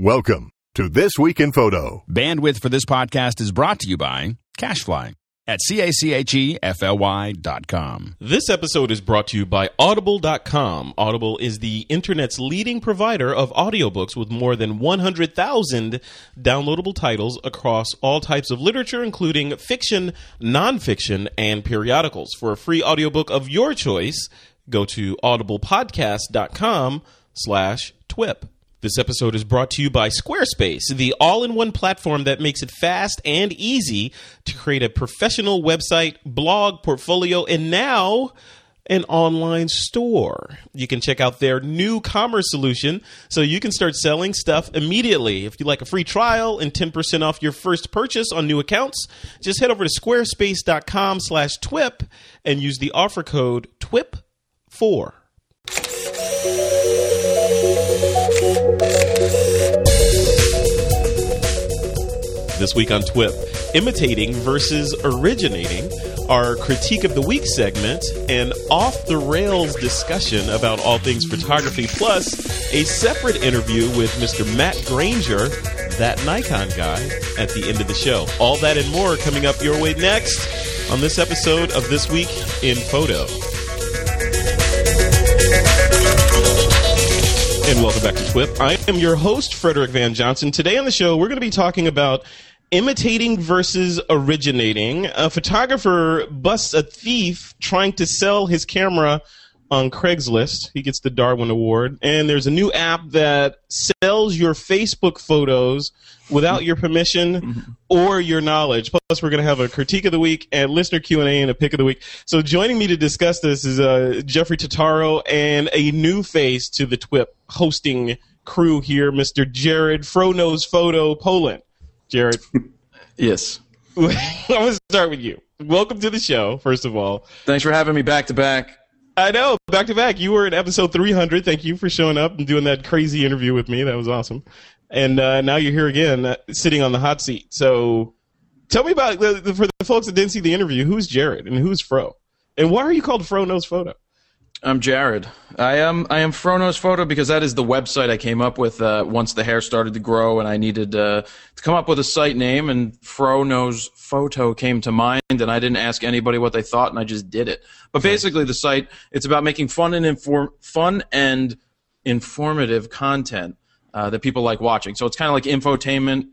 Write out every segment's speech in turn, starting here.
Welcome to This Week in Photo. Bandwidth for this podcast is brought to you by CacheFly at C-A-C-H-E-F-L-Y dot com. This episode is brought to you by Audible.com. Audible is the internet's leading provider of audiobooks with more than 100,000 downloadable titles across all types of literature, including fiction, nonfiction, and periodicals. For a free audiobook of your choice, go to audiblepodcast.com slash twip. This episode is brought to you by Squarespace, the all in one platform that makes it fast and easy to create a professional website, blog, portfolio, and now an online store. You can check out their new commerce solution so you can start selling stuff immediately. If you like a free trial and 10% off your first purchase on new accounts, just head over to squarespace.com slash twip and use the offer code TWIP4. This week on TWIP, imitating versus originating, our critique of the week segment, an off the rails discussion about all things photography, plus a separate interview with Mr. Matt Granger, that Nikon guy, at the end of the show. All that and more coming up your way next on this episode of This Week in Photo. And welcome back to TWIP. I am your host, Frederick Van Johnson. Today on the show, we're going to be talking about imitating versus originating. A photographer busts a thief trying to sell his camera on Craigslist. He gets the Darwin Award. And there's a new app that sells your Facebook photos without your permission or your knowledge. Plus, we're going to have a critique of the week and listener Q&A and a pick of the week. So joining me to discuss this is uh, Jeffrey Totaro and a new face to the TWIP hosting crew here, Mr. Jared Fro Knows Photo Polin. Jared, Yes. I'm going to start with you. Welcome to the show, first of all. Thanks for having me back to back. I know, back to back. You were in episode 300. Thank you for showing up and doing that crazy interview with me. That was awesome. And uh, now you're here again, uh, sitting on the hot seat. So tell me about, the, the, for the folks that didn't see the interview, who's Jared and who's Fro? And why are you called Fro Knows Photo? I'm Jared. I am I am Fro Knows Photo because that is the website I came up with uh, once the hair started to grow and I needed uh, to come up with a site name and Fro Knows Photo came to mind and I didn't ask anybody what they thought and I just did it. But basically the site it's about making fun and inform fun and informative content uh, that people like watching. So it's kind of like infotainment.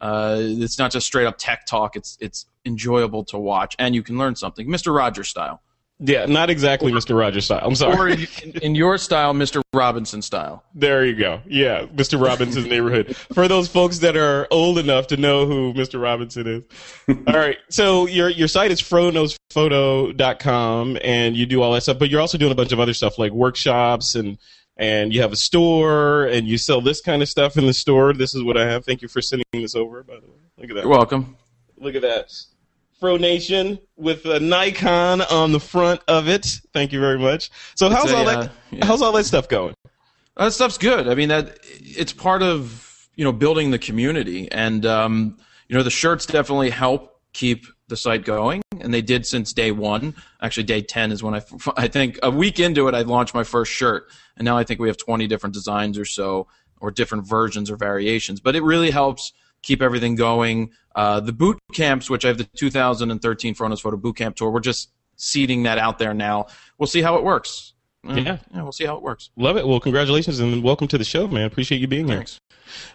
Uh, it's not just straight up tech talk. It's it's enjoyable to watch and you can learn something, Mr. Rogers style. Yeah, not exactly Mr. Rogers style. I'm sorry. Or in, in your style, Mr. Robinson style. There you go. Yeah, Mr. Robinson's neighborhood. For those folks that are old enough to know who Mr. Robinson is. All right. So your your site is froknowsphoto.com and you do all that stuff, but you're also doing a bunch of other stuff like workshops and and you have a store and you sell this kind of stuff in the store. This is what I have. Thank you for sending this over, by the way. Look at that. You're welcome. Look at that. Fro Nation with a Nikon on the front of it. Thank you very much. So how's a, all that uh, yeah. how's all that stuff going? That stuff's good. I mean, that it's part of you know building the community, and um, you know the shirts definitely help keep the site going, and they did since day one. Actually, day ten is when I I think a week into it I launched my first shirt, and now I think we have twenty different designs or so, or different versions or variations. But it really helps keep everything going. Uh, the boot camps, which I have the 2013 Fro Knows Photo Boot Camp Tour, we're just seeding that out there now. We'll see how it works. Mm, Yeah. yeah, we'll see how it works. Love it. Well, congratulations and welcome to the show, man. Appreciate you being here. Thanks.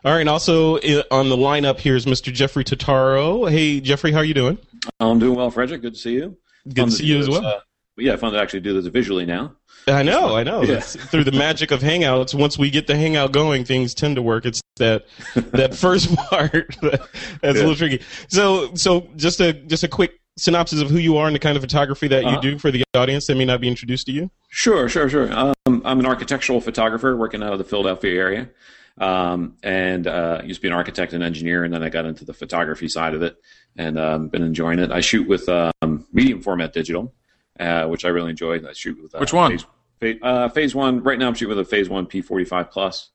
All right, and also uh, on the lineup here is Mr. Jeffrey Totaro. Hey, Jeffrey, how are you doing? I'm doing well, Frederick. Good to see you. Good Fun to see you as well. uh, yeah, fun to actually do this visually now. I know, I know. Yeah. Through the magic of Hangouts, once we get the Hangout going, things tend to work. It's that that first part that- that's a little tricky. So, so just a just a quick synopsis of who you are and the kind of photography that you Uh-huh. do for the audience that may not be introduced to you. Sure, sure, sure. Um, I'm an architectural photographer working out of the Philadelphia area, um, and uh, used to be an architect and engineer, and then I got into the photography side of it, and um, been enjoying it. I shoot with um, medium format digital, uh, which I really enjoy. I shoot with uh, Which one? Phase, phase, uh, phase one. Right now, I'm shooting with a Phase One P45 plus.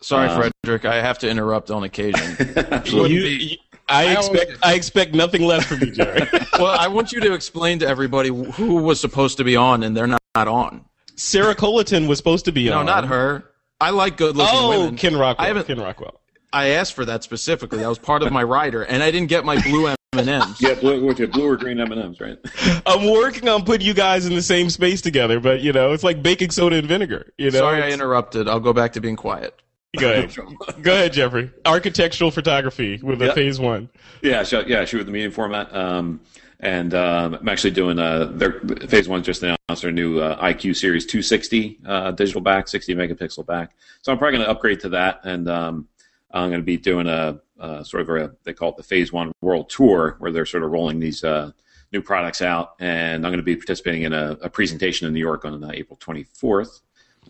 Sorry, Uh, Frederick. I have to interrupt on occasion. Absolutely. You- you- I, I expect do. I expect nothing less from you, Jerry. well, I want you to explain to everybody who was supposed to be on and they're not, not on. Sarah Colleton was supposed to be No, on. No, not her. I like good-looking Oh, women. Ken Rockwell. I haven't- Ken Rockwell. I asked for that specifically. That was part of my rider, and I didn't get my blue M and M's. Yeah, blue, with your blue or green M and M's, right? I'm working on putting you guys in the same space together, but you know, it's like baking soda and vinegar. You know, Sorry, I interrupted. I'll go back to being quiet. Go ahead. Go ahead, Jeffrey. Architectural photography with the Yeah. phase one. Yeah, shoot, yeah, shoot with the medium format. Um, and um, I'm actually doing uh, their phase one just announced their new uh, IQ Series 260 uh, digital back, 60 megapixel back. So I'm probably going to upgrade to that, and um, I'm going to be doing a, uh sort of a they call it the phase one world tour, where they're sort of rolling these uh, new products out, and I'm going to be participating in a, a presentation in New York on uh, April 24th,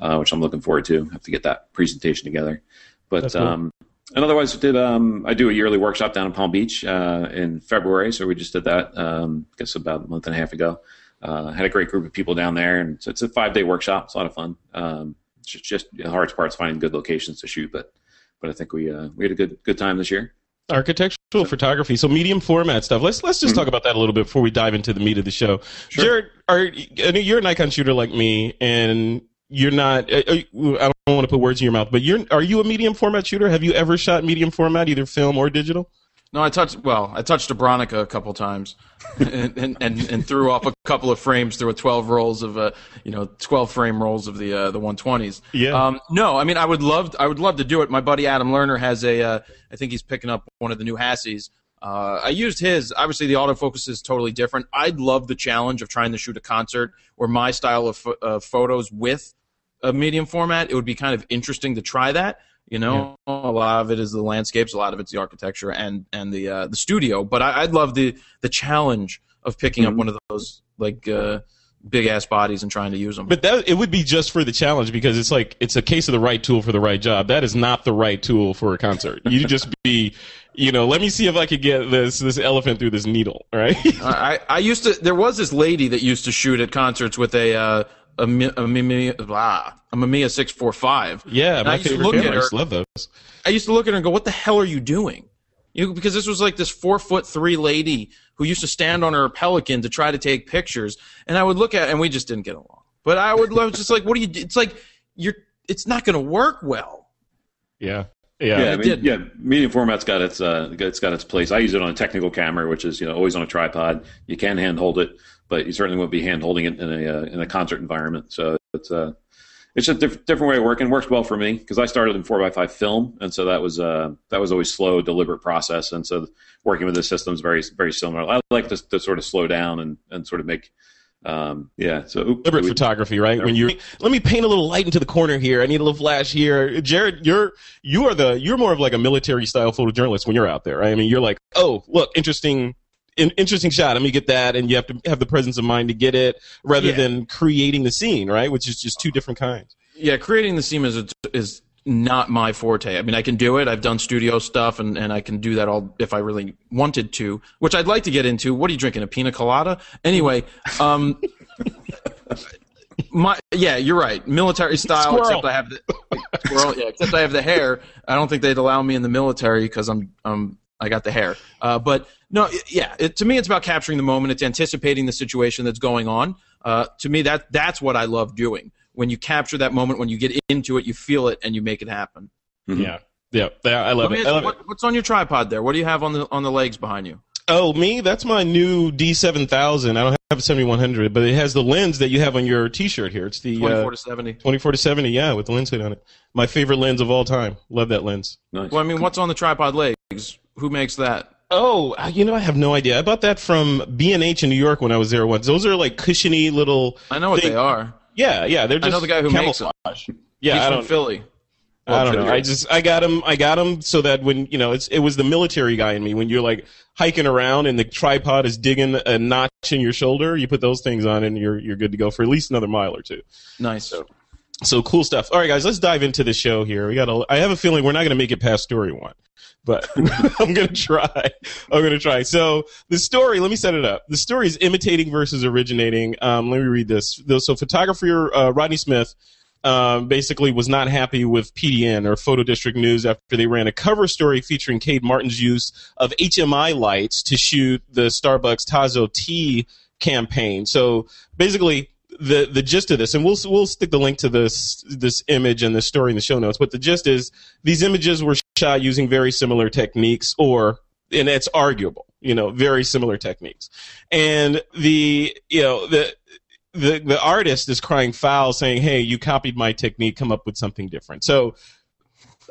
uh, which I'm looking forward to. I have to get that presentation together, but. Cool. Um, and otherwise, did um, I do a yearly workshop down in Palm Beach uh, in February? So we just did that, um, I guess about a month and a half ago. Uh, had a great group of people down there, and so it's a five day workshop. It's a lot of fun. Um, it's just, just the hardest part is finding good locations to shoot, but but I think we uh, we had a good good time this year. Architectural photography, so medium format stuff. Let's let's just talk about that a little bit before we dive into the meat of the show. Jared, are I know you're a Nikon shooter like me, and you're not. uh, uh, I don't want to put words in your mouth, but you're are you a medium format shooter? Have you ever shot medium format, either film or digital? No, I touched. Well, I touched a Bronica a couple times, and, and, and, and threw off a couple of frames through a twelve rolls of uh, you know twelve frame rolls of the uh, the one twenties. Yeah. Um, no, I mean I would love I would love to do it. My buddy Adam Lerner has a. Uh, I think he's picking up one of the new Hassies. Uh, I used his. Obviously, the autofocus is totally different. I'd love the challenge of trying to shoot a concert or my style of pho- uh, photos with a medium format. It would be kind of interesting to try that. You know, a lot of it is the landscapes, a lot of it's the architecture and and the uh, the studio. But I, I'd love the the challenge of picking up one of those like uh, big ass bodies and trying to use them. But that it would be just for the challenge because it's like it's a case of the right tool for the right job. That is not the right tool for a concert. You just be, you know, let me see if I could get this this elephant through this needle, right? I, I used to. There was this lady that used to shoot at concerts with a uh, a, Mi- a, Mimiya, blah, a Mamiya six four five. yeah, And I my used to favorite look at cameras. her- Love those. I used to look at her and go, "What the hell are you doing?" You know, because this was like this four foot three lady who used to stand on her Pelican to try to take pictures, and I would look at, and we just didn't get along. But I would love just like, what do you? It's like you're. It's not going to work well. Yeah, Yeah, yeah. I mean, yeah. Medium format's got its uh, it's got its place. I use it on a technical camera, which is you know always on a tripod. You can hand hold it, but you certainly won't be hand holding it in a uh, in a concert environment. So it's uh, it's a diff- different way of working. Works well for me because I started in four x five film, and so that was uh, that was always slow, deliberate process. And so working with this system is very very similar. I like to, to sort of slow down and and sort of make um, yeah. So oop, deliberate we- photography, right? When you're, let me paint a little light into the corner here. I need a little flash here. Jared, you're, you are the, you're more of like a military style photojournalist when you're out there, right? I mean, you're like, oh, look, interesting, in, interesting shot. Let me get that. And you have to have the presence of mind to get it rather Yeah. than creating the scene, right? Which is just two different kinds. Yeah, creating the scene is is not my forte. I mean, I can do it. I've done studio stuff, and, and I can do that all if I really wanted to, which I'd like to get into. What are you drinking? A pina colada? Anyway, um, my yeah, you're right. Military style, Squirrel. except I have the squirrel. Yeah, except I have the hair. I don't think they'd allow me in the military because I'm um I got the hair. Uh, but no, yeah, it, to me, it's about capturing the moment. It's anticipating the situation that's going on. Uh, to me, that that's what I love doing. When you capture that moment, when you get into it, you feel it, and you make it happen. Yeah. Yeah. Yeah, I love it. I you, love it. what's on your tripod there? What do you have on the on the legs behind you? Oh, me? That's my new D7000. I don't have a 7100, but it has the lens that you have on your t-shirt here. It's the, Twenty uh, to seventy. 24 to 70, yeah, with the lens hood on it. My favorite lens of all time. Love that lens. Nice. Well, I mean, what's on the tripod legs? Who makes that? Oh, uh, you know, I have no idea. I bought that from B&H in New York when I was there once. Those are like cushiony little. I know what thing- they are. Yeah, yeah, they're just I know the guy who makes them. camouflage. Yeah, He's I don't. Philly. I don't know. I just I got him. I got him so that when you know it's it was the military guy in me. When you're like hiking around and the tripod is digging a notch in your shoulder, you put those things on and you're you're good to go for at least another mile or two. Nice. So cool stuff. All right, guys, let's dive into the show here. We got. A, I have a feeling we're not going to make it past story one, but I'm going to try. I'm going to try. So the story. Let me set it up. The story is imitating versus originating. Um, let me read this. So photographer uh, Rodney Smith. Um, basically was not happy with PDN or Photo District News after they ran a cover story featuring Cade Martin's use of HMI lights to shoot the Starbucks Tazo Tea campaign. So basically, the the gist of this, and we'll we'll stick the link to this this image and this story in the show notes. But the gist is these images were shot using very similar techniques, or and it's arguable, you know, very similar techniques. And the you know the the the artist is crying foul, saying, "Hey, you copied my technique. Come up with something different." So.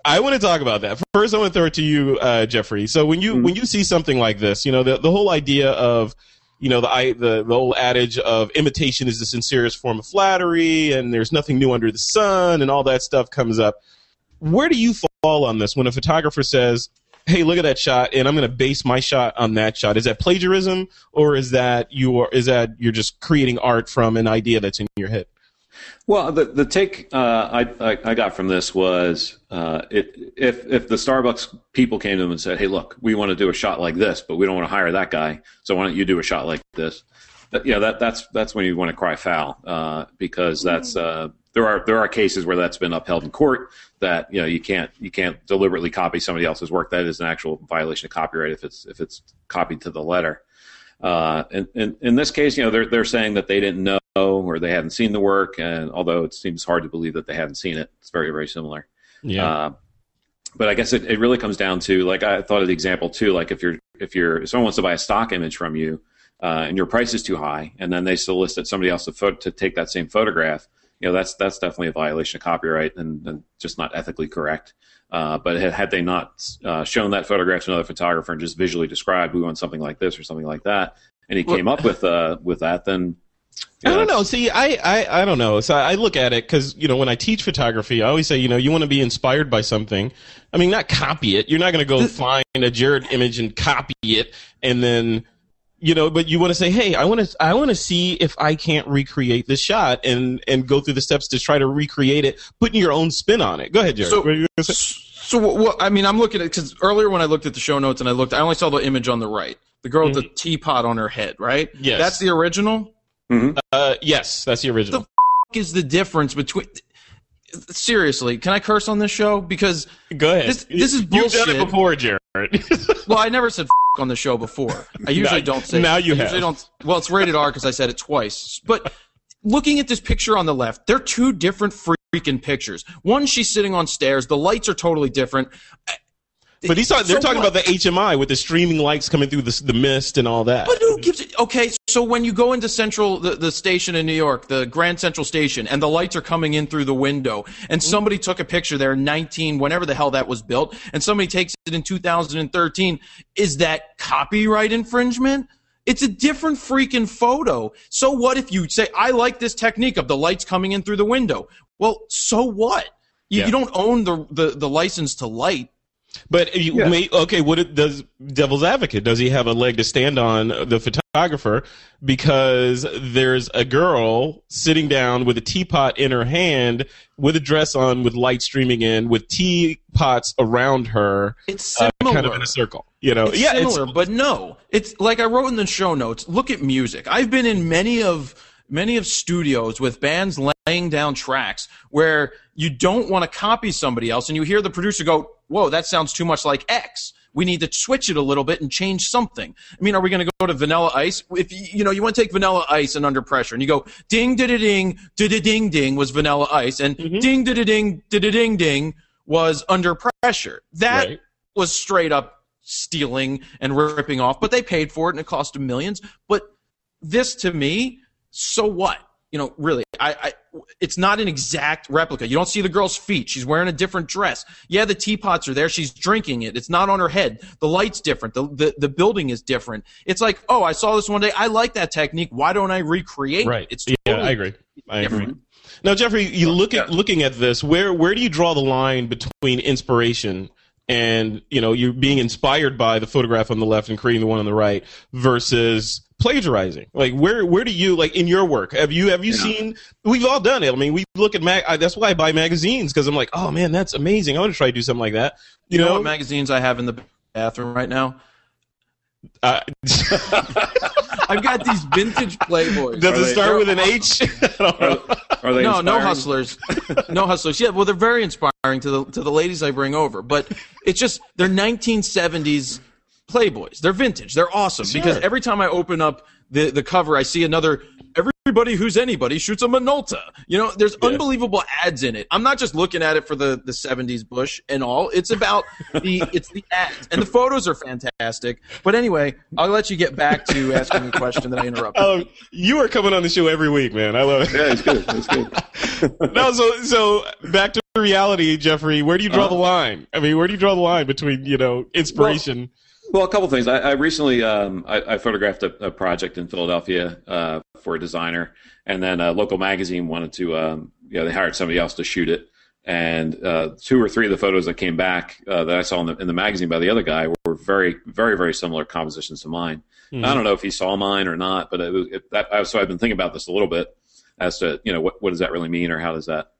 I want to talk about that. First, I want to throw it to you, uh, Jeffrey. So when you mm-hmm. when you see something like this, you know the the whole idea of you know the, the the old adage of imitation is the sincerest form of flattery, and there's nothing new under the sun, and all that stuff comes up. Where do you fall on this when a photographer says, "Hey, look at that shot," and I'm going to base my shot on that shot? Is that plagiarism, or is that you are, is that you're just creating art from an idea that's in your head? Well, the the take uh, I, I, I got from this was uh, it, if if the Starbucks people came to them and said, "Hey, look, we want to do a shot like this, but we don't want to hire that guy, so why don't you do a shot like this?" That, yeah, that that's that's when you want to cry foul uh, because that's uh, there are there are cases where that's been upheld in court that you know you can't you can't deliberately copy somebody else's work. That is an actual violation of copyright if it's if it's copied to the letter. Uh, in, this case, you know, they're, they're saying that they didn't know or they hadn't seen the work. And although it seems hard to believe that they hadn't seen it, it's very, very similar. Yeah. Uh, but I guess it, it really comes down to like I thought of the example too. Like if you're if you're if someone wants to buy a stock image from you, uh, and your price is too high, and then they solicit somebody else to, pho- to take that same photograph, you know that's that's definitely a violation of copyright and, and just not ethically correct. Uh, but had, had, they not uh, shown that photograph to another photographer and just visually described we want something like this or something like that, and he well, came up with uh, with that, then I don't know. See, I, I, I don't know. So I look at it because, you know, when I teach photography, I always say, you know, you want to be inspired by something. I mean, not copy it. You're not going to go find a Jared image and copy it and then, you know, but you want to say, hey, I want to, I want to see if I can't recreate this shot and, and go through the steps to try to recreate it, putting your own spin on it. Go ahead, Jared. So, so what, I mean, I'm looking at, because earlier when I looked at the show notes and I looked, I only saw the image on the right. The girl mm-hmm. with the teapot on her head, right? Yes. That's the original? Mm-hmm. Uh, yes, that's the original. The f- is the difference between? Seriously, can I curse on this show? Because go ahead. This, this is bullshit. You've done it before, Jared. well, I never said f- on the show before. I usually now, don't say. Now you I have. Don't. Well, it's rated R because I said it twice. But looking at this picture on the left, they're two different freaking pictures. One, she's sitting on stairs. The lights are totally different. But these are, they're so talking what? about the HMI with the streaming lights coming through the, the mist and all that. But who gives it? Okay, so when you go into Central, the, the station in New York, the Grand Central Station, and the lights are coming in through the window, and mm-hmm. somebody took a picture there in 19, whenever the hell that was built, and somebody takes it in 2013, is that copyright infringement? It's a different freaking photo. So what if you say, I like this technique of the lights coming in through the window? Well, so what? You, yeah. you don't own the, the, the license to light. But you yeah. may, okay, what it, does devil's advocate? Does he have a leg to stand on the photographer because there's a girl sitting down with a teapot in her hand with a dress on with light streaming in with teapots around her. It's similar. Uh, kind of in a circle. You know, it's yeah, similar, it's, but no. It's like I wrote in the show notes. Look at music. I've been in many of many of studios with bands laying down tracks where you don't want to copy somebody else and you hear the producer go, whoa, that sounds too much like X. We need to switch it a little bit and change something. I mean, are we going to go to Vanilla Ice? If you know, you want to take Vanilla Ice and Under Pressure, and you go ding, da da ding, da da ding ding was Vanilla Ice, and mm-hmm. ding, da da ding, da da ding ding was Under Pressure. That right. was straight up stealing and ripping off, but they paid for it and it cost them millions. But this to me, so what? You know, really, I, I, it's not an exact replica. You don't see the girl's feet. She's wearing a different dress. Yeah, the teapots are there. She's drinking it. It's not on her head. The light's different. The, the, the building is different. It's like, oh, I saw this one day. I like that technique. Why don't I recreate right. it? It's totally yeah, I agree. I agree. Now, Jeffrey, you look at looking at this. Where where do you draw the line between inspiration and you know you're being inspired by the photograph on the left and creating the one on the right versus plagiarizing. Like where where do you like in your work have you have you yeah. seen we've all done it. I mean we look at mag I, that's why i buy magazines because i'm like oh man that's amazing. I want to try to do something like that. You, you know, know? what magazines i have in the bathroom right now? Uh, I've got these vintage Playboys. Does are it they, start with an H? are, are, they no, no hustlers, no hustlers. Yeah, well, they're very inspiring to the to the ladies I bring over, but it's just they're 1970s Playboys. They're vintage. They're awesome sure. because every time I open up the the cover, I see another. Everybody everybody who's anybody shoots a Minolta. You know, there's unbelievable ads in it. I'm not just looking at it for the the 70s Bush and all. It's about the it's the ads and the photos are fantastic. But anyway, I'll let you get back to asking the question that I interrupted. Um, you are coming on the show every week, man. I love it. Yeah, it's good. It's good. no, so so back to reality, Jeffrey. Where do you draw Uh-huh. the line? I mean, where do you draw the line between you know inspiration? Well, a couple things. I, I recently um, I, I photographed a, a project in Philadelphia uh, for a designer, and then a local magazine wanted to, um, you know, they hired somebody else to shoot it. And uh, two or three of the photos that came back uh, that I saw in the, in the magazine by the other guy were very, very, very similar compositions to mine. I don't know if he saw mine or not, but it was, it, that, I- so I've been thinking about this a little bit as to you know what what does that really mean or how does that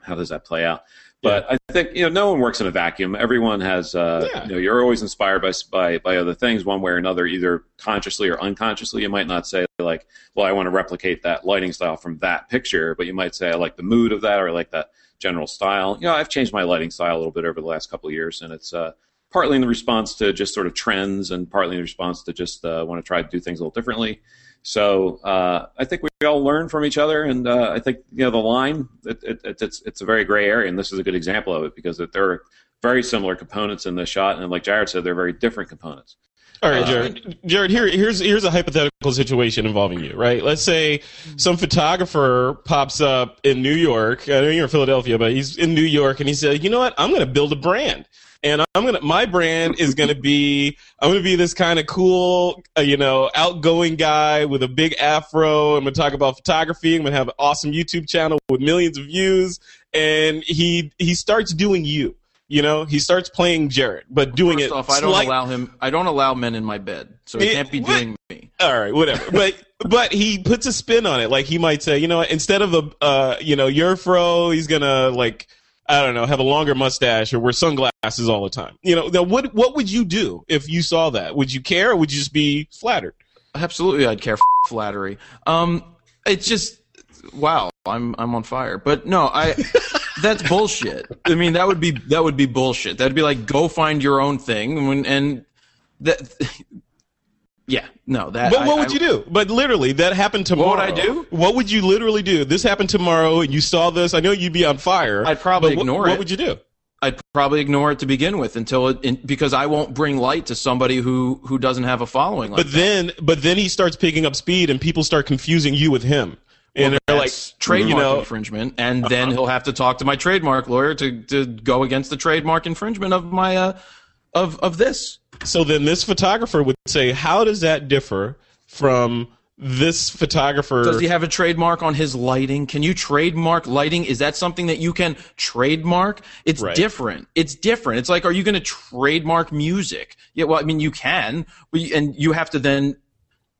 how does that play out. But I think you know no one works in a vacuum. Everyone has uh, Yeah. you know you're always inspired by by by other things one way or another, either consciously or unconsciously. You might not say like, well, I want to replicate that lighting style from that picture, but you might say I like the mood of that or I like that general style. You know, I've changed my lighting style a little bit over the last couple of years, and it's uh, partly in the response to just sort of trends, and partly in response to just uh, want to try to do things a little differently. So uh, I think we all learn from each other, and uh, I think you know the line. It, it, it, it's it's a very gray area, and this is a good example of it because there are very similar components in the shot, and like Jared said, they're very different components. All right, Uh, Jared. Jared, here, here's here's a hypothetical situation involving you, right? Let's say some photographer pops up in New York. I know you're in Philadelphia, but he's in New York, and he said, "You know what? I'm going to build a brand, and I'm to my brand is going to be I'm to be this kind of cool, uh, you know, outgoing guy with a big afro. I'm going to talk about photography. I'm going to have an awesome YouTube channel with millions of views." And he he starts doing you. You know, he starts playing Jared, but doing First it. off, I don't slight- allow him. I don't allow men in my bed, so he Eh, can't be what? doing me. all right, whatever. But but he puts a spin on it. Like he might say, you know, instead of a uh, you know, your fro, he's gonna like I don't know, have a longer mustache or wear sunglasses all the time. You know, now what what would you do if you saw that? Would you care or would you just be flattered? Absolutely, I'd care f- flattery. Um, it's just wow, I'm I'm on fire. But no, I that's bullshit. I mean, that would be that would be bullshit. That'd be like go find your own thing when, and that. Yeah, no, that. But I- what would I- you do? But literally, that happened tomorrow. What would I do? What would you literally do? This happened tomorrow, and you saw this. I know you'd be on fire. I'd probably what- ignore What it. would you do? I'd probably ignore it to begin with until it in, because I won't bring light to somebody who who doesn't have a following. Like But then, but then he starts picking up speed, and people start confusing you with him. And Well, they're like, trademark you know, infringement, and then he'll have to talk to my trademark lawyer to, to go against the trademark infringement of my uh, of of this. So then this photographer would say, how does that differ from this photographer? Does he have a trademark on his lighting? Can you trademark lighting? Is that something that you can trademark? It's Right. different. It's different. It's like, are you going to trademark music? Yeah, well, I mean, you can, and you have to then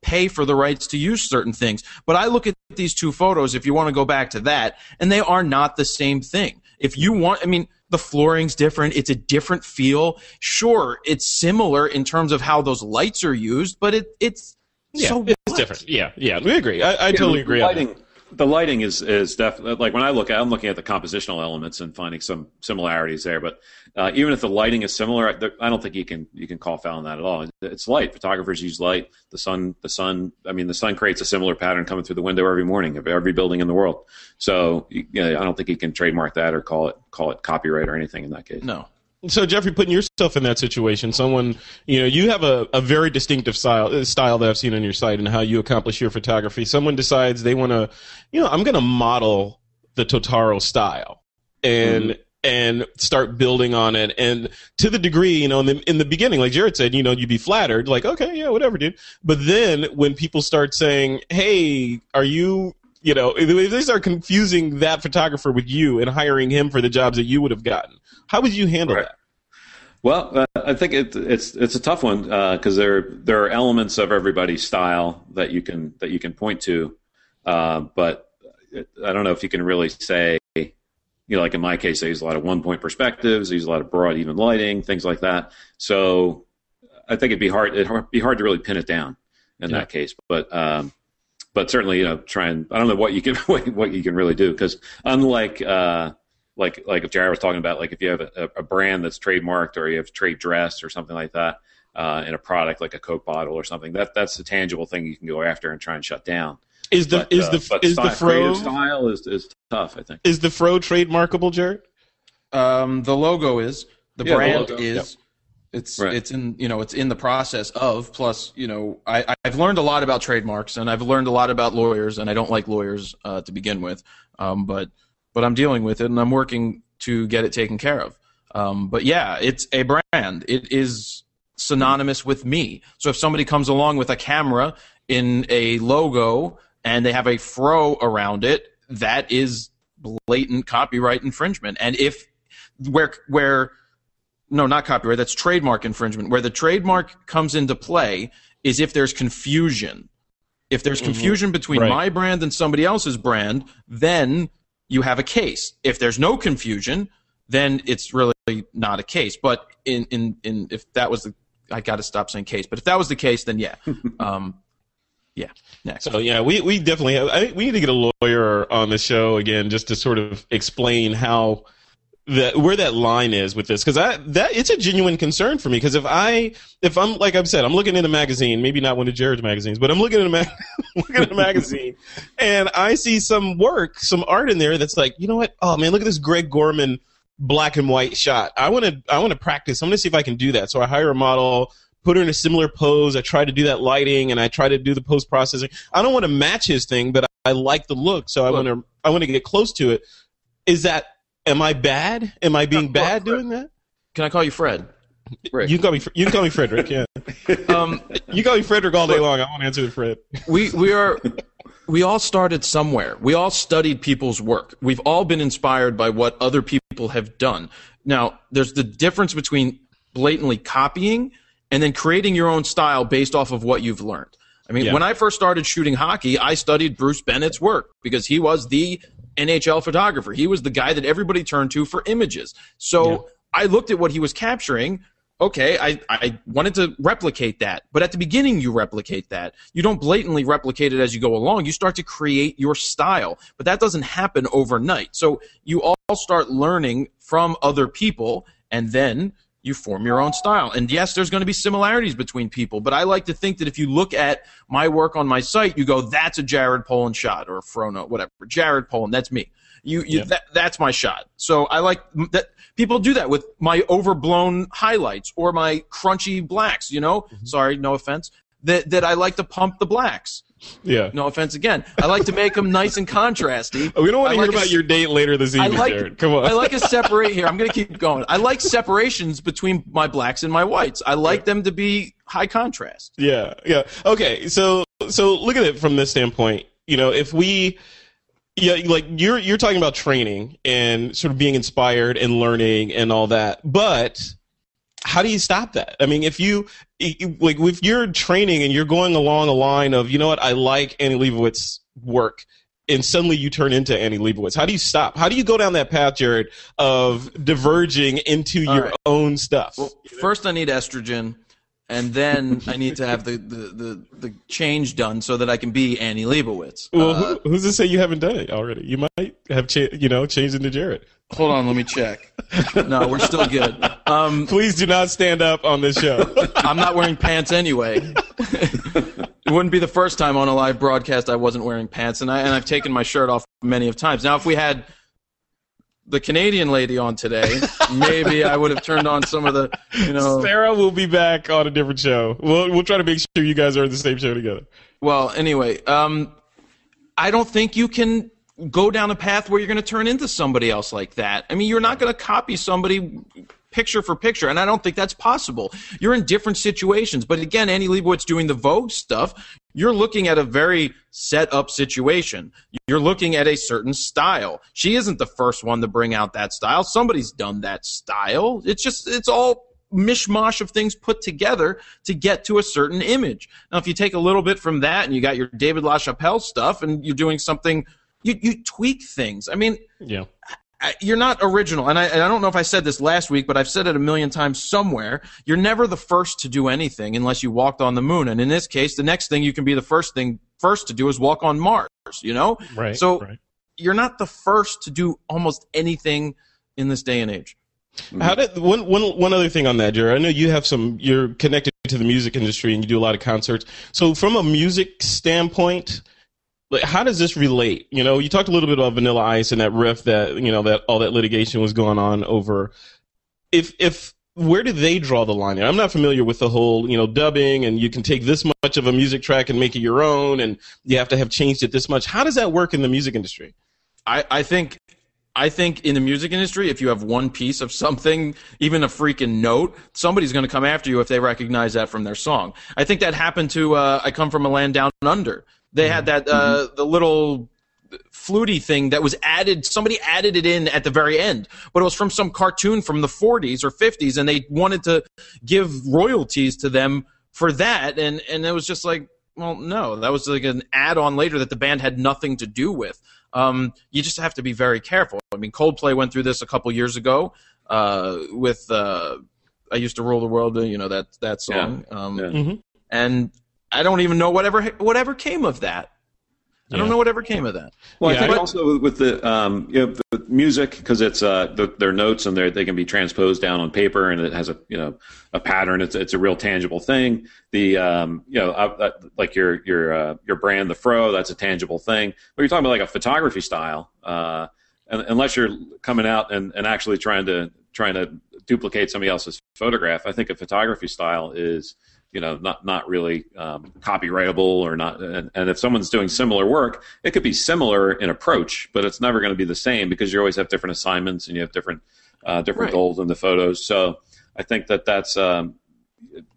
pay for the rights to use certain things. But I look at these two photos, if you want to go back to that, and they are not the same thing. If you want, I mean, the flooring's different. It's a different feel. Sure, it's similar in terms of how those lights are used, but it, it's yeah, so it's what? different. Yeah, yeah, we agree. I, I totally agree. Lighting, that. The lighting is is definitely like when I look at I'm looking at the compositional elements and finding some similarities there. But uh, even if the lighting is similar, I, don't think you can you can call foul on that at all. It's light. Photographers use light. The sun, the sun. I mean, the sun creates a similar pattern coming through the window every morning of every building in the world. So you know, I don't think you can trademark that or call it call it copyright or anything in that case. no. So Jeffrey, putting yourself in that situation, someone you know, you have a, a very distinctive style uh, style that I've seen on your site and how you accomplish your photography. Someone decides they want to, you know, I'm going to model the Totaro style and. And start building on it, and to the degree, you know, in the in the beginning, like Jared said, you know, you'd be flattered, like, okay, yeah, whatever, dude. But then when people start saying, "Hey, are you you know, if they start confusing that photographer with you and hiring him for the jobs that you would have gotten, how would you handle Right. that? Well, uh, I think it, it's it's a tough one because there there are elements of everybody's style that you can that you can point to, uh, but I don't know if you can really say, you know, like in my case, I use a lot of one point perspectives, I use a lot of broad even lighting, things like that. So I think it'd be hard it'd be hard to really pin it down in Yeah. that case, but. Um, but certainly, you know, try and I don't know what you can what, what you can really do because unlike uh, like like if Jared was talking about like if you have a, a brand that's trademarked or you have trade dress or something like that uh, in a product like a Coke bottle or something that that's a tangible thing you can go after and try and shut down. Is the But, is uh, the but is style, the fro style is, is tough. I think. is the fro trademarkable, Jared? Um, the logo is the Yeah, brand logo, is. yep. It's Right. it's in you know it's in the process of plus you know I I've learned a lot about trademarks and I've learned a lot about lawyers and I don't like lawyers uh, to begin with. Um, but but I'm dealing with it and I'm working to get it taken care of. Um, but yeah it's a brand. It is synonymous with me. So if somebody comes along with a camera in a logo and they have a fro around it that is blatant copyright infringement. And if where where no, not copyright. That's trademark infringement. Where the trademark comes into play is if there's confusion. If there's confusion between Right. my brand and somebody else's brand, then you have a case. If there's no confusion, then it's really not a case. But in in, in if that was the I got to stop saying case. But if that was the case, then yeah, um, yeah. Next. So yeah, we we definitely have. I we need to get a lawyer on the show again just to sort of explain how that where that line is with this because I that it's a genuine concern for me because if I if I'm like I've said I'm looking in a magazine maybe not one of Jared's magazines but I'm looking at a mag- looking at a magazine and I see some work some art in there that's like you know what? Oh man look at this Greg Gorman black and white shot. I want to I want to practice. I'm going to see if I can do that. So I hire a model put her in a similar pose. I try to do that lighting and I try to do the post processing. I don't want to match his thing but I like the look so I want to I want to get close to it. Is that am I bad? Am I being bad doing that? Can I call you Fred? Rick. You can call me. You can call me Frederick. Yeah, Um, you call me Frederick all day long. I won't answer the Fred. we we are we all started somewhere. We all studied people's work. We've all been inspired by what other people have done. Now, there's the difference between blatantly copying and then creating your own style based off of what you've learned. I mean, Yeah. when I first started shooting hockey, I studied Bruce Bennett's work because he was the NHL photographer. He was the guy that everybody turned to for images. So I looked at what he was capturing. Okay, I, I wanted to replicate that. But at the beginning, you replicate that. You don't blatantly replicate it as you go along. You start to create your style. But that doesn't happen overnight. So you all start learning from other people, and then you form your own style. And yes, there's going to be similarities between people, but I like to think that if you look at my work on my site, you go, that's a Jared Polin shot or a Frono, whatever. Jared Polin, that's me. You, you Yeah. that, that's my shot. So I like that people do that with my overblown highlights or my crunchy blacks, you know? Mm-hmm. Sorry, no offense. That, that I like to pump the blacks. Yeah. No offense again. I like to make them nice and contrasty. We don't want to like hear a about s- your date later this I evening, like Jared. Come on. I like a separate here. I'm going to keep going. I like separations between my blacks and my whites. I like them to be high contrast. Yeah, yeah. Okay, so so look at it from this standpoint. You know, if we, yeah, like you're you're talking about training and sort of being inspired and learning and all that, but how do you stop that? I mean, if you like if you're training and you're going along a line of, you know what, I like Annie Leibovitz's work. And suddenly you turn into Annie Leibovitz. How do you stop? How do you go down that path, Jared, of diverging into All your right. own stuff? Well, first I need estrogen, and then I need to have the, the, the, the change done so that I can be Annie Leibovitz. Well, Uh, who, who's to say you haven't done it already? You might have, cha- you know, changed into Jared. Hold on, let me check. No, we're still good. Um, Please do not stand up on this show. I'm not wearing pants anyway. it wouldn't be the first time on a live broadcast I wasn't wearing pants, and I and I've taken my shirt off many of times. Now, if we had the Canadian lady on today, maybe I would have turned on some of the, you know. Sarah will be back on a different show. We'll we'll try to make sure you guys are in the same show together. Well, anyway, um, I don't think you can go down a path where you're going to turn into somebody else like that. I mean, you're not going to copy somebody picture for picture, and I don't think that's possible. You're in different situations. But again, Annie Leibovitz doing the Vogue stuff, you're looking at a very set up situation. You're looking at a certain style. She isn't the first one to bring out that style. Somebody's done that style. It's just, it's all mishmash of things put together to get to a certain image. Now, if you take a little bit from that and you got your David LaChapelle stuff and you're doing something, you, you tweak things. I mean, Yeah. I- you're not original. And I, and I don't know if I said this last week, but I've said it a million times somewhere. You're never the first to do anything unless you walked on the moon. And in this case, the next thing you can be the first thing first to do is walk on Mars, you know? Right. So right. you're not the first to do almost anything in this day and age. How did one one one other thing on that, Jared? I know you have some. You're connected to the music industry and you do a lot of concerts. So from a music standpoint, like how does this relate? You know, you talked a little bit about Vanilla Ice and that riff that you know that all that litigation was going on over. If if where do they draw the line? I'm not familiar with the whole you know dubbing and you can take this much of a music track and make it your own and you have to have changed it this much. How does that work in the music industry? I, I think I think in the music industry, if you have one piece of something, even a freaking note, somebody's going to come after you if they recognize that from their song. I think that happened to uh, "I Come from a Land Down Under." They had that uh, the little fluty thing that was added. Somebody added it in at the very end, but it was from some cartoon from the 40s or 50s, and they wanted to give royalties to them for that, and and it was just like, well, no, that was like an add-on later that the band had nothing to do with. Um, you just have to be very careful. I mean, Coldplay went through this a couple years ago uh, with uh, "I Used to Rule the World," you know that that song, Yeah. um, Yeah. Mhm. and I don't even know whatever whatever came of that. I don't Yeah. know whatever came of that. Well, Yeah, I think but- also with- with the um, you know, the music because it's uh, the, their notes and they they can be transposed down on paper and it has a you know a pattern. It's it's a real tangible thing. The um, you know uh, uh, like your your uh, your brand, the Fro, that's a tangible thing. But you're talking about like a photography style, uh, un- unless you're coming out and, and actually trying to trying to duplicate somebody else's photograph. I think a photography style is you know not not really um, copyrightable or not and, and if someone's doing similar work it could be similar in approach but it's never going to be the same because you always have different assignments and you have different uh, different Right. goals in the photos so i think that that's um,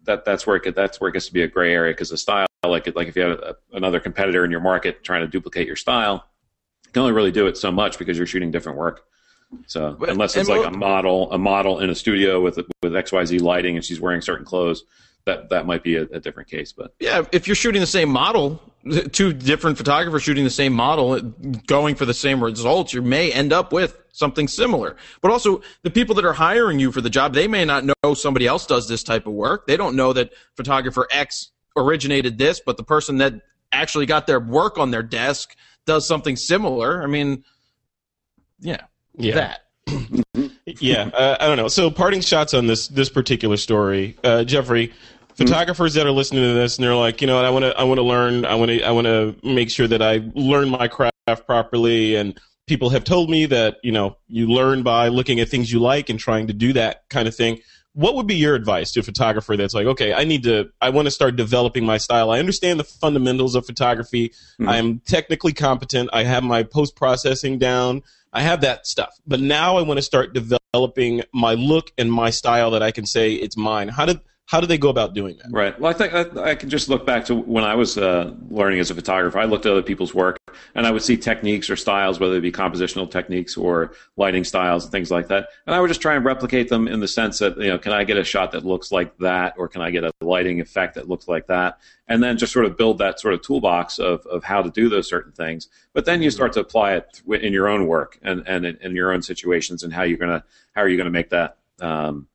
that that's where it get, that's where it gets to be a gray area because the style like like if you have a, another competitor in your market trying to duplicate your style you can only really do it so much because you're shooting different work so unless it's like a model a model in a studio with with xyz lighting and she's wearing certain clothes that that might be a, a different case but Yeah, if you're shooting the same model, two different photographers shooting the same model, going for the same results, you may end up with something similar. But also, the people that are hiring you for the job, they may not know somebody else does this type of work. They don't know that photographer X originated this, but the person that actually got their work on their desk does something similar. I mean, yeah, Yeah. that. yeah, uh, I don't know. So, parting shots on this this particular story, uh, Jeffrey. Mm-hmm. Photographers that are listening to this and they're like, you know, what, I want to, I want to learn, I want to, I want to make sure that I learn my craft properly. And people have told me that, you know, you learn by looking at things you like and trying to do that kind of thing. What would be your advice to a photographer that's like, okay, I need to, I want to start developing my style. I understand the fundamentals of photography. Mm-hmm. I am technically competent. I have my post processing down. I have that stuff. But now I want to start developing my look and my style that I can say it's mine. How did how do they go about doing that? Right. Well, I think I, I can just look back to when I was uh, learning as a photographer. I looked at other people's work, and I would see techniques or styles, whether it be compositional techniques or lighting styles and things like that. And I would just try and replicate them in the sense that you know, can I get a shot that looks like that, or can I get a lighting effect that looks like that, and then just sort of build that sort of toolbox of of how to do those certain things. But then you start to apply it in your own work and and in, in your own situations, and how you're gonna how are you gonna make that. Um,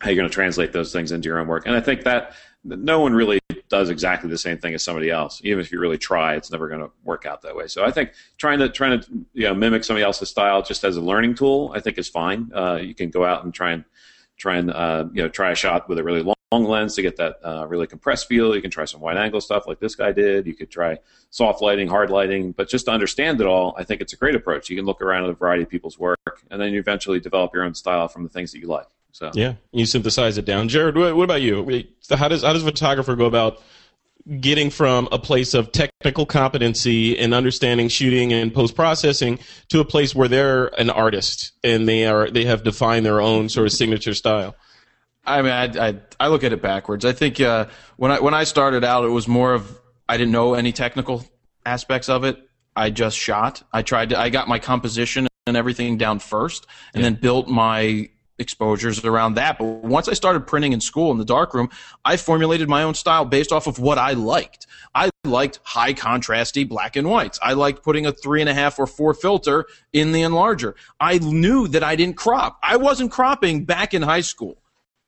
how you're going to translate those things into your own work. And I think that no one really does exactly the same thing as somebody else. Even if you really try, it's never going to work out that way. So I think trying to trying to you know mimic somebody else's style just as a learning tool, I think is fine. Uh, you can go out and try and try and uh, you know try a shot with a really long, long lens to get that uh, really compressed feel. You can try some wide angle stuff like this guy did. You could try soft lighting, hard lighting, but just to understand it all, I think it's a great approach. You can look around at a variety of people's work, and then you eventually develop your own style from the things that you like. So Yeah, you synthesize it down. Jared, what, what about you? How does how does a photographer go about getting from a place of technical competency and understanding shooting and post processing to a place where they're an artist and they are they have defined their own sort of signature style? I mean, I, I, I look at it backwards. I think uh, when I when I started out, it was more of I didn't know any technical aspects of it. I just shot. I tried to. I got my composition and everything down first, and then built my exposures around that. But once I started printing in school in the darkroom, I formulated my own style based off of what I liked. I liked high contrasty black and whites. I liked putting a three and a half or four filter in the enlarger. I knew that I didn't crop. I wasn't cropping back in high school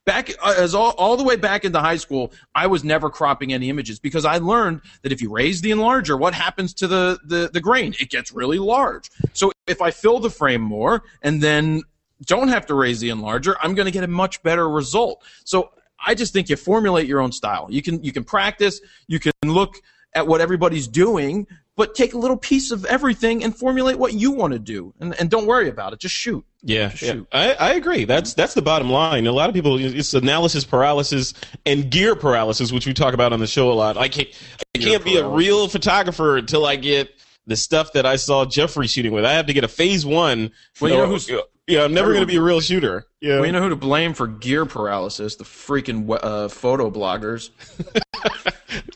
back uh, as all, all the way back into high school i was never cropping any images because i learned that if you raise the enlarger what happens to the, the, the grain it gets really large so if i fill the frame more and then don't have to raise the enlarger i'm going to get a much better result so i just think you formulate your own style you can you can practice you can look at what everybody's doing but take a little piece of everything and formulate what you want to do, and, and don't worry about it. Just shoot. Yeah, Just yeah. shoot. I, I agree. That's that's the bottom line. A lot of people, it's analysis paralysis and gear paralysis, which we talk about on the show a lot. I can't, I can't be a real photographer until I get the stuff that I saw Jeffrey shooting with. I have to get a phase one. Well, you know who's- yeah, I'm never going to be a real shooter. Yeah. Well, you know who to blame for gear paralysis? The freaking uh, photo bloggers.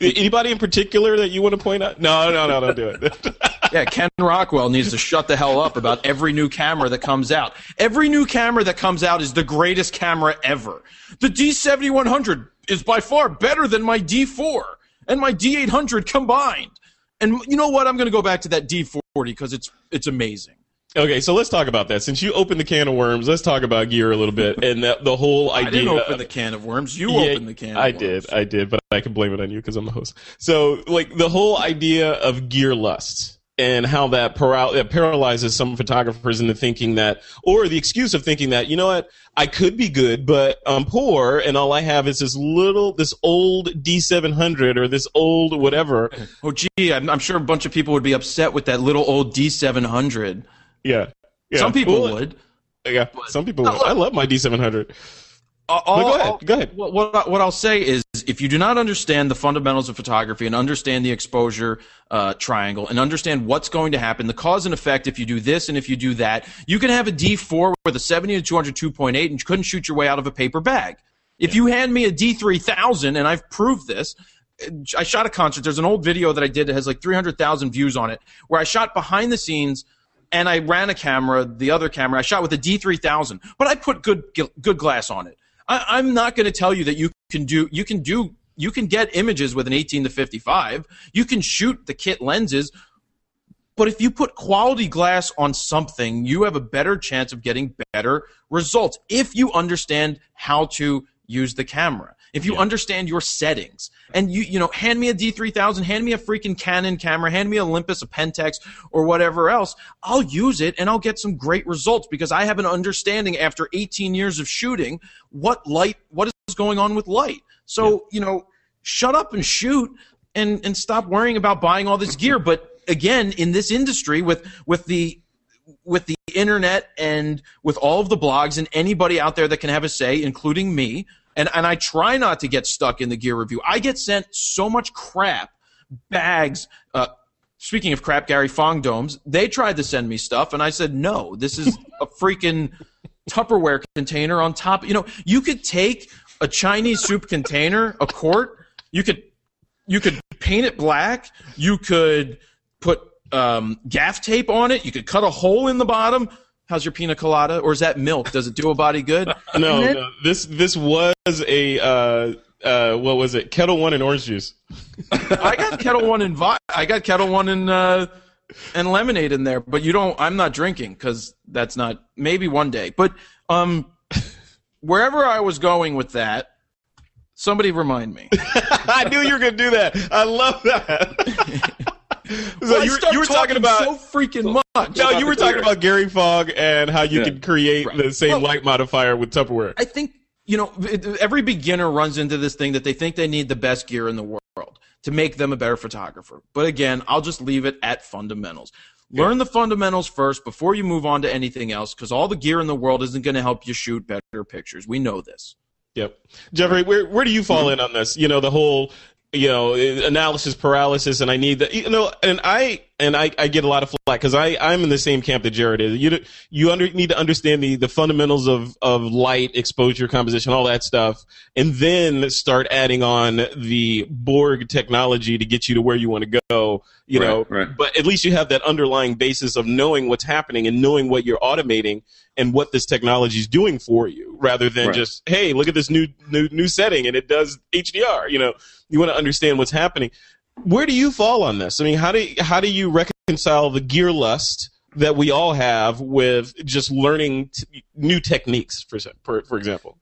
Anybody in particular that you want to point out? No, no, no, don't do it. Yeah, Ken Rockwell needs to shut the hell up about every new camera that comes out. Every new camera that comes out is the greatest camera ever. The D7100 is by far better than my D4 and my D800 combined. And you know what? I'm going to go back to that D40 because it's it's amazing. Okay, so let's talk about that. Since you opened the can of worms, let's talk about gear a little bit and the, the whole idea. I didn't open of- the can of worms. You Yeah, opened the can. Of I did, I did, but I can blame it on you because I'm the host. So, like the whole idea of gear lust and how that, paral- that paralyzes some photographers into thinking that, or the excuse of thinking that, you know what, I could be good, but I'm poor, and all I have is this little, this old D700 or this old whatever. Oh, gee, I'm, I'm sure a bunch of people would be upset with that little old D700. Yeah, yeah. Some people Well, would. Yeah, some people would. look- I love my D700. Uh, all- No, go ahead, all- go ahead. What, what, what I'll say is, if you do not understand the fundamentals of photography and understand the exposure uh, triangle and understand what's going to happen, the cause and effect, if you do this and if you do that, you can have a D4 with a 70 to 200 2.8 and you couldn't shoot your way out of a paper bag. If you hand me a D3000, and I've proved this, I shot a concert. There's an old video that I did that has like 300,000 views on it, where I shot behind the scenes and I ran a camera, the other camera. I shot with a D3000, but I put good good glass on it. I, I'm not going to tell you that you can do you can do you can get images with an 18 to 55. You can shoot the kit lenses, but if you put quality glass on something, you have a better chance of getting better results if you understand how to use the camera. If you understand your settings. And you, you know, hand me a D3000, hand me a freaking Canon camera, hand me a Olympus, a Pentax, or whatever else, I'll use it and I'll get some great results because I have an understanding after 18 years of shooting what light, what is going on with light. So, you know, shut up and shoot and, and stop worrying about buying all this gear. But again, in this industry with, with the, with the internet and with all of the blogs and anybody out there that can have a say, including me, and, and I try not to get stuck in the gear review. I get sent so much crap, bags. Uh, speaking of crap, Gary Fong domes, they tried to send me stuff, and I said no. This is a freaking Tupperware container on top. You know, you could take a Chinese soup container, a quart. You could you could paint it black. You could put um, gaff tape on it. You could cut a hole in the bottom. How's your pina colada? Or is that milk? Does it do a body good? No, then- no, this this was a uh, uh, what was it? Ketel One and orange juice. I got Ketel One and vi- I got Ketel One and uh, and lemonade in there, but you don't. I'm not drinking because that's not. Maybe one day, but um, wherever I was going with that, somebody remind me. I knew you were going to do that. I love that. So Well, you, were, you were talking about so freaking much. no, you were talking about Gary Fong and how you Yeah. can create the same Well- light modifier with Tupperware. I think you know it- every beginner runs into this thing that they think they need the best gear in the world to make them a better photographer. But again, I'll just leave it at fundamentals. Learn the fundamentals first before you move on to anything else because all the gear in the world isn't going to help you shoot better pictures. We know this. Yep. Jeffrey, where where do you fall mm-hmm. in on this? You know, the whole you know analysis paralysis, and I need that. You know, and I and I, I get a lot of flack because I I'm in the same camp that Jared is. You you under, need to understand the the fundamentals of of light, exposure, composition, all that stuff, and then start adding on the Borg technology to get you to where you want to go. You Right, know, right. but at least you have that underlying basis of knowing what's happening and knowing what you're automating and what this technology is doing for you rather than Right. just hey look at this new new new setting and it does hdr you know you want to understand what's happening where do you fall on this? I mean how do how do you reconcile the gear lust that we all have with just learning t- new techniques for, for for example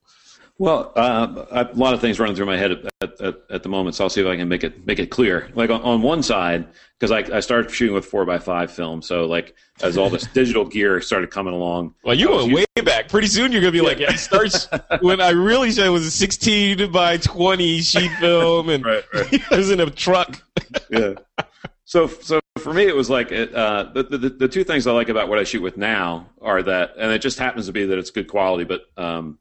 Well, uh, I- a lot of things running through my head at, at, at, the moment, so I'll see if I can make it make it clear. Like on, on one side, because I, I started shooting with four x five film, so like as all this digital gear started coming along, well I was way back pretty soon you're gonna be like yeah, it starts when i really said it was a 16 by 20 sheet film and Right, right. it was in a truck yeah. So, so for for me, it was like it, uh, the, the the two things I like about what I shoot with now are that, and it just happens to be that it's good quality, but um,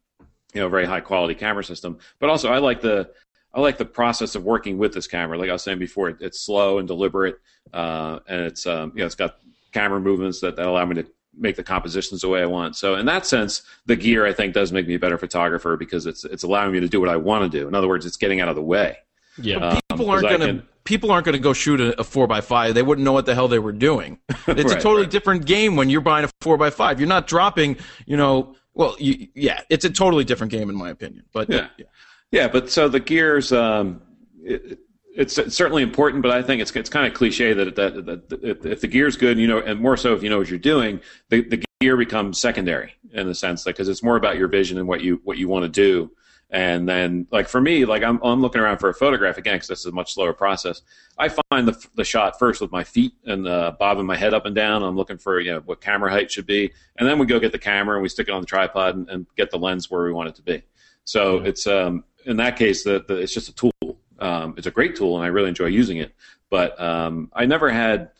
you know, very high quality camera system. But also, I like the I like the process of working with this camera. Like I was saying before, it, it's slow and deliberate, uh, and it's um, you know, it's got camera movements that, that allow me to make the compositions the way I want. So in that sense, the gear I think does make me a better photographer because it's it's allowing me to do what I want to do. In other words, it's getting out of the way. Yeah. Um, people aren't 'cause I going to can- people aren't going to go shoot a, a four by five. They wouldn't know what the hell they were doing. It's a totally right. different game when you're buying a four by five. You're not dropping, you know. Well, you, yeah, it's a totally different game in my opinion. But Yeah. Yeah, but so the gears, um, it, it's, it's certainly important, but I think it's it's kind of cliche that, that, that, that if the gear's good, you know, and more so if you know what you're doing, the, the gear becomes secondary in the sense that because it's more about your vision and what you what you want to do. And then, like for me, like I'm I'm looking around for a photograph again because this is a much slower process. I find the the shot first with my feet and uh, bobbing my head up and down. I'm looking for you know what camera height should be, and then we go get the camera and we stick it on the tripod and, and get the lens where we want it to be. So it's um, in that case, the, the, it's just a tool. Um, it's a great tool, and I really enjoy using it. But um, I never had.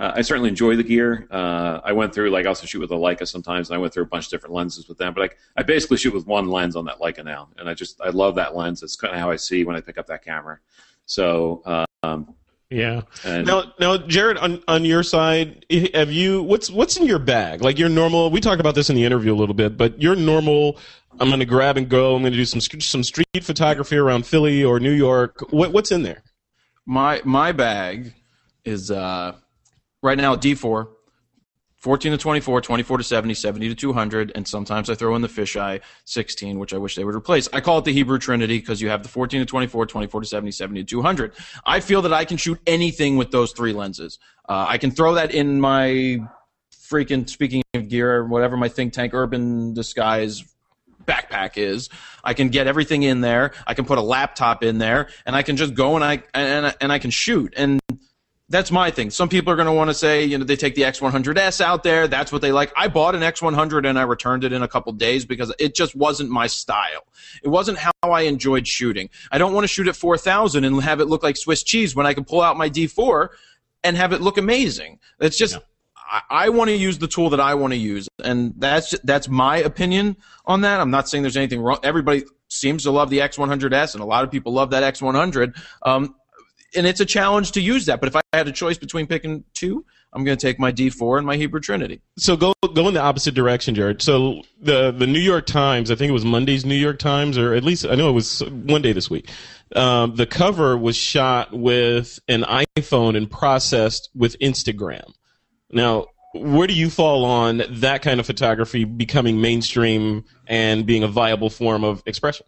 Uh, I certainly enjoy the gear. Uh, I went through like I also shoot with a Leica sometimes, and I went through a bunch of different lenses with them. But like I basically shoot with one lens on that Leica now, and I just I love that lens. It's kind of how I see when I pick up that camera. So um, Yeah. and Now, now, Jared, on on your side, have you what's what's in your bag? Like your normal. We talked about this in the interview a little bit, but your normal. I'm going to grab and go. I'm going to do some some street photography around Philly or New York. What what's in there? my my bag is uh, right now D4, 14 to 24, 24 to 70, 70 to 200, and sometimes I throw in the fisheye 16, which I wish they would replace. I call it the Hebrew Trinity because you have the 14 to 24, 24 to 70, 70 to 200. I feel that I can shoot anything with those three lenses. Uh, I can throw that in my freaking speaking of gear, whatever my think tank urban disguise backpack is. I can get everything in there. I can put a laptop in there, and I can just go and I and and I can shoot. And that's my thing. Some people are going to want to say, you know, they take the X100S out there. That's what they like. I bought an X100 and I returned it in a couple days because it just wasn't my style. It wasn't how I enjoyed shooting. I don't want to shoot at 4000 and have it look like Swiss cheese when I can pull out my D4 and have it look amazing. It's just I, I want to use the tool that I want to use, and that's that's my opinion on that. I'm not saying there's anything wrong. Everybody seems to love the X100S, and a lot of people love that X100. Um, and it's a challenge to use that. But if I had a choice between picking two, I'm going to take my D4 and my Hebrew Trinity. So go go in the opposite direction, Jared. So the the New York Times, I think it was Monday's New York Times, or at least I know it was one day this week. Um, the cover was shot with an iPhone and processed with Instagram. Now, where do you fall on that kind of photography becoming mainstream and being a viable form of expression?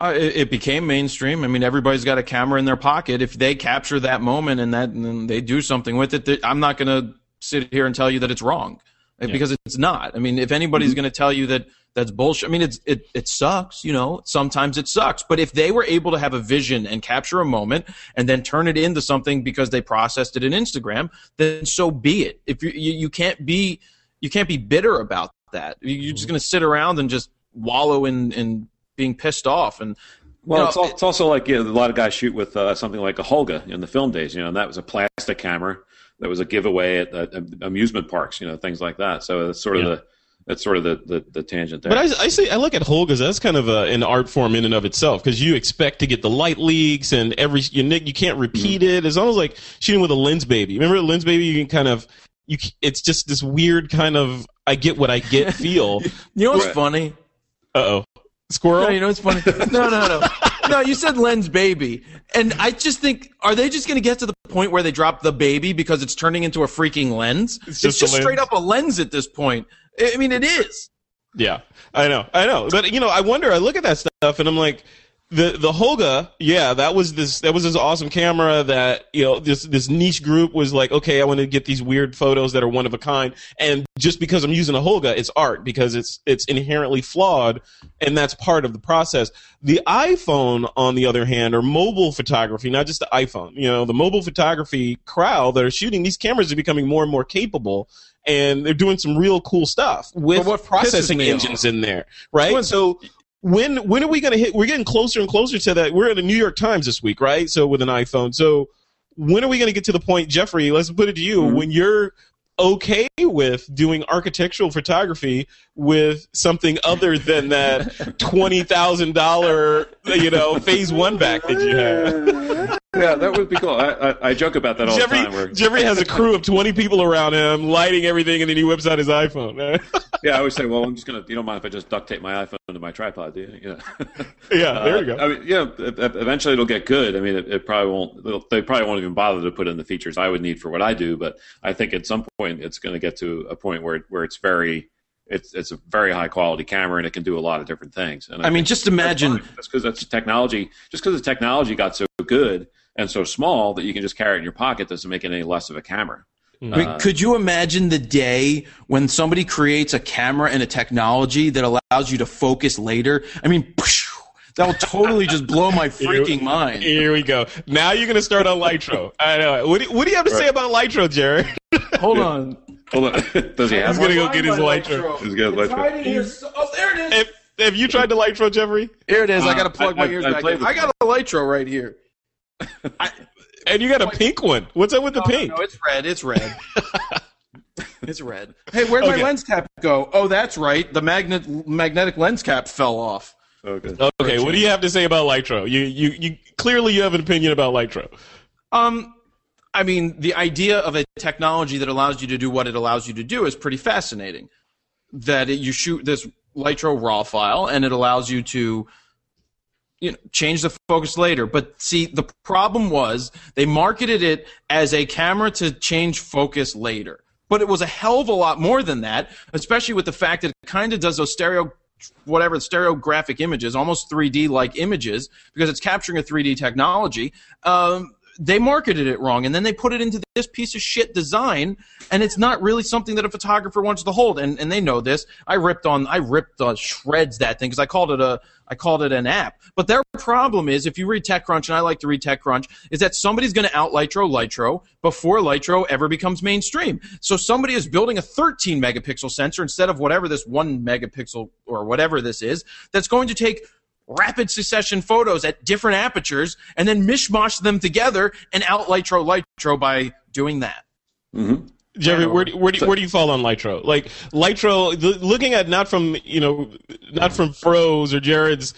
Uh, it, it became mainstream. I mean, everybody's got a camera in their pocket. If they capture that moment and that and they do something with it, th- I'm not going to sit here and tell you that it's wrong uh, because it's not. I mean, if anybody's going to tell you that that's bullshit, I mean, it's it it sucks. You know, sometimes it sucks. But if they were able to have a vision and capture a moment and then turn it into something because they processed it in Instagram, then so be it. If you you, you can't be you can't be bitter about that. You- You're just going to sit around and just wallow in in being pissed off and Well, you know, it's, al- it's also like you know, a lot of guys shoot with uh, something like a Holga in the film days, you know, and that was a plastic camera that was a giveaway at, at amusement parks, you know, things like that. So that's sort of Yeah. the that's sort of the, the, the tangent there. But I, I say I look at Holgas. That's kind of a, an art form in and of itself because you expect to get the light leaks and every you nick you can't repeat it. It's almost like shooting with a Lensbaby. Remember a Lensbaby? You can kind of you. It's just this weird kind of I get what I get feel. You know what's Right. funny? Uh oh, squirrel. No, you know it's funny? No, no, no. No, you said Lensbaby. And I just think, are they just going to get to the point where they drop the baby because it's turning into a freaking lens? It's just just, a lens. straight up a lens at this point. I mean, it is. Yeah, I know, I know. But you know, I wonder. I look at that stuff and I'm like, the the Holga, yeah, that was this that was this awesome camera that you know this this niche group was like, okay, I want to get these weird photos that are one of a kind, and just because I'm using a Holga, it's art because it's it's inherently flawed, and that's part of the process. The iPhone, on the other hand, or mobile photography, not just the iPhone, you know, the mobile photography crowd that are shooting these cameras are becoming more and more capable. And they're doing some real cool stuff with what processing engines off- in there, right? So when when are we going to hit? We're getting closer and closer to that. We're in the New York Times this week, right? So with an iPhone. So when are we going to get to the point, Jeffrey? Let's put it to you. Mm-hmm. When you're okay with doing architectural photography with something other than that twenty thousand dollar, you know, phase one back that you have. Yeah, that would be cool. I, I, I joke about that all Jeffrey, the time. Where, Jeffrey has a crew of twenty people around him, lighting everything, and then he whips out his iPhone. yeah, I always say, well, I'm just gonna. You don't mind if I just duct tape my iPhone to my tripod, do you? Yeah. yeah, there you go. Uh, I mean, yeah. Eventually, it'll get good. I mean, it, it probably won't. they'll- probably won't even bother to put in the features I would need for what I do. But I think at some point, it's going to get to a point where where it's very. It's it's a very high quality camera and it can do a lot of different things. And I mean, just imagine. That's because that's technology. Just because the technology got so good and so small that you can just carry it in your pocket doesn't make it any less of a camera. I mean, could you imagine the day when somebody creates a camera and a technology that allows you to focus later? I mean, that will totally just blow my freaking mind. Here we go. Now you're going to start on Lytro. I know. What do, what do you have to say about Lytro, Jared? Hold on. Hold on. Does he have He's going to go get his Lytro. He's got It's Lytro. right in here. Oh, there it is. Have, have you tried the Lytro, Jeffrey? Here it is. I Uh, got to plug I- my ears I- I back played in. with I got a Lytro right here. And you got a pink one. What's up with the Oh, pink? No, it's red. It's red. it's red. Hey, where'd my lens cap go? Oh, that's right. The magnet magnetic lens cap fell off. Good. Okay, what do you have to say about Lytro? You, you, you clearly you have an opinion about Lytro. Um, I mean, the idea of a technology that allows you to do what it allows you to do is pretty fascinating. That it, you shoot this Lytro RAW file, and it allows you to you know, change the focus later. But see, the problem was they marketed it as a camera to change focus later. But it was a hell of a lot more than that, especially with the fact that it kind of does those stereo, whatever, stereographic images, almost 3D like images, because it's capturing a 3D technology. Um, they marketed it wrong, and then they put it into this piece of shit design, and it's not really something that a photographer wants to hold. And and they know this. I ripped on, I ripped uh, shreds that thing because I called it a, I called it an app. But their problem is, if you read TechCrunch, and I like to read TechCrunch, is that somebody's going to out Lytro Lytro before Lytro ever becomes mainstream. So somebody is building a 13 megapixel sensor instead of whatever this one megapixel or whatever this is. That's going to take rapid succession photos at different apertures and then mishmash them together and out Lytro Lytro by doing that. Mm-hmm. Jeffrey, where do, where do, where do you fall on Lytro? Like Lytro, looking at not from you know not from Fro's or Jared's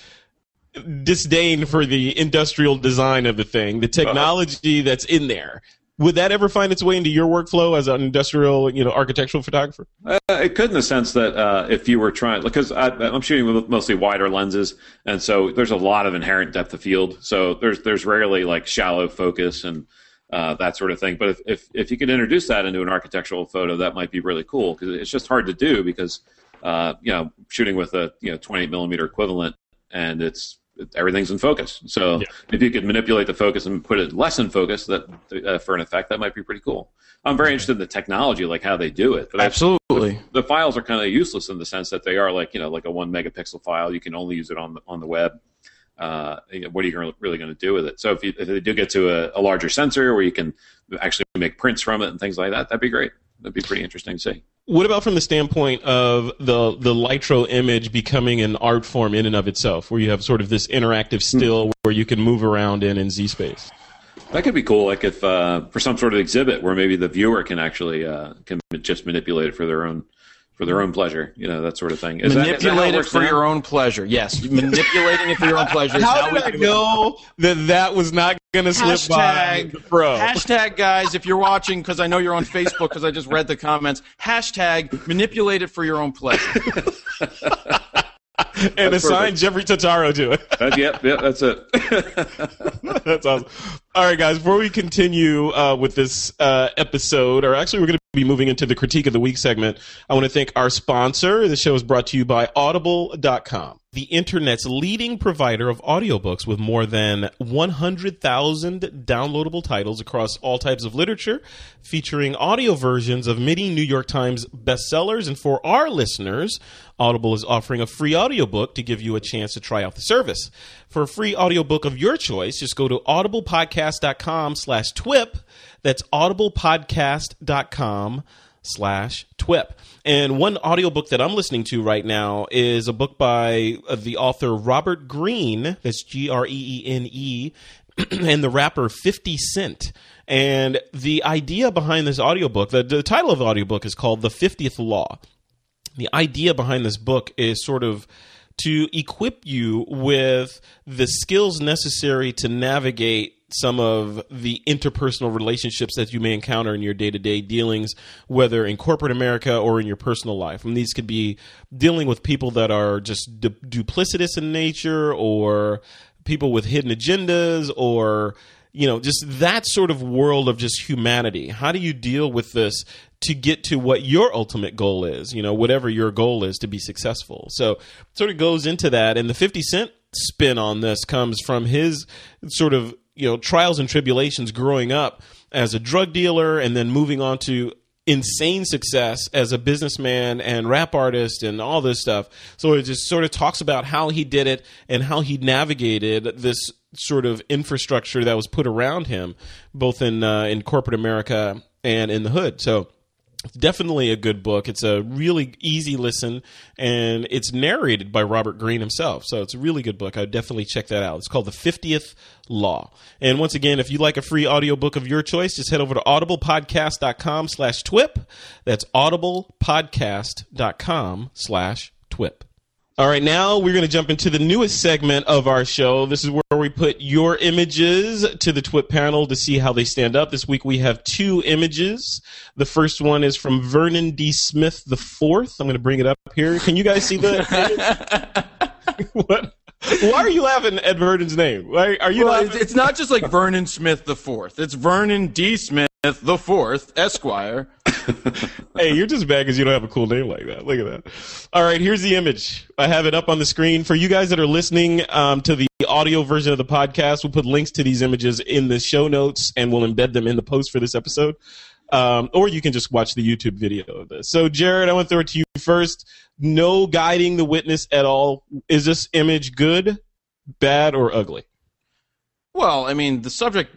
disdain for the industrial design of the thing, the technology that's in there. Would that ever find its way into your workflow as an industrial, you know, architectural photographer? Uh, it could in the sense that uh, if you were trying, because I, I'm shooting with mostly wider lenses, and so there's a lot of inherent depth of field. So there's there's rarely like shallow focus and uh, that sort of thing. But if, if if you could introduce that into an architectural photo, that might be really cool because it's just hard to do because uh, you know shooting with a you know 28 millimeter equivalent and it's everything's in focus. So Yeah. if you could manipulate the focus and put it less in focus, that uh, for an effect, that might be pretty cool. I'm very interested in the technology, like how they do it. But I- Absolutely. the files are kind of useless in the sense that they are like you know like a one megapixel file. You can only use it on the on the web. Uh, you know, what are you really going to do with it? So if, you, if they do get to a, a larger sensor where you can actually make prints from it and things like that, that'd be great. That'd be pretty interesting to see. What about from the standpoint of the the Lytro image becoming an art form in and of itself, where you have sort of this interactive still where you can move around in in Z space? That could be cool. Like if uh, for some sort of exhibit where maybe the viewer can actually uh, can just manipulate it for their own for their own pleasure. You know that sort of thing. Is that- is that it for now? your own pleasure. Yes, manipulating it for your own pleasure. How, How did I know that that was not going to slip by, Hashtag, bro? hashtag guys, if you're watching, because I know you're on Facebook, because I just read the comments. Hashtag manipulate it for your own pleasure. and That's assign perfect. Jeffrey Totaro to it. That- yep, yep, that's it. That's awesome. All right, guys. Before we continue uh, with this uh, episode, or actually, we're going to be moving into the critique of the week segment. I want to thank our sponsor. The show is brought to you by Audible.com, the internet's leading provider of audiobooks with more than 100,000 downloadable titles across all types of literature, featuring audio versions of many New York Times bestsellers. And for our listeners, Audible is offering a free audiobook to give you a chance to try out the service. For a free audiobook of your choice, just go to audiblepodcast.com slash twip. That's audiblepodcast.com slash twip. And one audiobook that I'm listening to right now is a book by uh, the author Robert Greene, that's G R E E N E, and the rapper 50 Cent. And the idea behind this audiobook, the, the title of the audiobook is called The 50th Law. The idea behind this book is sort of to equip you with the skills necessary to navigate some of the interpersonal relationships that you may encounter in your day to day dealings, whether in corporate America or in your personal life. And these could be dealing with people that are just du- duplicitous in nature or people with hidden agendas or you know just that sort of world of just humanity. How do you deal with this to get to what your ultimate goal is you know whatever your goal is to be successful? So sort of goes into that. And the 50 cent spin on this comes from his sort of you know trials and tribulations growing up as a drug dealer and then moving on to insane success as a businessman and rap artist and all this stuff. So it just sort of talks about how he did it and how he navigated this sort of infrastructure that was put around him, both in uh, in corporate America and in the hood. So definitely a good book. It's a really easy listen, and it's narrated by Robert Greene himself. So it's a really good book. I would definitely check that out. It's called The 50th Law. And once again, if you'd like a free audiobook of your choice, just head over to audiblepodcast.com slash twip. That's audiblepodcast.com slash twip. All right, now we're going to jump into the newest segment of our show. This is where we put your images to the Twit panel to see how they stand up. This week we have two images. The first one is from Vernon D. Smith the fourth. I'm going to bring it up here. Can you guys see the? what? Why are you laughing at Vernon's name? Why are you? Well, laughing? it's, it's not just like Vernon Smith the fourth. It's Vernon D. Smith the fourth, Esquire. hey, you're just bad because you don't have a cool name like that. Look at that. All right, here's the image. I have it up on the screen for you guys that are listening um, to the audio version of the podcast. We'll put links to these images in the show notes, and we'll embed them in the post for this episode. Um, or you can just watch the YouTube video of this. So, Jared, I want to throw it to you first. No guiding the witness at all. Is this image good, bad, or ugly? Well, I mean, the subject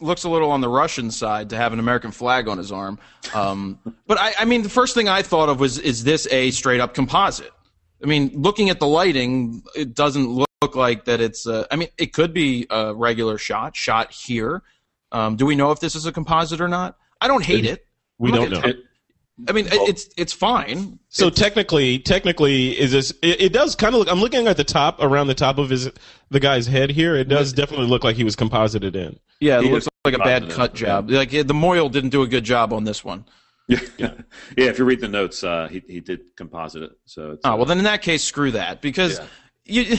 looks a little on the Russian side to have an American flag on his arm. Um, but I, I mean, the first thing I thought of was, is this a straight up composite? I mean, looking at the lighting, it doesn't look like that it's. Uh, I mean, it could be a regular shot, shot here. Um, do we know if this is a composite or not? I don't hate it. We I'm don't know. I mean, it- it's it's fine. So technically, technically, is this? It, it does kind of look. I'm looking at the top, around the top of his the guy's head here. It does definitely look like he was composited in. Yeah, it He looks like a bad composite, cut yeah. job. Like yeah, the Moyle didn't do a good job on this one. Yeah, yeah. If you read the notes, uh, he he did composite it. So it's, Oh uh, well, then in that case, screw that because Yeah. you.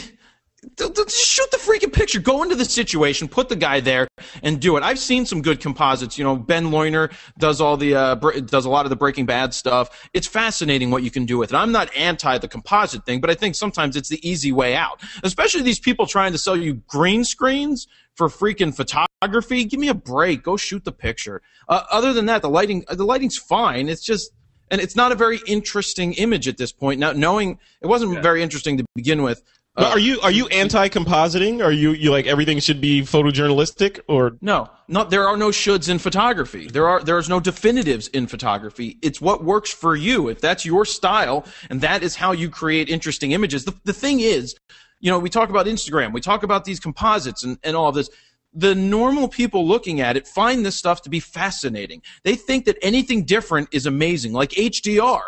Just shoot the freaking picture. Go into the situation. Put the guy there and do it. I've seen some good composites. You know, Ben Loiner does all the uh, br- does a lot of the Breaking Bad stuff. It's fascinating what you can do with it. I'm not anti the composite thing, but I think sometimes it's the easy way out. Especially these people trying to sell you green screens for freaking photography. Give me a break. Go shoot the picture. Uh, other than that, the lighting the lighting's fine. It's just and it's not a very interesting image at this point. Now, knowing it wasn't very interesting to begin with. Uh, are you are you anti-compositing? Are you you like everything should be photojournalistic or? no, no, there are no shoulds in photography. There are there is no definitives in photography. It's what works for you. If that's your style and that is how you create interesting images. The the thing is, you know, we talk about Instagram, we talk about these composites and, and all of this. The normal people looking at it find this stuff to be fascinating. They think that anything different is amazing, like HDR.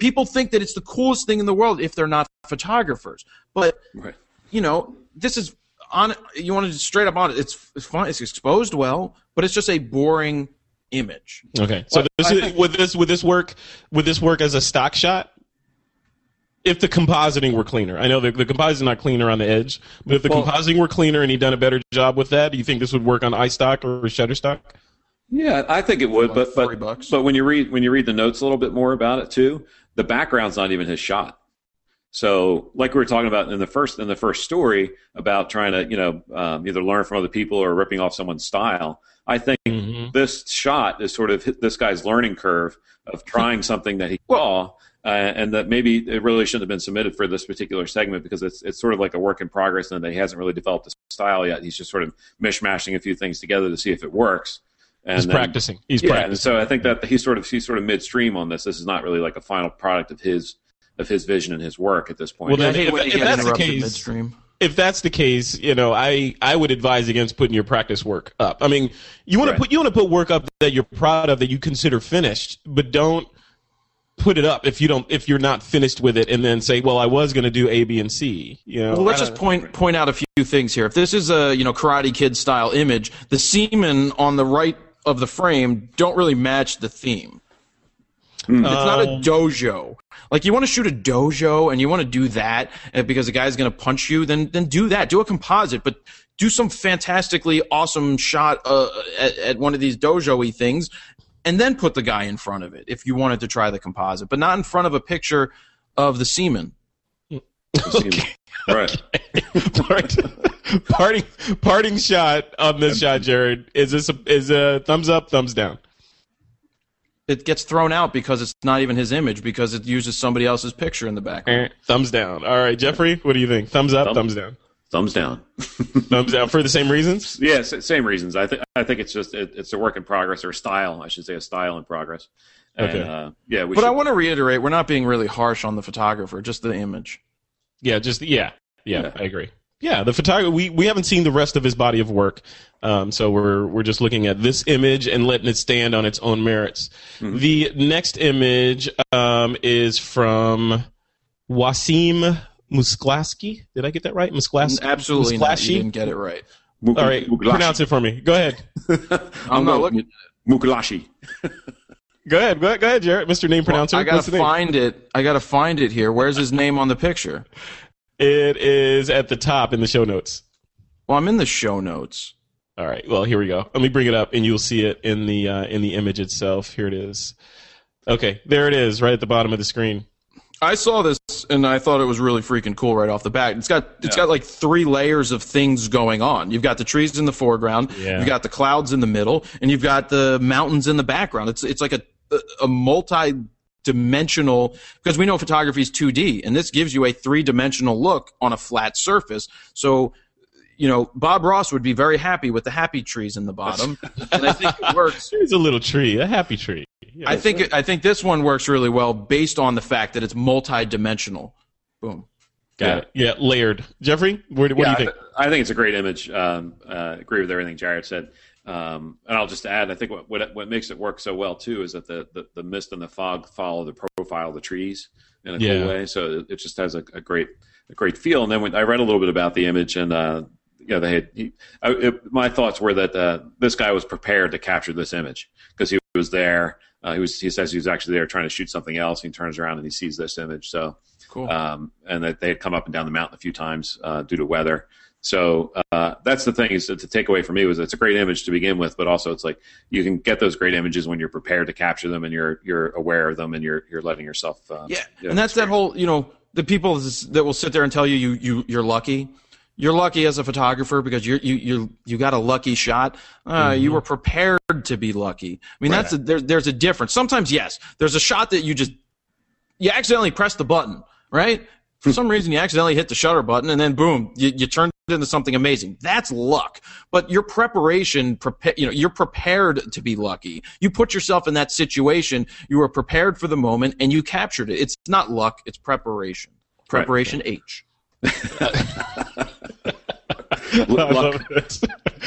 People think that it's the coolest thing in the world if they're not photographers. But right. you know, this is on. You want to just straight up on it. It's it's fine. It's exposed well, but it's just a boring image. Okay, so this is, would this would this work would this work as a stock shot? If the compositing were cleaner, I know the, the compositing not cleaner on the edge, but if the Well- compositing were cleaner and he'd done a better job with that, do you think this would work on iStock or Shutterstock? Yeah, I think it would, but but but when you read when you read the notes a little bit more about it too, the background's not even his shot. So, like we were talking about in the first in the first story about trying to you know um, either learn from other people or ripping off someone's style, I think Mhm. this shot is sort of this guy's learning curve of trying something that he saw. Uh, and that maybe it really shouldn't have been submitted for this particular segment because it's it's sort of like a work in progress and that he hasn't really developed a style yet. He's just sort of mishmashing a few things together to see if it works. And He's then- practicing. He's yeah, practicing. and so I think that he's sort of he's sort of midstream on this. This is not really like a final product of his of his vision and his work at this point. Well, then- hate if- if that's the case- midstream. if that's the case, you know, I I would advise against putting your practice work up. I mean, you want Right. to put you want to put work up that you're proud of that you consider finished, but don't put it up if you don't if you're not finished with it and then say, "Well, I was going to do A, B, and C." You know, Well, let's just uh, point point out a few things here. If this is a you know Karate Kid style image, the seamen on the right of the frame don't really match the theme. It's not a Um, dojo. Like you want to shoot a dojo and you want to do that uh, because the guy's going to punch you, then then do that. Do a composite, but do some fantastically awesome shot uh, at, at one of these dojo-y things, and then put the guy in front of it if you wanted to try the composite, but not in front of a picture of the seamen. Right. Part- parting parting shot on this shot, Jared. Is this a, is a thumbs up, thumbs down? it gets thrown out because it's not even his image because it uses somebody else's picture in the background. Eh, Thumbs down. All right, Jeffrey, what do you think? Thumbs up, Thumb- thumbs down. Thumbs down. Thumbs down for the same reasons. Yeah, same reasons. I think I think it's just it, it's a work in progress or style, I should say, a style in progress. And, Okay. Uh, yeah, we But should, I want to reiterate, we're not being really harsh on the photographer, just the image. Yeah, just yeah, yeah, Yeah. I agree. Yeah, the photographer. We we haven't seen the rest of his body of work, um, so we're we're just looking at this image and letting it stand on its own merits. The next image um, is from Wasim Musklaski. Did I get that right? Musklaski. Absolutely not. Musklashi? You didn't get it right. Muk- All right, Muglashi. pronounce it for me. Go ahead. I'm not looking. Muglashi. Go ahead. Go ahead, go ahead Jared. Mr. Name Pronouncer. I gotta find it. I gotta find it here. Where's his name on the picture? It is at the top in the show notes. Well, I'm in the show notes. All right. Well, here we go. Let me bring it up, and you'll see it in the uh, in the image itself. Here it is. Okay, there it is, right at the bottom of the screen. I saw this and I thought it was really freaking cool right off the bat. It's got it's got like three layers of things going on. You've got the trees in the foreground, Yeah. you've got the clouds in the middle, and you've got the mountains in the background. It's it's like a a multi dimensional because we know photography is 2D and this gives you a three-dimensional look on a flat surface. So you know, Bob Ross would be very happy with the happy trees in the bottom, and I think it works. There's a little tree, a happy tree. Yeah. I think it, I think this one works really well based on the fact that it's multi-dimensional. Boom. Got Yeah. it. Yeah, layered. Jeffrey, what, what yeah, do you I, think? th- I think it's a great image. Um, uh, agree with everything Jared said. Um, and I'll just add, I think what, what what makes it work so well too is that the, the, the mist and the fog follow the profile of the trees in a Yeah. cool way. So it, it just has a, a great a great feel. And then when I read a little bit about the image, and uh, you know, they had he, I, it, my thoughts were that uh, this guy was prepared to capture this image because he was there. Uh, he was he says he was actually there trying to shoot something else. He turns around and he sees this image. So Cool. um, and that they had come up and down the mountain a few times uh, due to weather. So uh, that's the thing is the takeaway for me was it's a great image to begin with, but also it's like you can get those great images when you're prepared to capture them and you're you're aware of them and you're you're letting yourself. Uh, Yeah, you know, and that's that whole you know the people that will sit there and tell you you you you're lucky. You're lucky as a photographer because you're, you you you got a lucky shot. Uh, You were prepared to be lucky. I mean, that's a, there, there's a difference. Sometimes, yes, there's a shot that you just you accidentally press the button, right? For some reason, you accidentally hit the shutter button, and then boom, you, you turned it into something amazing. That's luck. But your preparation, prepa- you know, you're prepared to be lucky. You put yourself in that situation. You were prepared for the moment, and you captured it. It's not luck. It's preparation. Preparation H. It.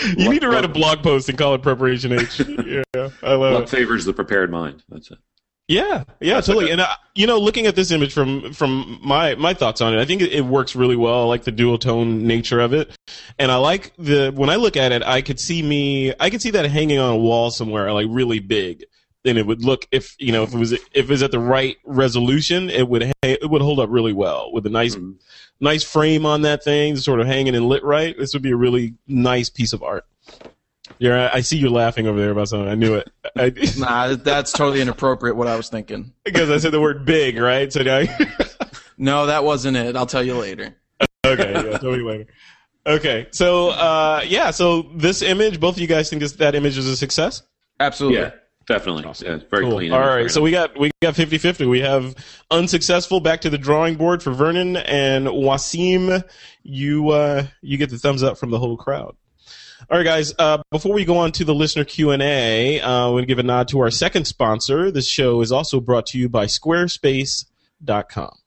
you need to write a blog post and call it Preparation H. Yeah, I love Luck it. favors the prepared mind. That's it. Yeah, yeah, totally. And uh, you know, looking at this image from from my my thoughts on it, I think it, it works really well. I like the dual tone nature of it, and I like the when I look at it, I could see me, I could see that hanging on a wall somewhere, like really big. And it would look if you know if it was if it was at the right resolution, it would ha- it would hold up really well with a nice Mhm. Nice frame on that thing, sort of hanging and lit right. This would be a really nice piece of art. Yeah, I see you laughing over there about something. I knew it. I, Nah, that's totally inappropriate. What I was thinking. because I said the word big, right? So now, No, that wasn't it. I'll tell you later. okay, yeah, tell me later. Okay, so uh, yeah, so this image, both of you guys think this that image is a success. Absolutely. Yeah, definitely. Yeah, very Cool. clean. All image, right, very so we got we got 50-50. We have unsuccessful back to the drawing board for Vernon and Wasim. You uh, you get the thumbs up from the whole crowd. All right, guys. Uh, before we go on to the listener Q and A, uh, we're going to give a nod to our second sponsor. This show is also brought to you by Squarespace.com.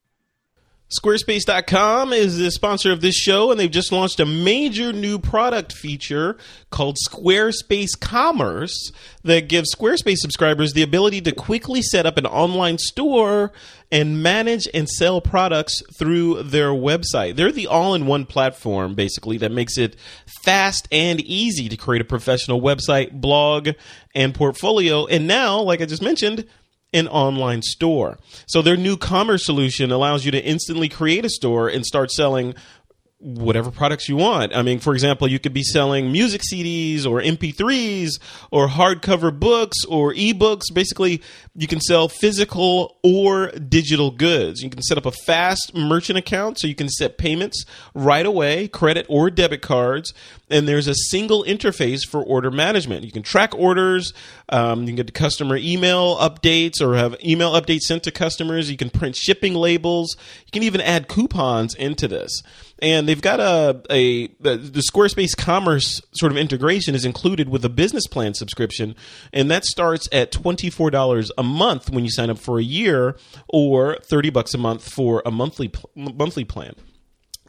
Squarespace.com is the sponsor of this show, and they've just launched a major new product feature called Squarespace Commerce that gives Squarespace subscribers the ability to quickly set up an online store and manage and sell products through their website. They're the all in one platform, basically, that makes it fast and easy to create a professional website, blog, and portfolio. And now, like I just mentioned, an online store. So their new commerce solution allows you to instantly create a store and start selling whatever products you want. I mean, for example, you could be selling music CDs or MP3s or hardcover books or ebooks. Basically, you can sell physical or digital goods. You can set up a fast merchant account so you can set payments right away, credit or debit cards. And there's a single interface for order management. You can track orders. Um, you can get customer email updates or have email updates sent to customers. You can print shipping labels. You can even add coupons into this and they've got a, a the Squarespace Commerce sort of integration is included with a business plan subscription, and that starts at twenty four dollars a month when you sign up for a year, or thirty bucks a month for a monthly monthly plan.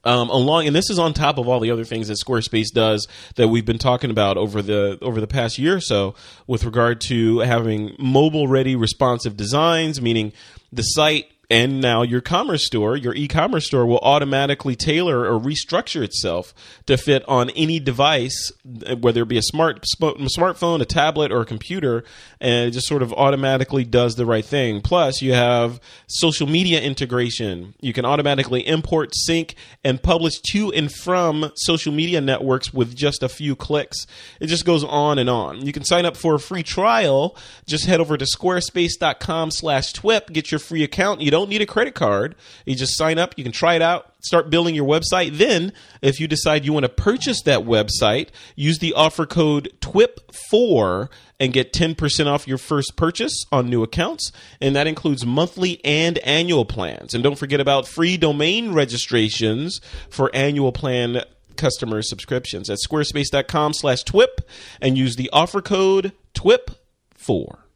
Um, along, and this is on top of all the other things that Squarespace does that we've been talking about over the over the past year or so, with regard to having mobile ready, responsive designs, meaning the site and now your commerce store, your e-commerce store will automatically tailor or restructure itself to fit on any device, whether it be a smart smartphone, a tablet, or a computer, and it just sort of automatically does the right thing. Plus, you have social media integration. You can automatically import, sync, and publish to and from social media networks with just a few clicks. It just goes on and on. You can sign up for a free trial. Just head over to squarespace.com/twip, get your free account. You don't need a credit card. You just sign up. You can try it out. Start building your website. Then, if you decide you want to purchase that website, use the offer code TWIP4 and get 10% off your first purchase on new accounts. And that includes monthly and annual plans. And don't forget about free domain registrations for annual plan customer subscriptions at squarespace.com slash twip and use the offer code twip4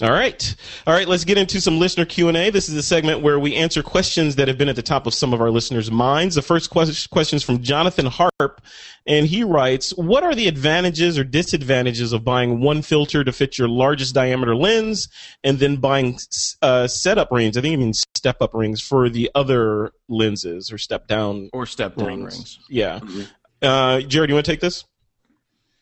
all right. All right, let's get into some listener Q&A. This is a segment where we answer questions that have been at the top of some of our listeners' minds. The first question is from Jonathan Harp, and he writes, "What are the advantages or disadvantages of buying one filter to fit your largest diameter lens and then buying uh, setup rings, I think it means step up rings for the other lenses or step down or step down rings." rings. Yeah. Mm-hmm. Uh, Jared, you want to take this?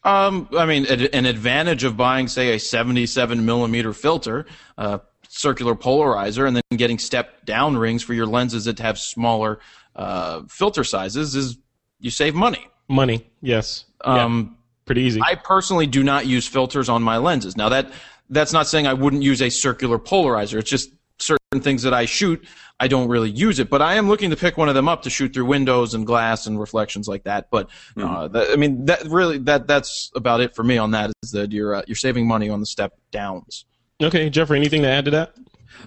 Um, I mean, an advantage of buying, say, a 77 millimeter filter, uh, circular polarizer, and then getting step down rings for your lenses that have smaller uh, filter sizes is you save money. Money, yes. Um, yeah. Pretty easy. I personally do not use filters on my lenses. Now that that's not saying I wouldn't use a circular polarizer. It's just certain things that I shoot, I don't really use it. But I am looking to pick one of them up to shoot through windows and glass and reflections like that. But uh, mm-hmm. that, I mean, that really that that's about it for me on that. Is that you're uh, you're saving money on the step downs. Okay, Jeffrey, anything to add to that?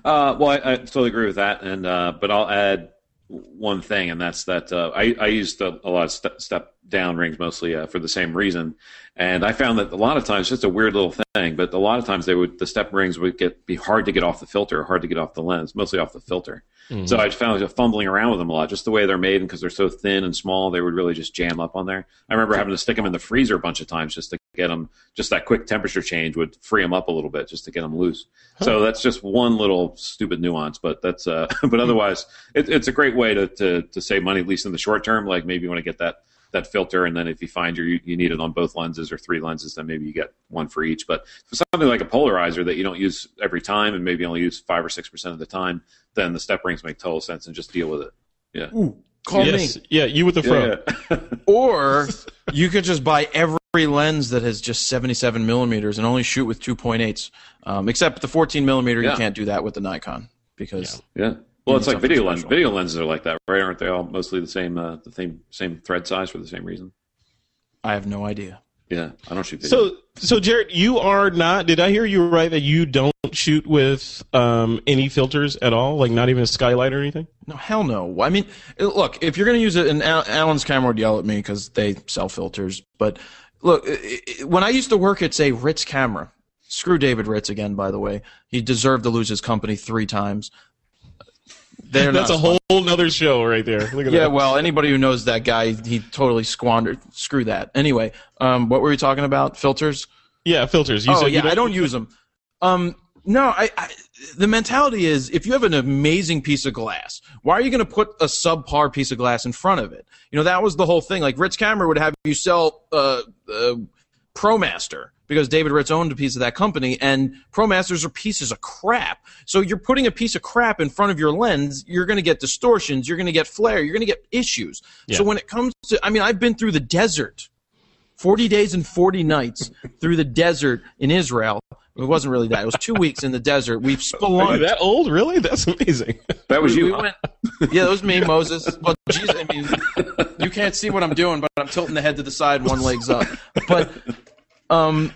Uh, well, I, I, totally agree with that, and uh, but I'll add one thing, and that's that uh, I, I used a, a lot of step, step down rings mostly uh, for the same reason. And I found that a lot of times, just a weird little thing, but a lot of times they would the step rings would get be hard to get off the filter, hard to get off the lens, mostly off the filter. Mm-hmm. So I found fumbling around with them a lot, just the way they're made, and because they're so thin and small, they would really just jam up on there. I remember having to stick them in the freezer a bunch of times just to get them. Just that quick temperature change would free them up a little bit, just to get them loose. Huh. So that's just one little stupid nuance, but that's uh, but otherwise, it, it's a great way to, to to save money at least in the short term. Like maybe you want to get that that filter, and then if you find you you need it on both lenses or three lenses, then maybe you get one for each. But for something like a polarizer that you don't use every time, and maybe only use five or six percent of the time, then the step rings make total sense, and just deal with it. Yeah. Ooh, call yes. me. Yeah, you with the fro. Yeah, yeah. or you could just buy every lens that has just 77 millimeters and only shoot with 2.8s. Um, except the 14 millimeter, yeah. you can't do that with the Nikon because yeah. Well, it's like video lens. Video lenses are like that, right? Aren't they all mostly the same, uh, the same, same thread size for the same reason? I have no idea. Yeah, I don't shoot video. So, so Jared, you are not. Did I hear you right that you don't shoot with um, any filters at all? Like not even a skylight or anything? No, hell no. I mean, look, if you're going to use it, and Al- Alan's camera would yell at me because they sell filters. But look, i- i- when I used to work at, say, Ritz Camera, screw David Ritz again, by the way. He deserved to lose his company three times. They're That's a whole nother show right there. Look at Yeah, that. well, anybody who knows that guy, he totally squandered. Screw that. Anyway, um, what were we talking about? Filters? yeah, filters. You oh said yeah, you I don't use them. Um, no, I, I. The mentality is, if you have an amazing piece of glass, why are you going to put a subpar piece of glass in front of it? You know, that was the whole thing. Like Ritz Camera would have you sell uh, uh, ProMaster because David Ritz owned a piece of that company, and ProMasters are pieces of crap. So you're putting a piece of crap in front of your lens, you're going to get distortions, you're going to get flare, you're going to get issues. Yeah. So when it comes to, I mean, I've been through the desert 40 days and 40 nights through the desert in Israel. It wasn't really that. It was two weeks in the desert. We've Are you spelunked. that old? Really? That's amazing. that was We, you. we went, yeah, that was me, Moses. Well, Jesus, I mean, you can't see what I'm doing, but I'm tilting the head to the side, one leg's up. But, um,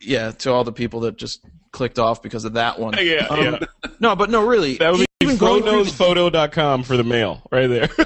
yeah, to all the people that just clicked off because of that one. Yeah, Um, yeah. No, but no, really. That would be even going through the- froknowsphoto.com for the mail right there.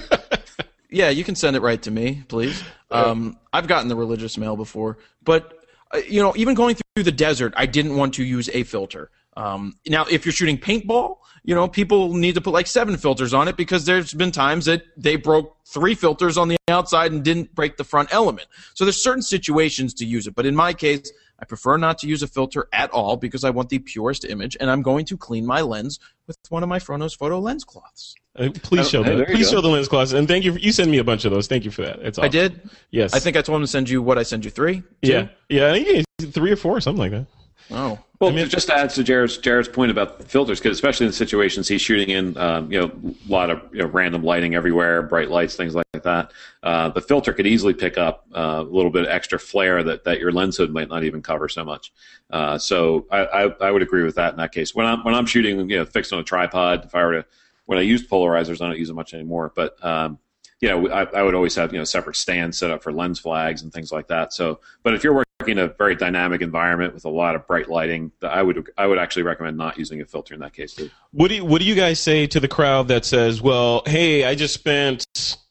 Yeah, you can send it right to me, please. Um, I've gotten the religious mail before, but uh, you know, even going through the desert, I didn't want to use a filter. Um, now, if you're shooting paintball, you know, people need to put like seven filters on it because there's been times that they broke three filters on the outside and didn't break the front element. So there's certain situations to use it, but in my case, I prefer not to use a filter at all because I want the purest image, and I'm going to clean my lens with one of my Fro Knows photo lens cloths. Uh, Please show Oh, me. Please go. show the lens cloths, and thank you. For, you send me a bunch of those. Thank you for that. It's awesome. I did. Yes. I think I told him to send you what I send you three. Yeah. Two? Yeah. I think three or four, something like that. Oh. Well, just to add to Jared's, Jared's point about filters, because especially in the situations he's shooting in, um, you know, a lot of you know, random lighting everywhere, bright lights, things like that. Uh, the filter could easily pick up uh, a little bit of extra flare that, that your lens hood might not even cover so much. Uh, so I, I, I would agree with that in that case. When I'm when I'm shooting, you know, fixed on a tripod, if I were to when I used polarizers, I don't use them much anymore, but um, you know, I, I would always have you know separate stands set up for lens flags and things like that. So, but if you're working in a very dynamic environment with a lot of bright lighting, I would I would actually recommend not using a filter in that case too. What do you, What do you guys say to the crowd that says, "Well, hey, I just spent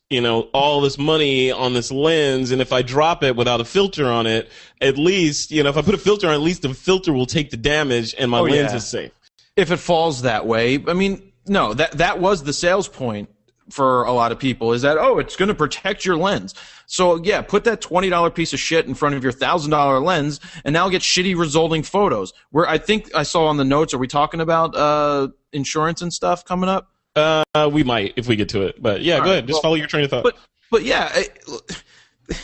you know all this money on this lens, and if I drop it without a filter on it, at least you know if I put a filter on, at least the filter will take the damage, and my Oh, lens yeah. is safe." If it falls that way, I mean, no, that that was the sales point for a lot of people is that oh, it's going to protect your lens. So yeah, put that twenty dollar piece of shit in front of your thousand dollar lens, and now get shitty resulting photos. Where I think I saw on the notes, are we talking about uh, insurance and stuff coming up? Uh, we might if we get to it, but yeah, go right, ahead. Just well, follow your train of thought. But but yeah, I,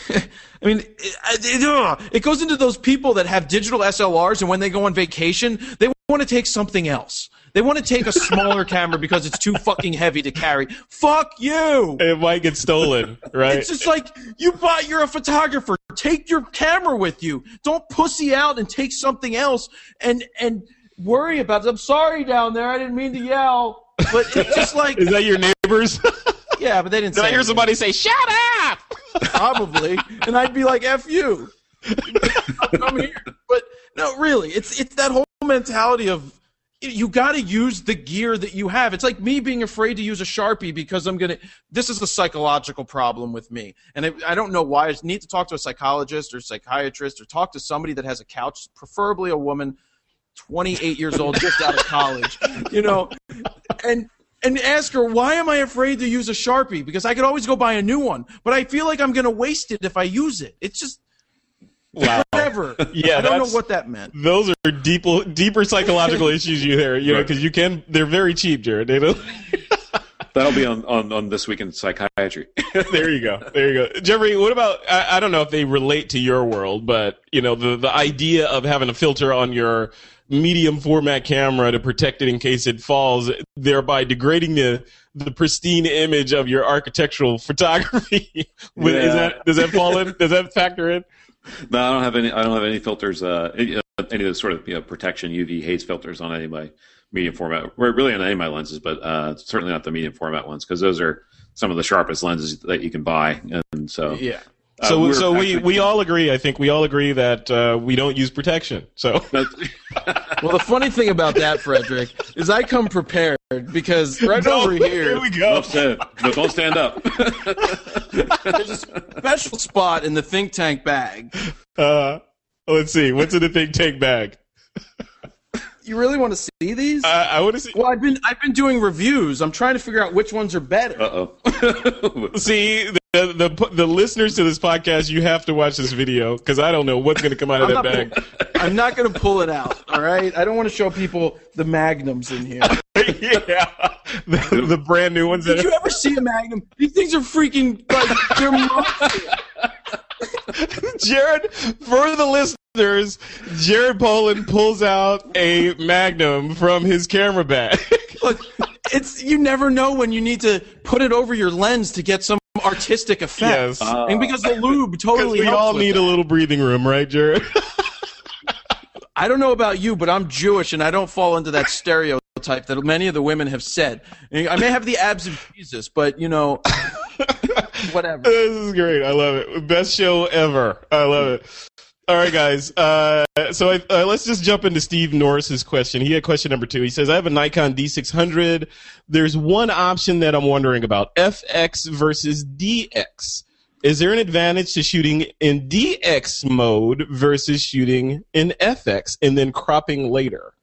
I mean, it, it, it goes into those people that have digital SLRs, and when they go on vacation, they want to take something else. They want to take a smaller camera because it's too fucking heavy to carry. Fuck you. it might get stolen, right? It's just like you bought. You're a photographer. Take your camera with you. Don't pussy out and take something else and and worry about it. I'm sorry down there. I didn't mean to yell. But it's just like Is that your neighbors? yeah, but they didn't. Did say I hear anything. somebody say "Shut up"? probably, and I'd be like, "F you." I'm here, but no, really, it's it's that whole mentality of you got to use the gear that you have. It's like me being afraid to use a sharpie because I'm gonna. This is a psychological problem with me, and I, I don't know why. I need to talk to a psychologist or psychiatrist or talk to somebody that has a couch, preferably a woman, 28 years old, just out of college, you know, and and ask her why am I afraid to use a sharpie because I could always go buy a new one, but I feel like I'm gonna waste it if I use it. It's just Wow. whatever. Yeah, I don't know what that meant. Those are deeper, deeper psychological issues you hear, you know, because you can. They're very cheap, Jared. They don't. That'll be on, on, on this week in psychiatry. there you go. There you go. Jeffrey, what about? I, I don't know if they relate to your world, but you know, the the idea of having a filter on your medium format camera to protect it in case it falls, thereby degrading the the pristine image of your architectural photography. With- Is Yeah. that does that fall in? Does that factor in? no, I don't have any. I don't have any filters. Uh, any, uh, of the sort of you know, protection UV haze filters on any of my medium format. Or really on any of my lenses, but uh, certainly not the medium format ones because those are some of the sharpest lenses that you can buy. And so, Yeah. Uh, So, we're so we, actually- we all agree. I think we all agree that uh, we don't use protection. So, Well, the funny thing about that, Frederick, is I come prepared because right over here, here we go. Enough said. No, don't stand up. there's a special spot in the think tank bag. Uh, let's see. What's in the think tank bag? You really want to see these? Uh, I want to see. well, I've been I've been doing reviews. I'm trying to figure out which ones are better. Uh oh. See the, the the listeners to this podcast, you have to watch this video because I don't know what's going to come out of I'm that bag. I'm not going to pull it out. All right. I don't want to show people the magnums in here. yeah, the, the brand new ones. Did you ever see a magnum? These things are freaking like they're monsters. Jared, for the listeners, Jared Polin pulls out a Magnum from his camera bag. Look, it's you never know when you need to put it over your lens to get some artistic effect. Yes. and because the lube totally we all need that. a little breathing room, right, Jared? I don't know about you, but I'm Jewish and I don't fall into that stereotype that many of the women have said. I may have the abs of Jesus, but you know, whatever. this is great. I love it. Best show ever. I love it. All right, guys. Uh, so I, uh, let's just jump into Steve Norris's question. He had question number two. He says, "I have a Nikon D600. There's one option that I'm wondering about: FX versus DX. Is there an advantage to shooting in DX mode versus shooting in FX and then cropping later?"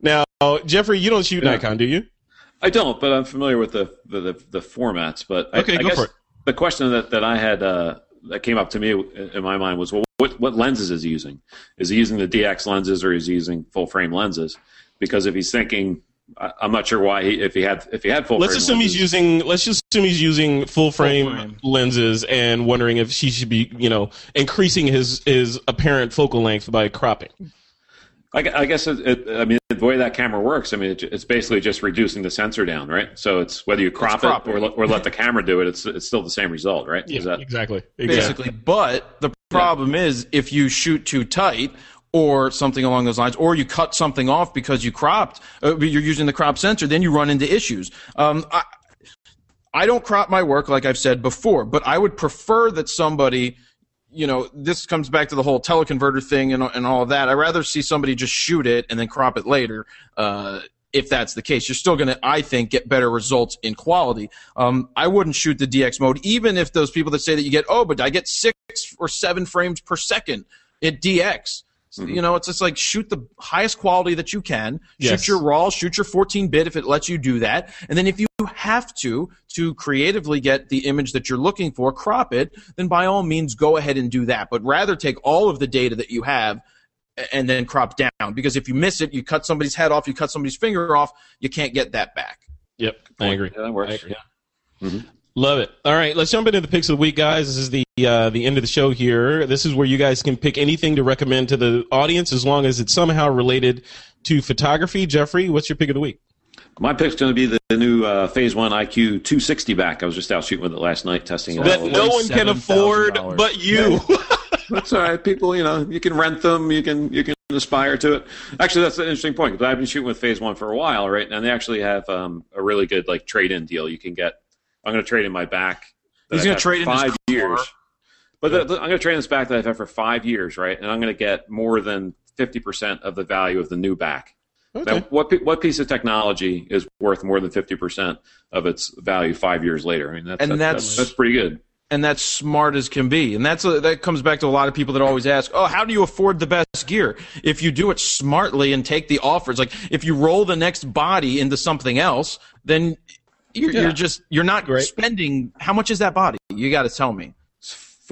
Now, Jeffrey, you don't shoot Yeah. Nikon, do you? I don't, but I'm familiar with the the, the, the formats. But I, Okay, I go guess for it. the question that, that I had uh, that came up to me in my mind was, well, what what lenses is he using? Is he using the DX lenses or is he using full frame lenses? Because if he's thinking, I, I'm not sure why he if he had if he had full. Let's frame assume lenses, he's using. Let's just assume he's using full frame, frame. lenses and wondering if he should be, you know, increasing his his apparent focal length by cropping. I, I guess it, it, I mean the way that camera works. I mean it, it's basically just reducing the sensor down, right? So it's whether you crop crop it or, let- or let the camera do it. It's it's still the same result, right? Is that exactly. basically. But the problem is if you shoot too tight or something along those lines, or you cut something off because you cropped, uh, you're using the crop sensor, then you run into issues. Um, I, I don't crop my work like I've said before, but I would prefer that somebody, you know, this comes back to the whole teleconverter thing and, and all of that. I'd rather see somebody just shoot it and then crop it later. Uh, if that's the case, you're still going to, I think, get better results in quality. Um, I wouldn't shoot the DX mode, even if those people that say that you get, oh, but I get six or seven frames per second at DX. So, You know, it's just like shoot the highest quality that you can. Yes. Shoot your RAW, shoot your 14 bit if it lets you do that. And then if you have to, to creatively get the image that you're looking for, crop it, then by all means go ahead and do that. But rather take all of the data that you have and then crop down. Because if you miss it, you cut somebody's head off, you cut somebody's finger off, you can't get that back. Yep, I agree. Yeah, that works. I agree. Love it. All right, let's jump into the picks of the week, guys. This is the uh, the end of the show here. This is where you guys can pick anything to recommend to the audience, as long as it's somehow related to photography. Jeffrey, what's your pick of the week? My pick's going to be the, the new uh, Phase One IQ 260 back. I was just out shooting with it last night, testing it. That out. no one can afford $47,000. but you. That's all right. People, you know, you can rent them. You can you can aspire to it. Actually, that's an interesting point because I've been shooting with Phase One for a while, right? And they actually have um, a really good like trade in deal. You can get. I'm going to trade in my back. He's gonna trade for in five years. But the, the- I'm going to trade in this back that I've had for five years, right? And I'm going to get more than 50% of the value of the new back. Okay. Now, what what piece of technology is worth more than 50% of its value five years later? I mean, that's, And that's, that's- that's pretty good. And that's smart as can be. And that's a, that comes back to a lot of people that always ask, "Oh, how do you afford the best gear?" If you do it smartly and take the offers, like if you roll the next body into something else, then you're, Yeah. you're just you're not Great. spending. How much is that body? You got to tell me.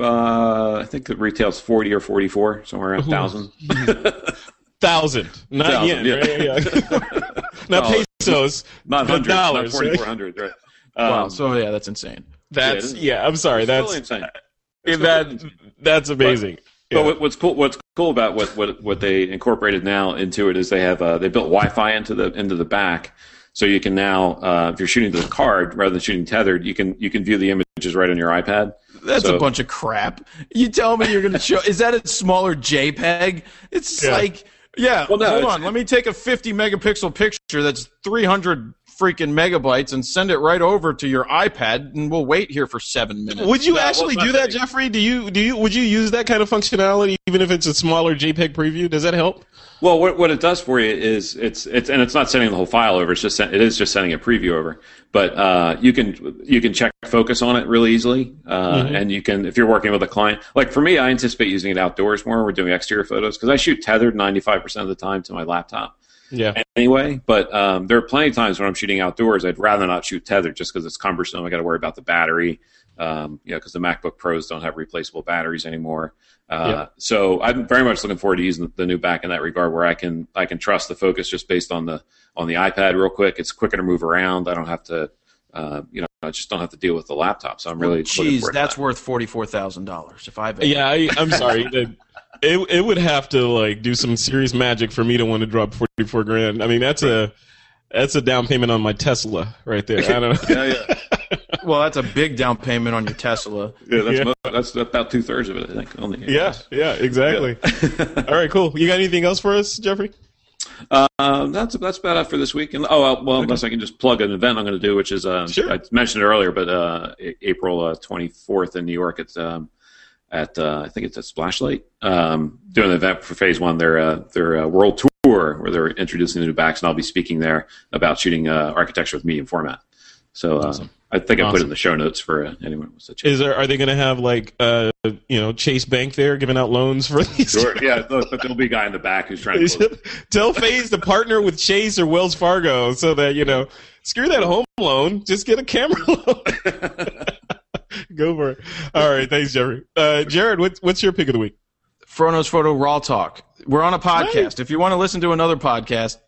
Uh, I think the retail's 40 or 44, somewhere around 1,000. Thousand, not yen. Yeah. Right? Yeah. not Dollars. pesos, Not but hundreds, not dollars. right? 4,400, right? Um, wow. So yeah, that's insane. That's Yeah, yeah. I'm sorry. it's That's really insane. that. That's amazing. But Yeah. what, what's cool, what's cool about what, what, what they incorporated now into it is they have uh, they built Wi-Fi into the into the back, so you can now uh, if you're shooting to the card rather than shooting tethered, you can you can view the images right on your iPad. That's So- a bunch of crap. You tell me you're going to show. Is that a smaller JPEG? It's Yeah. like, yeah. Well, no, hold on. Let me take a 50 megapixel picture that's 300 freaking megabytes and send it right over to your iPad, and we'll wait here for seven minutes. Would you No, actually do that's that, Jeffrey? Do you do you would you use that kind of functionality even if it's a smaller JPEG preview? Does that help? Well, what, what it does for you is it's it's and it's not sending the whole file over. It's just sen- it is just sending a preview over. But uh, you can you can check focus on it really easily, uh, and you can if you're working with a client. Like for me, I anticipate using it outdoors more. We're doing exterior photos because I shoot tethered 95 percent of the time to my laptop Yeah. anyway. But um, there are plenty of times when I'm shooting outdoors, I'd rather not shoot tethered just because it's cumbersome. I got to worry about the battery, um, you know, because the MacBook Pros don't have replaceable batteries anymore. Uh, Yeah. So I'm very much looking forward to using the new back in that regard, where I can I can trust the focus just based on the on the iPad real quick. It's quicker to move around. I don't have to, uh, you know, I just don't have to deal with the laptop. So I'm really looking Jeez, forward to that's that. worth forty four thousand dollars. If I've Yeah, I, I'm sorry. That- it it would have to like do some serious magic for me to want to drop 44 grand. I mean, that's a that's a down payment on my Tesla right there. I don't know. yeah, yeah, well, that's a big down payment on your Tesla. yeah. That's Yeah. mo- that's about two thirds of it, I think. On the Yeah, yeah, exactly. All right, cool. You got anything else for us, Jeffrey? Um, that's that's about it for this week. And oh well, well unless I can just plug an event I'm going to do, which is uh, Sure. I mentioned it earlier, but uh, A- April twenty fourth in New York. It's um, at uh, I think it's at Splashlight. Um, doing an event for Phase One. Their uh, their uh, world tour where they're introducing the new backs, and I'll be speaking there about shooting uh, architecture with medium format. So uh, Awesome. I think I put it in the show notes for uh, anyone who wants to check. Is there are they going to have like uh you know Chase Bank there giving out loans for these? Sure. Yeah, there'll be a guy in the back who's trying to. Tell Phase to partner with Chase or Wells Fargo so that you know screw that home loan, just get a camera loan. Go for it. All right, thanks, Jeffrey. Uh, Jared, what's what's your pick of the week? Fro Knows Photo Raw Talk. We're on a podcast. Right. If you want to listen to another podcast,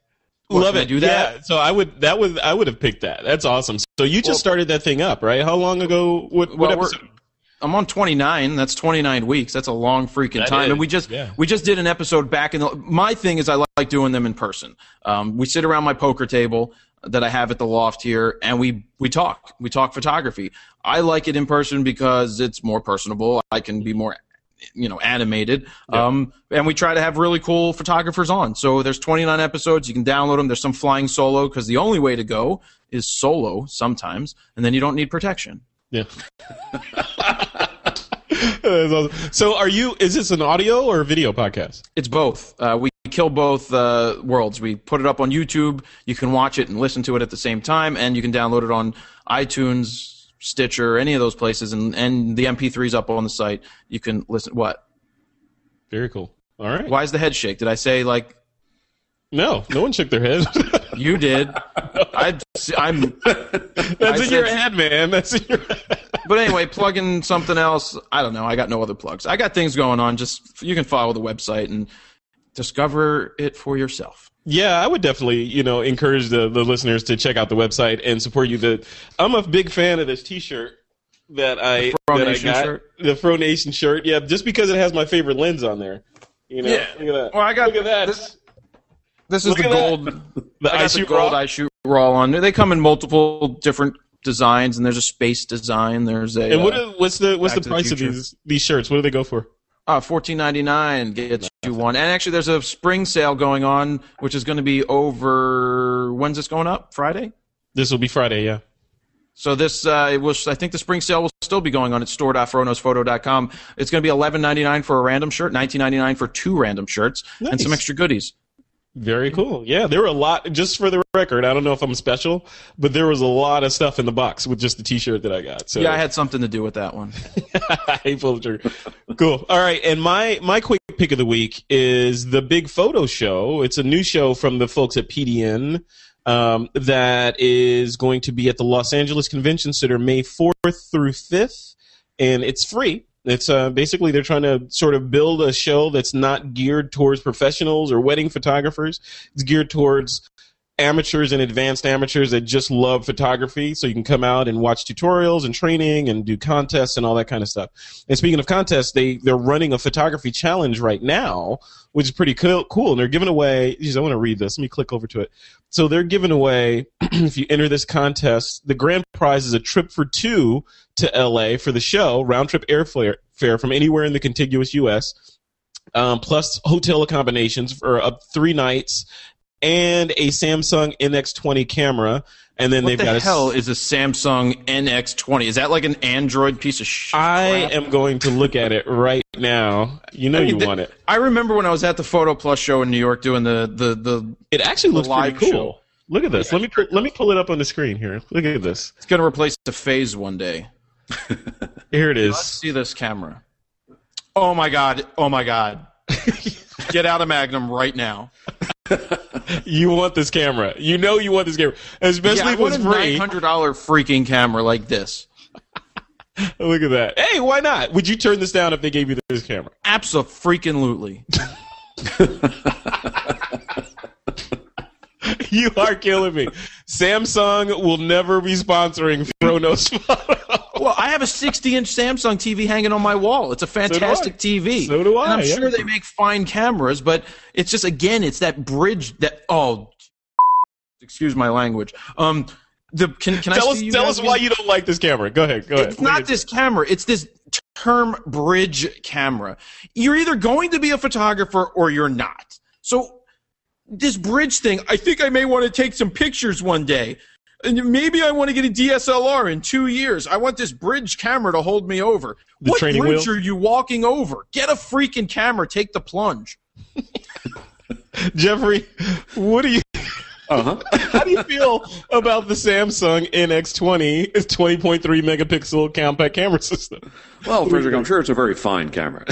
what, Love can I it. do that? Yeah, so I would that would I would have picked that. That's awesome. So you just Well- started that thing up, right? How long ago? What, what Well, episode? I'm on 29. That's 29 weeks. That's a long freaking That time. is, and we just yeah. we just did an episode back in the. My thing is I like doing them in person. Um, we sit around my poker table that I have at the loft here, and we we talk. We talk photography. I like it in person because it's more personable. I can be more you know animated um, and we try to have really cool photographers on so there's 29 episodes you can download them there's some flying solo because the only way to go is solo sometimes and then you don't need protection Yeah. Awesome. So are you? Is this an audio or video podcast? It's both. Uh, we kill both uh, worlds. We put it up on YouTube. You can watch it and listen to it at the same time, and you can download it on iTunes, Stitcher, any of those places, and, and the MP3's up on the site. You can listen. What? Very cool. All right. Why is the head shake? Did I say like No, no one shook their head. you did? I, I'm. That's I in your head, man. That's in your head. But anyway, plug in something else. I don't know. I got no other plugs. I got things going on. Just you can follow the website and discover it for yourself. Yeah, I would definitely, you know, encourage the, the listeners to check out the website and support you. The I'm a big fan of this T-shirt that I Fro that I Nation got. shirt? The Fro Nation shirt. Yeah, just because it has my favorite lens on there. You know, Yeah. look at that. Well, I got look at that. this- This is Look the that. gold. the I I shoot gold raw. I shoot raw on. They come in multiple different designs, and there's a space design. There's a And what uh, what's the what's the to the price of these these shirts? What do they go for? Uh, fourteen ninety nine gets you one. And actually, there's a spring sale going on, which is going to be over. When's this going up? Friday. This will be Friday. Yeah. So this, uh, it was. I think the spring sale will still be going on at store.froknowsphoto.com. It's going to be eleven ninety nine for a random shirt, nineteen ninety nine for two random shirts, and some extra goodies. Very cool. Yeah, there were a lot. Just for the record, I don't know if I'm special, but there was a lot of stuff in the box with just the T-shirt that I got. So Yeah, I had something to do with that one. I pulled the trigger. Cool. All right, and my my quick pick of the week is the Big Photo Show. It's a new show from the folks at PDN um, that is going to be at the Los Angeles Convention Center May fourth through fifth, and it's free. It's uh, basically they're trying to sort of build a show that's not geared towards professionals or wedding photographers. It's geared towards amateurs and advanced amateurs that just love photography. So you can come out and watch tutorials and training and do contests and all that kind of stuff. And speaking of contests, they they're running a photography challenge right now, which is pretty cool. Cool, and they're giving away. Geez, I want to read this. Let me click over to it. So they're giving away if you enter this contest, the grand prize is a trip for two to LA for the show, round trip airfare from anywhere in the contiguous U.S. Um, plus hotel accommodations for up three nights and a Samsung NX20 camera. And then What they've the got a hell is a Samsung NX20? Is that like an Android piece of shit? I am going to look at it right now. You know you Th- want it. I remember when I was at the Photo Plus show in New York doing the the the. It actually looks live pretty cool. show. Look at this. Let me let me pull it up on the screen here. Look at this. It's going to replace the Phase one day. Here it is. Let's see this camera. Oh my god! Oh my god! Get out of Magnum right now. You want this camera. You know you want this camera, especially Yeah, if it was want a free. nine hundred dollar freaking camera like this. Look at that. Hey, why not? Would you turn this down if they gave you this camera? Absolutely. You are killing me. Samsung will never be sponsoring Fro Knows Photo. Well, I have a 60 inch Samsung TV hanging on my wall. It's a fantastic TV. So do I, And I'm yeah. sure they make fine cameras, but it's just again, it's that bridge that oh, excuse my language. Um, the can can tell I us see you tell us why you don't like this camera. Go ahead. Go ahead. It's not this camera. It's this term bridge camera. You're either going to be a photographer or you're not. So this bridge thing, I think I may want to take some pictures one day. And maybe I want to get a DSLR in two years. I want this bridge camera to hold me over. The what training bridge wheel? are you walking over? Get a freaking camera. Take the plunge. Jeffrey, what do you Uh huh. how do you feel about the Samsung NX20 It's 20.3 megapixel compact camera system? Well, Frederick, I'm sure it's a very fine camera.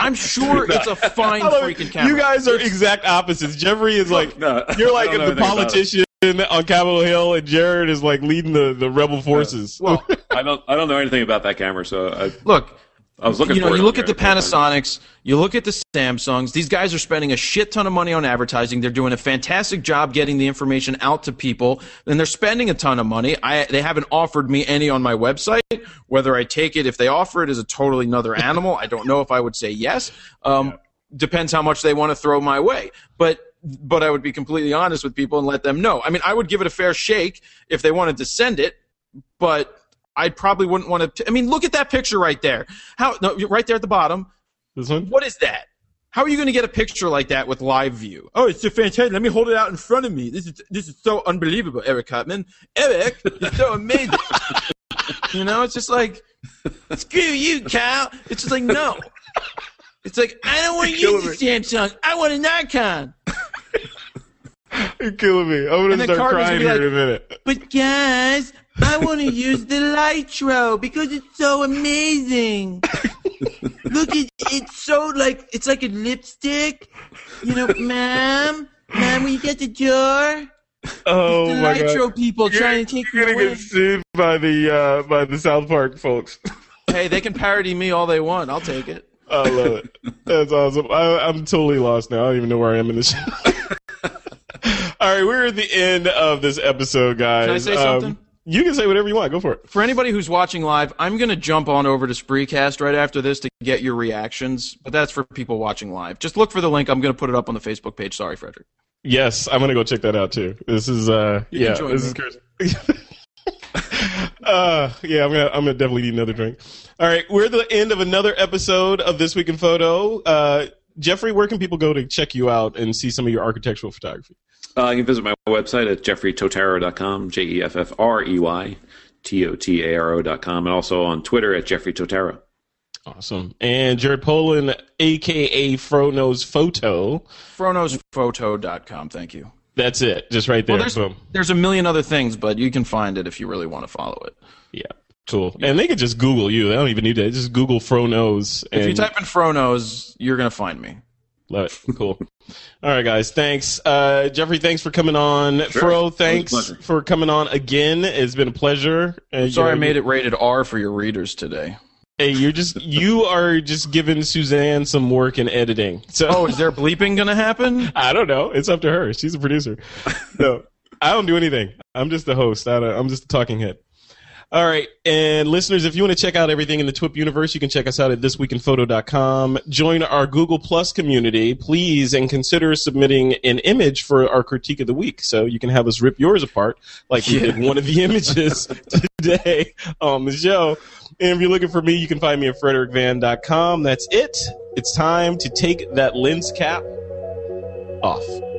I'm sure it's a fine I freaking camera. You guys are exact opposites. Jeffrey is like No, you're like don't the anything about it. politician on Capitol Hill, and Jared is like leading the, the rebel forces. well, I don't. I don't know anything about that camera, so I, look, I was looking. you know, for you on look at the. Panasonics, you look at the Samsungs. These guys are spending a shit ton of money on advertising. They're doing a fantastic job getting the information out to people, and they're spending a ton of money. I they haven't offered me any on my website. Whether I take it, if they offer it, is a totally another animal. I don't know if I would say yes. Um, Depends how much they want to throw my way, but. But I would be completely honest with people and let them know. I mean, I would give it a fair shake if they wanted to send it, but I probably wouldn't want to. I mean, look at that picture right there. How no, right there at the bottom. This one? What is that? How are you going to get a picture like that with live view? Oh, it's so fantastic. Let me hold it out in front of me. This is this is so unbelievable, Eric Cutman. Eric, it's so amazing. you know, it's just like screw you, Kyle. It's just like no. It's like I don't want to use the Samsung. I want a Nikon. You're killing me. I'm gonna start crying gonna here be in a minute. But guys, I want to use the Lytro because it's so amazing. Look at it's so like it's like a lipstick. You know, ma'am, ma'am, will you get the jar? Oh the my Lytro god. people trying to take You're me gonna away. get sued by the uh, by the South Park folks. Hey, they can parody me all they want. I'll take it. I love it. That's awesome. I, I'm totally lost now. I don't even know where I am in this. show. All right, we're at the end of this episode, guys. Can I say Um, something? you can say whatever you want. Go for it. For anybody who's watching live, I'm going to jump on over to Spreecast right after this to get your reactions. But that's for people watching live. Just look for the link. I'm going to put it up on the Facebook page. Sorry, Frederick. Yes, I'm gonna go check that out too. This is uh You yeah, this me. is crazy. uh yeah, I'm gonna I'm gonna definitely need another drink. All right, we're at the end of another episode of This Week in Photo. Uh Jeffrey, where can people go to check you out and see some of your architectural photography? Uh, you can visit my website at jeffreytotaro.com, J E F F R E Y T O T A R O.com, and also on Twitter at Jeffrey Totaro. Awesome. And Jared Polin, aka Fro Knows Photo. Froknowsphoto.com. Thank you. That's it. Just right there. Well, there's, Boom. there's a million other things, but you can find it if you really want to follow it. Yeah. Cool. And they could just Google you. They don't even need to. Just Google Fro Knows. If you type in Fro Knows, you're going to find me. Love it. Cool. All right, guys. Thanks. Uh, Jeffrey, thanks for coming on. Sure. Fro, It was a thanks for coming on again. It's been a pleasure. Uh, Sorry I you're- made it rated R for your readers today. Hey, you're just you are just giving Suzanne some work in editing. So Oh, is there bleeping going to happen? I don't know. It's up to her. She's a producer. No, I don't do anything. I'm just the host. I don't, I'm just a talking head. All right. And listeners, if you want to check out everything in the TWIP universe, you can check us out at thisweekinphoto.com. Join our Google Plus community, please, and consider submitting an image for our critique of the week. So you can have us rip yours apart like we did one of the images today on the show. And if you're looking for me, you can find me at frederickvan.com. That's it. It's time to take that lens cap off.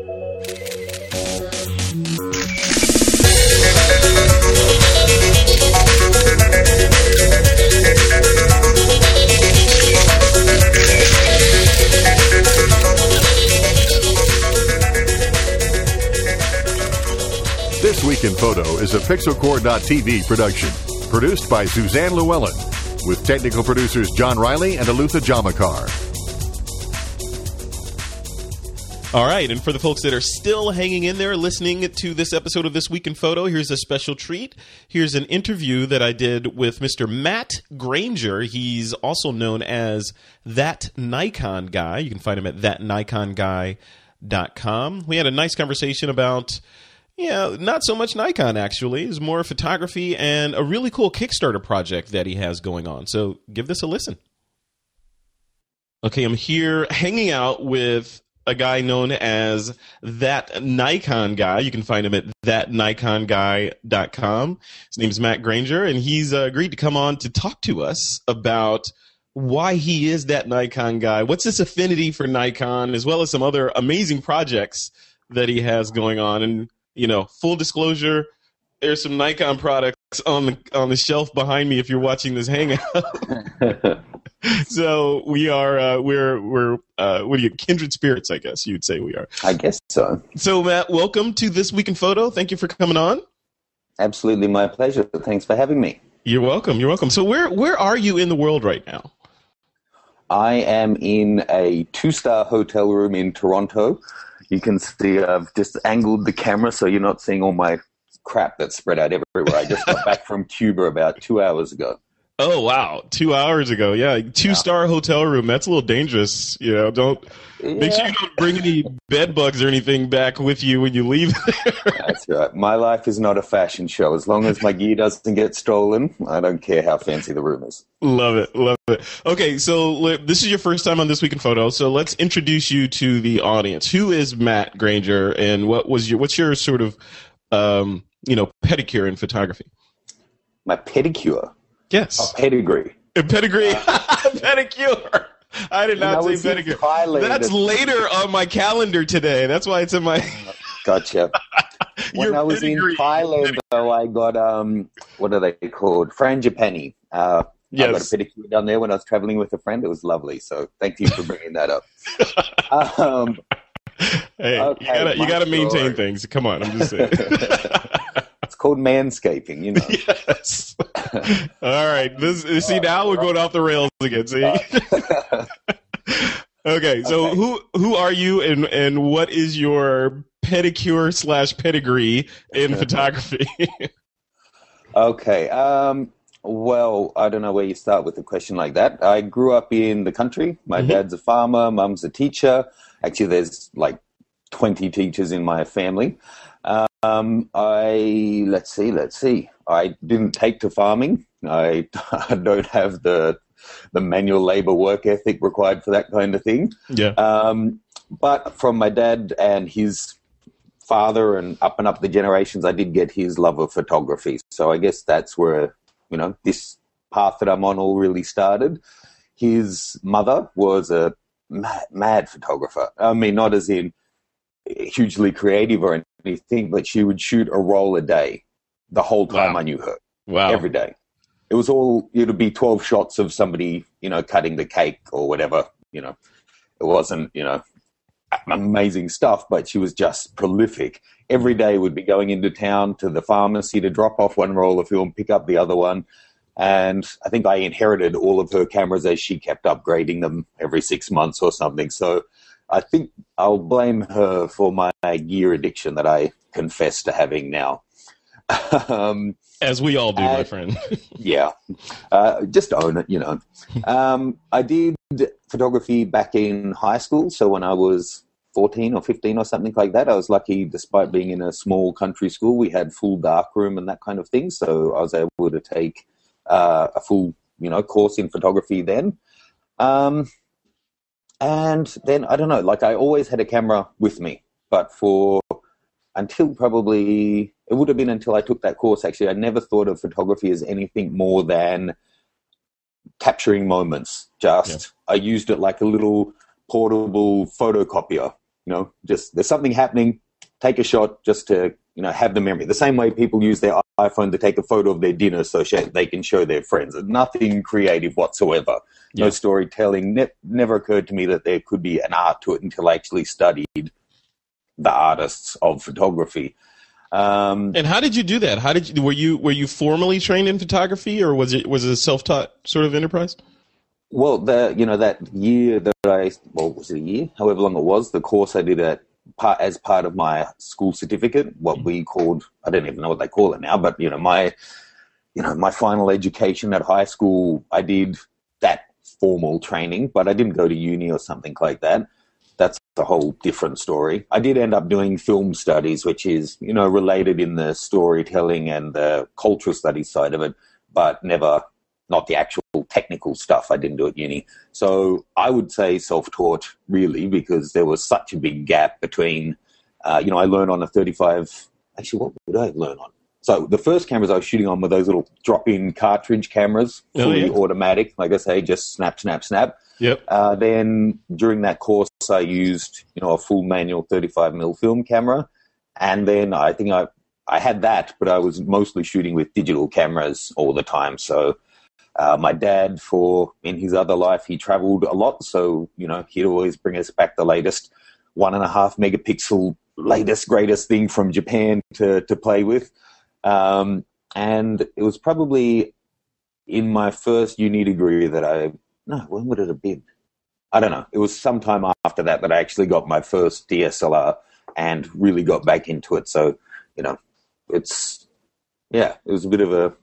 Week in Photo is a Pixelcore.tv production, produced by Suzanne Llewellyn, with technical producers John Riley and Alutha Jamakar. All right, and for the folks that are still hanging in there listening to this episode of This Week in Photo, here's a special treat. Here's an interview that I did with Mr. Matt Granger. He's also known as That Nikon Guy. You can find him at thatnikonguy.com. We had a nice conversation about, yeah, not so much Nikon actually. It's more photography and a really cool Kickstarter project that he has going on. So give this a listen. Okay, I'm here hanging out with a guy known as that Nikon guy. You can find him at thatnikonguy.com. His name is Matt Granger, and he's uh, agreed to come on to talk to us about why he is that Nikon guy. What's this affinity for Nikon, as well as some other amazing projects that he has going on. And you know, full disclosure, there's some Nikon products on the on the shelf behind me. If you're watching this hangout. so we are uh, we're we're uh, what do you kindred spirits i guess you'd say we are I guess so. so matt welcome to this week in photo thank you for coming on Absolutely my pleasure. Thanks for having me. you're welcome you're welcome so where where are you in the world right now I am in a two star hotel room in Toronto. You can see uh, I've just angled the camera so you're not seeing all my crap that's spread out everywhere. I just got back from Cuba about two hours ago. Oh wow two hours ago yeah two star hotel room that's a little dangerous you know don't make sure you don't bring any bed bugs or anything back with you when you leave That's right. My life is not a fashion show. As long as my gear doesn't get stolen, I don't care how fancy the room is. Love it, love it. Okay, so this is your first time on this week in photo, so let's introduce you to the audience. Who is Matt Granger, and what was your what's your sort of um, you know pedicure in photography? My pedicure, Yes, pedigree. A pedigree, pedicure. I did not say pedicure. Thailand- That's later on my calendar today. That's why it's in my. Gotcha. when Your I was in. Thailand, though, I got um, what are they called? Frangipani. Uh, I got a pedicure down there when I was traveling with a friend. It was lovely. So thank you for bringing that up. um, Hey, Okay, you gotta you gotta maintain things. Come on, I'm just saying. Called manscaping. You know. yes. All right. This see now we're going off the rails again. See. okay. So Okay. who who are you and and what is your pedicure slash pedigree in photography? Okay. Um, well, I don't know where you start with a question like that. I grew up in the country. My Mhm. dad's a farmer. Mum's a teacher. Actually, there's like 20 teachers in my family. Um, I let's see, let's see. I didn't take to farming. I, I don't have the the manual labor work ethic required for that kind of thing. yeah. Um, but from my dad and his father and up and up the generations, I did get his love of photography. So I guess that's where, you know, this path that I'm on all really started. His mother was a mad, mad photographer. I mean, not as in hugely creative or anything, but she would shoot a roll a day the whole time Wow. I knew her Wow. every day. It was all it would be twelve shots of somebody, you know, cutting the cake or whatever. You know, it wasn't, you know, amazing stuff, but she was just prolific. Every day would be going into town to the pharmacy to drop off one roll of film, pick up the other one. And I think I inherited all of her cameras as she kept upgrading them every six months or something. So I think I'll blame her for my gear addiction that I confess to having now. um, As we all do, my friend. yeah, uh, just own it, you know. Um, I did photography back in high school, so when I was 14 or 15 or something like that, I was lucky, despite being in a small country school, we had full darkroom and that kind of thing, so I was able to take uh, a full, you know, course in photography then. Um, and then, I don't know, like I always had a camera with me, but for until probably it would have been until I took that course. Actually, I never thought of photography as anything more than capturing moments. Just I used it like a little portable photocopier. You know, just there's something happening, take a shot just to you know have the memory. The same way people use their iPhone to take a photo of their dinner so they can show their friends. Nothing creative whatsoever. No storytelling. Ne- never occurred to me that there could be an art to it until I actually studied the artists of photography. Um, And how did you do that? How did you were you were you formally trained in photography, or was it was it a self taught sort of enterprise? Well, the you know that year that I well was it a year, however long it was, the course I did at part as part of my school certificate, what mm. we called I don't even know what they call it now, but you know my you know my final education at high school, I did that formal training, but I didn't go to uni or something like that. That's a whole different story. I did end up doing film studies, which is you know related in the storytelling and the cultural studies side of it, but never not the actual technical stuff I didn't do at uni. So I would say self-taught really because there was such a big gap between, uh, you know, I learned on a 35. Actually, what would I learn on? So the first cameras I was shooting on were those little drop-in cartridge cameras, Oh, fully yeah. automatic. Like I say, just snap, snap, snap. Yep. Uh, then during that course, I used you know a full manual 35 mm film camera, and then I think I I had that, but I was mostly shooting with digital cameras all the time. So uh, my dad, for in his other life, he traveled a lot, so you know he'd always bring us back the latest one and a half megapixel, latest greatest thing from Japan to to play with. Um, and it was probably in my first uni degree that I no, when would it have been? I don't know. It was sometime after that that I actually got my first DSLR and really got back into it. So, you know, it's yeah, it was a bit of a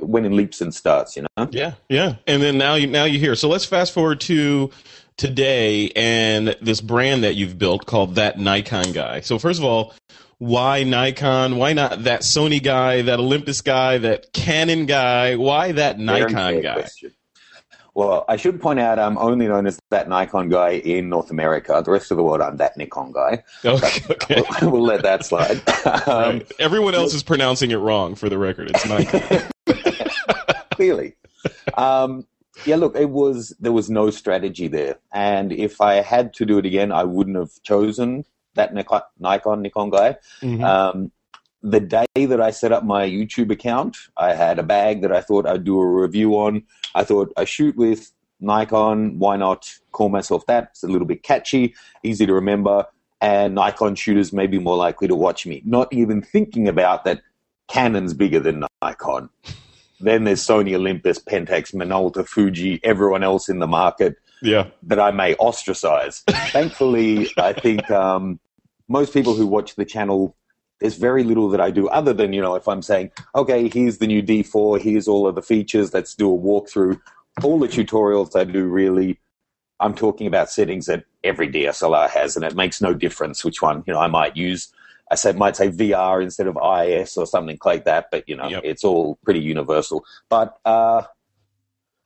in leaps and starts, you know. Yeah, yeah. And then now you now you're here. So let's fast forward to today and this brand that you've built called that Nikon guy. So first of all, why Nikon? Why not that Sony guy, that Olympus guy, that Canon guy? Why that Nikon guy? question. Well, I should point out I'm only known as that Nikon guy in North America. The rest of the world, I'm that Nikon guy. Okay. okay. We'll, we'll let that slide. Um, Right. Everyone else is pronouncing it wrong for the record. It's Nikon. clearly. Um, yeah, look, it was there was no strategy there, and if I had to do it again, I wouldn't have chosen that Nikon Nikon, Nikon guy. Mhm. Um, the day that I set up my YouTube account, I had a bag that I thought I'd do a review on. I thought I shoot with Nikon. Why not call myself that? It's a little bit catchy, easy to remember, and Nikon shooters may be more likely to watch me. Not even thinking about that Canon's bigger than Nikon. Then there's Sony Olympus, Pentax, Minolta, Fuji, everyone else in the market yeah. that I may ostracize. Thankfully, I think um, most people who watch the channel, there's very little that I do other than, you know, if I'm saying, okay, here's the new D4, here's all of the features, let's do a walkthrough. All the tutorials I do really, I'm talking about settings that every DSLR has, and it makes no difference which one, you know, I might use. I said might say VR instead of IS or something like that, but you know, Yep. it's all pretty universal. But uh,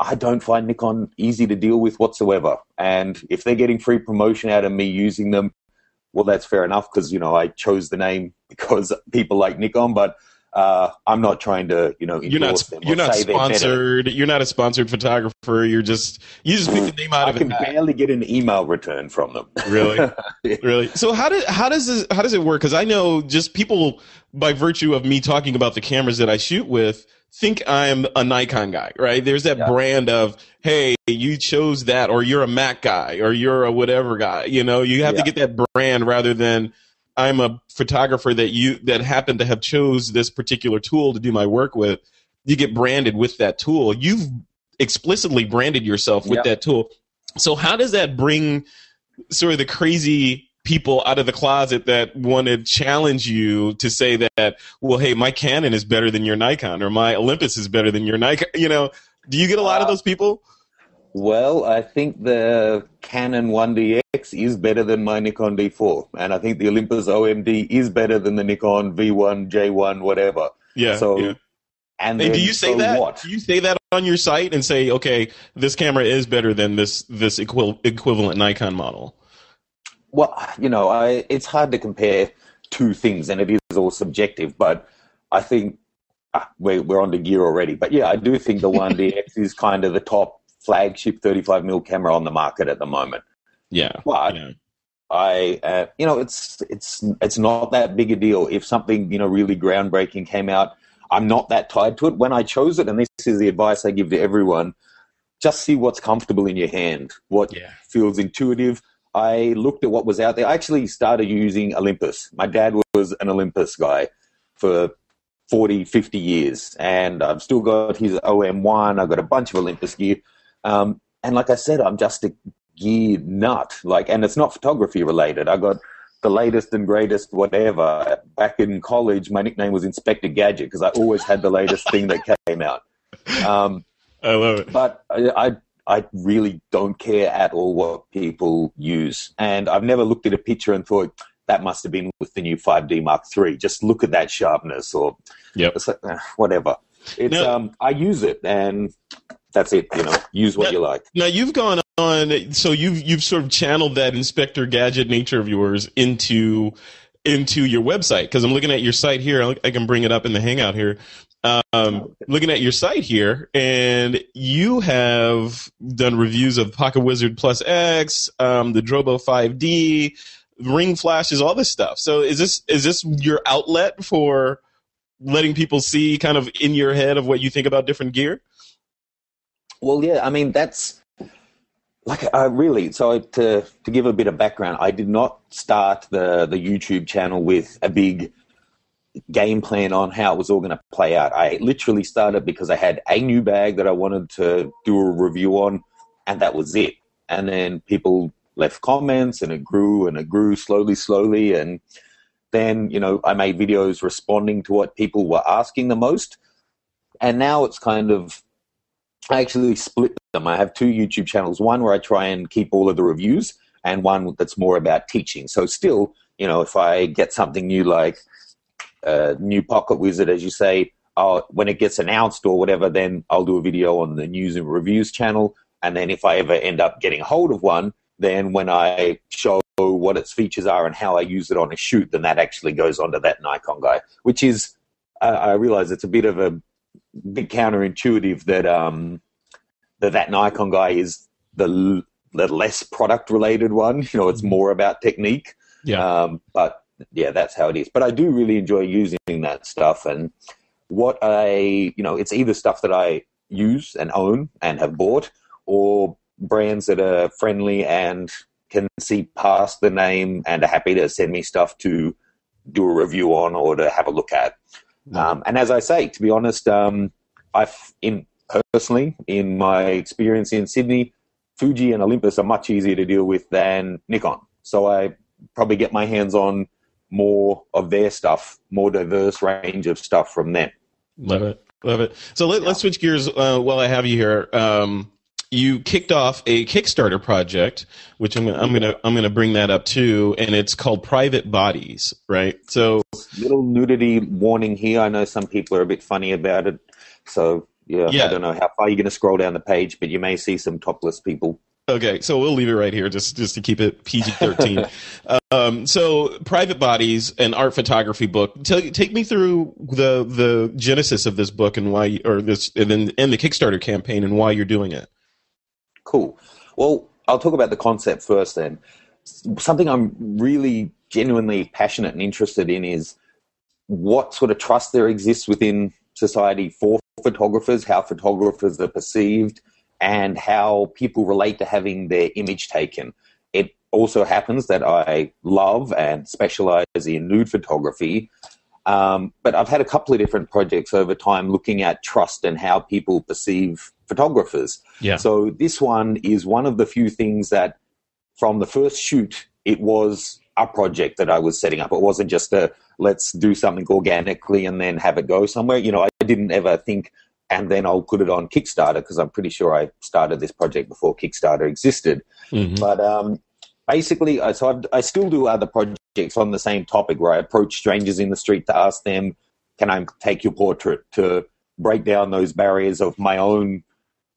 I don't find Nikon easy to deal with whatsoever. And if they're getting free promotion out of me using them, well, that's fair enough because you know I chose the name because people like Nikon. But uh, I'm not trying to you know You're not them you're not say they're better. sponsored. You're not a sponsored photographer. You're just you just pick the name out I of can a hat. barely get an email return from them. Really? really? So how did how does this how does it work? Because I know just people by virtue of me talking about the cameras that I shoot with think I'm a Nikon guy, right? There's that Yeah. brand of hey, you chose that, or you're a Mac guy, or you're a whatever guy. You know, you have to get that brand rather than I'm a photographer that you that happened to have chose this particular tool to do my work with. You get branded with that tool. You've explicitly branded yourself with Yep. that tool. So how does that bring sort of the crazy people out of the closet that want to challenge you to say that, well, hey, my Canon is better than your Nikon, or my Olympus is better than your Nikon. You know, do you get a lot of Uh, those people? Well, I think the Canon 1DX is better than my Nikon D4, and I think the Olympus OMD is better than the Nikon V1, J1, whatever. Yeah. so, yeah. and Hey, do you say so that? What? Do you say that on your site and say, okay, this camera is better than this this equi- equivalent Nikon model? Well, you know, I it's hard to compare two things, and it is all subjective. But I think ah, we're we're on to gear already. But yeah, I do think the 1DX is kind of the top flagship 35 mm camera on the market at the moment. Yeah. But yeah. I, uh, you know, it's it's it's not that big a deal. If something you know really groundbreaking came out, I'm not that tied to it. When I chose it, and this is the advice I give to everyone, just see what's comfortable in your hand, what Yeah. feels intuitive. I looked at what was out there. I actually started using Olympus. My dad was an Olympus guy for 40, 50 years, and I've still got his OM1. I've got a bunch of Olympus gear. Um, and like I said, I'm just a gear nut. Like, and it's not photography related. I got the latest and greatest whatever. Back in college, my nickname was Inspector Gadget because I always had the latest thing that came out. Um, I love it. but I, I I really don't care at all what people use, and I've never looked at a picture and thought that must have been with the new 5D Mark III. Just look at that sharpness, or Yep. like, eh, whatever. It's Now- um, I use it, and that's it. You know, use what Now- you like. Now you've gone on, so you've you've sort of channeled that Inspector Gadget nature of yours into into your website because I'm looking at your site here. I I can bring it up in the Hangout here. Um, looking at your site here, and you have done reviews of Pocket Wizard Plus X, um, the Drobo 5D, ring flashes, all this stuff. So is this is this your outlet for letting people see kind of in your head of what you think about different gear? Well, yeah, I mean that's like I really so to to give a bit of background, I did not start the the YouTube channel with a big game plan on how it was all going to play out. I literally started because I had a new bag that I wanted to do a review on, and that was it. And then people left comments, and it grew and it grew slowly, slowly, and then you know I made videos responding to what people were asking the most, and now it's kind of I actually split them. I have two YouTube channels. One where I try and keep all of the reviews, and one that's more about teaching. So still, you know, if I get something new like a new Pocket Wizard, as you say, when it gets announced or whatever, then I'll do a video on the news and reviews channel. And then if I ever end up getting hold of one, then when I show what its features are and how I use it on a shoot, then that actually goes onto that Nikon guy, which is, I, I realize it's a bit of a bit counterintuitive that um, that that Nikon guy is the, l- the less product related one. You know, it's more about technique. Yeah. Um, but yeah, that's how it is. But I do really enjoy using that stuff. And what I, you know, it's either stuff that I use and own and have bought, or brands that are friendly and can see past the name and are happy to send me stuff to do a review on or to have a look at. Um, and as I say, to be honest, um, I've in personally in my experience in Sydney, Fuji and Olympus are much easier to deal with than Nikon. So I probably get my hands on more of their stuff, more diverse range of stuff from them. Love it. Love it. So let, let's switch gears uh, while I have you here. Um, you kicked off a Kickstarter project, which I'm gonna, I'm gonna I'm gonna bring that up too, and it's called Private Bodies, right? So Little nudity warning here. I know some people are a bit funny about it. So yeah, Yeah. I don't know how far you're going to scroll down the page, but you may see some topless people. Okay, so we'll leave it right here just just to keep it PG thirteen. um, so, private bodies, an art photography book. Tell, take me through the the genesis of this book and why, or this, and then and the Kickstarter campaign and why you're doing it. Cool. Well, I'll talk about the concept first then. Something I'm really genuinely passionate and interested in is what sort of trust there exists within society for photographers, how photographers are perceived, and how people relate to having their image taken. It also happens that I love and specialize in nude photography. Um, but I've had a couple of different projects over time looking at trust and how people perceive photographers. Yeah. So this one is one of the few things that from the first shoot, it was a project that I was setting up. It wasn't just a let's do something organically and then have it go somewhere. You know, I didn't ever think, and then I'll put it on Kickstarter because I'm pretty sure I started this project before Kickstarter existed. Mhm. But um, basically, so I've, I still do other projects on the same topic where I approach strangers in the street to ask them, "Can I take your portrait?" To break down those barriers of my own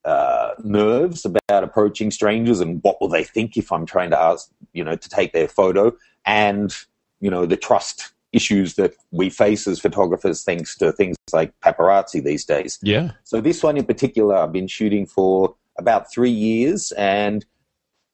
uh, nerves about approaching strangers and what will they think if I'm trying to ask, you know, to take their photo, and you know the trust issues that we face as photographers thanks to things like paparazzi these days. Yeah. So this one in particular, I've been shooting for about three years, and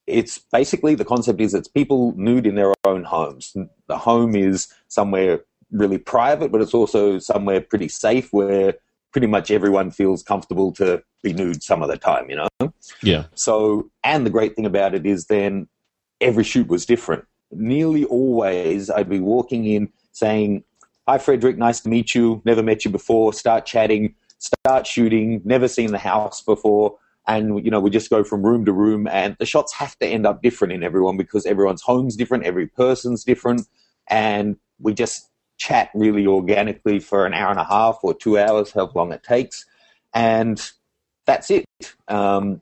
it's basically the concept is it's people nude in their own homes. The home is somewhere really private, but it's also somewhere pretty safe where pretty much everyone feels comfortable to be nude some of the time, you know? Yeah. So, and the great thing about it is then every shoot was different. Nearly always, I'd be walking in saying, "Hi, Frederick. Nice to meet you. Never met you before." Start chatting, start shooting. Never seen the house before, and you know we just go from room to room, and the shots have to end up different in everyone because everyone's home's different, every person's different, and we just chat really organically for an hour and a half or two hours, however long it takes, and that's it. Um,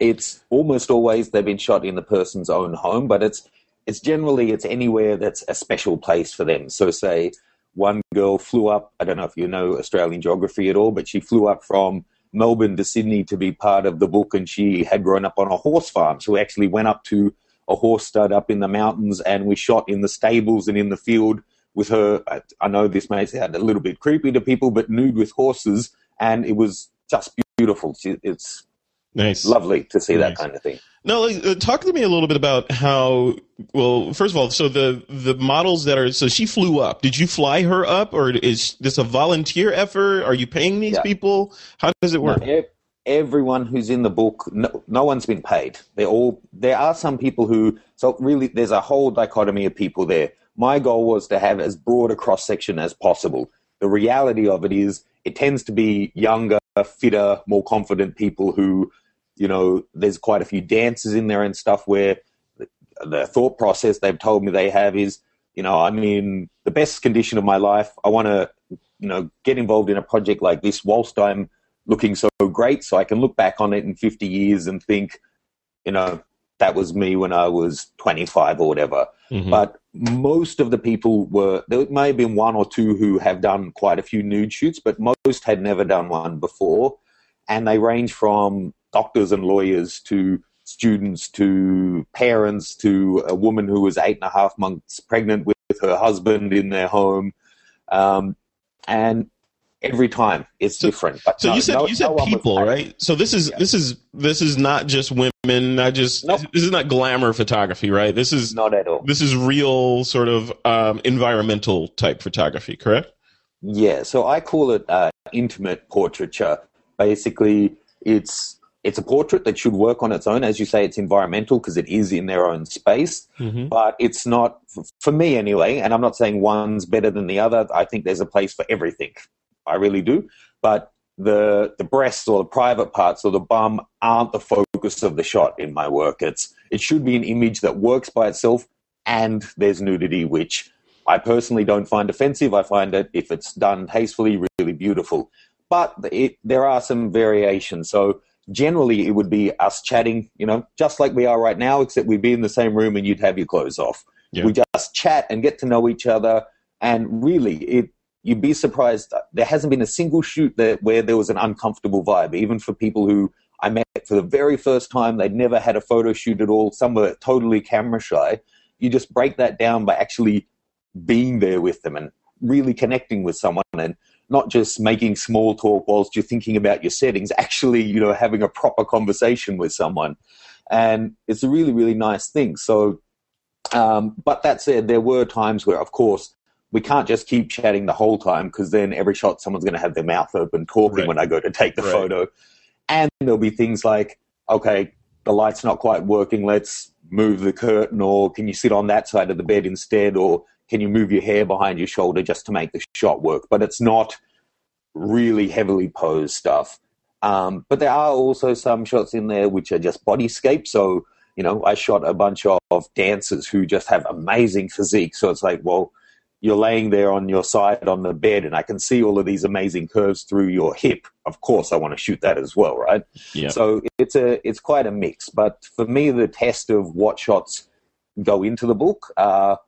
it's almost always they've been shot in the person's own home, but it's it's generally it's anywhere that's a special place for them. So say one girl flew up, I don't know if you know Australian geography at all, but she flew up from Melbourne to Sydney to be part of the book and she had grown up on a horse farm. So we actually went up to a horse stud up in the mountains and we shot in the stables and in the field with her. I know this may sound a little bit creepy to people, but nude with horses. And it was just beautiful. It's Nice. Lovely to see nice. that kind of thing. Now, like, uh, talk to me a little bit about how. Well, first of all, so the the models that are so she flew up. Did you fly her up, or is this a volunteer effort? Are you paying these Yeah. people? How does it work? No, ev- everyone who's in the book, no, no one's been paid. They're all. There are some people who. So really, there's a whole dichotomy of people there. My goal was to have as broad a cross section as possible. The reality of it is, it tends to be younger, fitter, more confident people who, you know, there's quite a few dancers in there and stuff where the, the thought process they've told me they have is, you know, I'm in the best condition of my life. I want to, you know, get involved in a project like this whilst I'm looking so great so I can look back on it in 50 years and think, you know, that was me when I was 25 or whatever. Mhm. But most of the people were, there may have been one or two who have done quite a few nude shoots, but most had never done one before. And they range from doctors and lawyers to students to parents to a woman who was eight and a half months pregnant with her husband in their home. Um, and every time it's So- different. But So no- you said no- you said no people, right? So this is Yeah. this is this is not just women. Not just Nope. this is not glamour photography, right? This is Not at all. this is real sort of um, environmental type photography, correct? Yeah, so I call it uh, intimate portraiture. Basically, it's it's a portrait that should work on its own. As you say, it's environmental because it is in their own space, Mm-hmm. but it's not for me anyway. And I'm not saying one's better than the other. I think there's a place for everything. I really do. But the the breasts or the private parts or the bum aren't the focus of the shot in my work. It's it should be an image that works by itself, and there's nudity, which I personally don't find offensive. I find it, if it's done tastefully, really beautiful. But it, there are some variations. So generally, it would be us chatting, you know, just like we are right now, except we'd be in the same room and you'd have your clothes off. Yeah. We just chat and get to know each other. And really, it you'd be surprised. There hasn't been a single shoot that where there was an uncomfortable vibe, even for people who I met for the very first time. They'd never had a photo shoot at all. Some were totally camera shy. You just break that down by actually being there with them and really connecting with someone and not just making small talk whilst you're thinking about your settings, actually, you know, having a proper conversation with someone. And it's a really, really nice thing. So, um, but that said, there were times where, of course, we can't just keep chatting the whole time because then every shot someone's going to have their mouth open talking Right. when I go to take the Right. photo. And there'll be things like, okay, the light's not quite working, let's move the curtain, or can you sit on that side of the bed instead, or can you move your hair behind your shoulder just to make the shot work? But it's not really heavily posed stuff. Um, but there are also some shots in there which are just bodyscape. So, you know, I shot a bunch of, of dancers who just have amazing physique. So it's like, well, you're laying there on your side on the bed and I can see all of these amazing curves through your hip. Of course, I want to shoot that as well, right? Yeah. So it's a it's quite a mix. But for me, the test of what shots go into the book are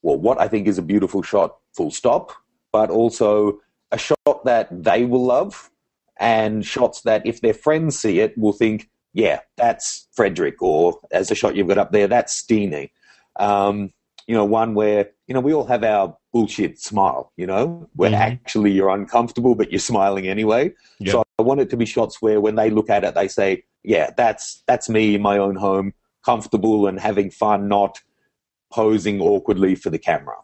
well, what I think is a beautiful shot, full stop, but also a shot that they will love, and shots that if their friends see it will think, yeah, that's Frederick, or as a shot you've got up there, that's Steenie. Um, you know, one where you know we all have our bullshit smile. You know, where Mhm. actually you're uncomfortable, but you're smiling anyway. Yeah. So I want it to be shots where when they look at it, they say, "Yeah, that's that's me in my own home, comfortable and having fun, not posing awkwardly for the camera."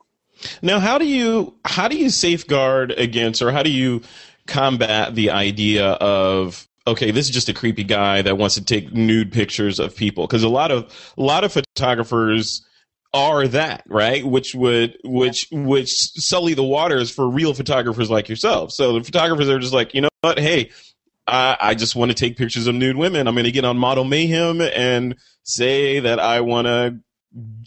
Now, how do you how do you safeguard against, or how do you combat the idea of okay, this is just a creepy guy that wants to take nude pictures of people because a lot of a lot of photographers are that right which would which which sully the waters for real photographers like yourself so the photographers are just like you know what hey I, I just want to take pictures of nude women. I'm going to get on Model Mayhem and say that I want to,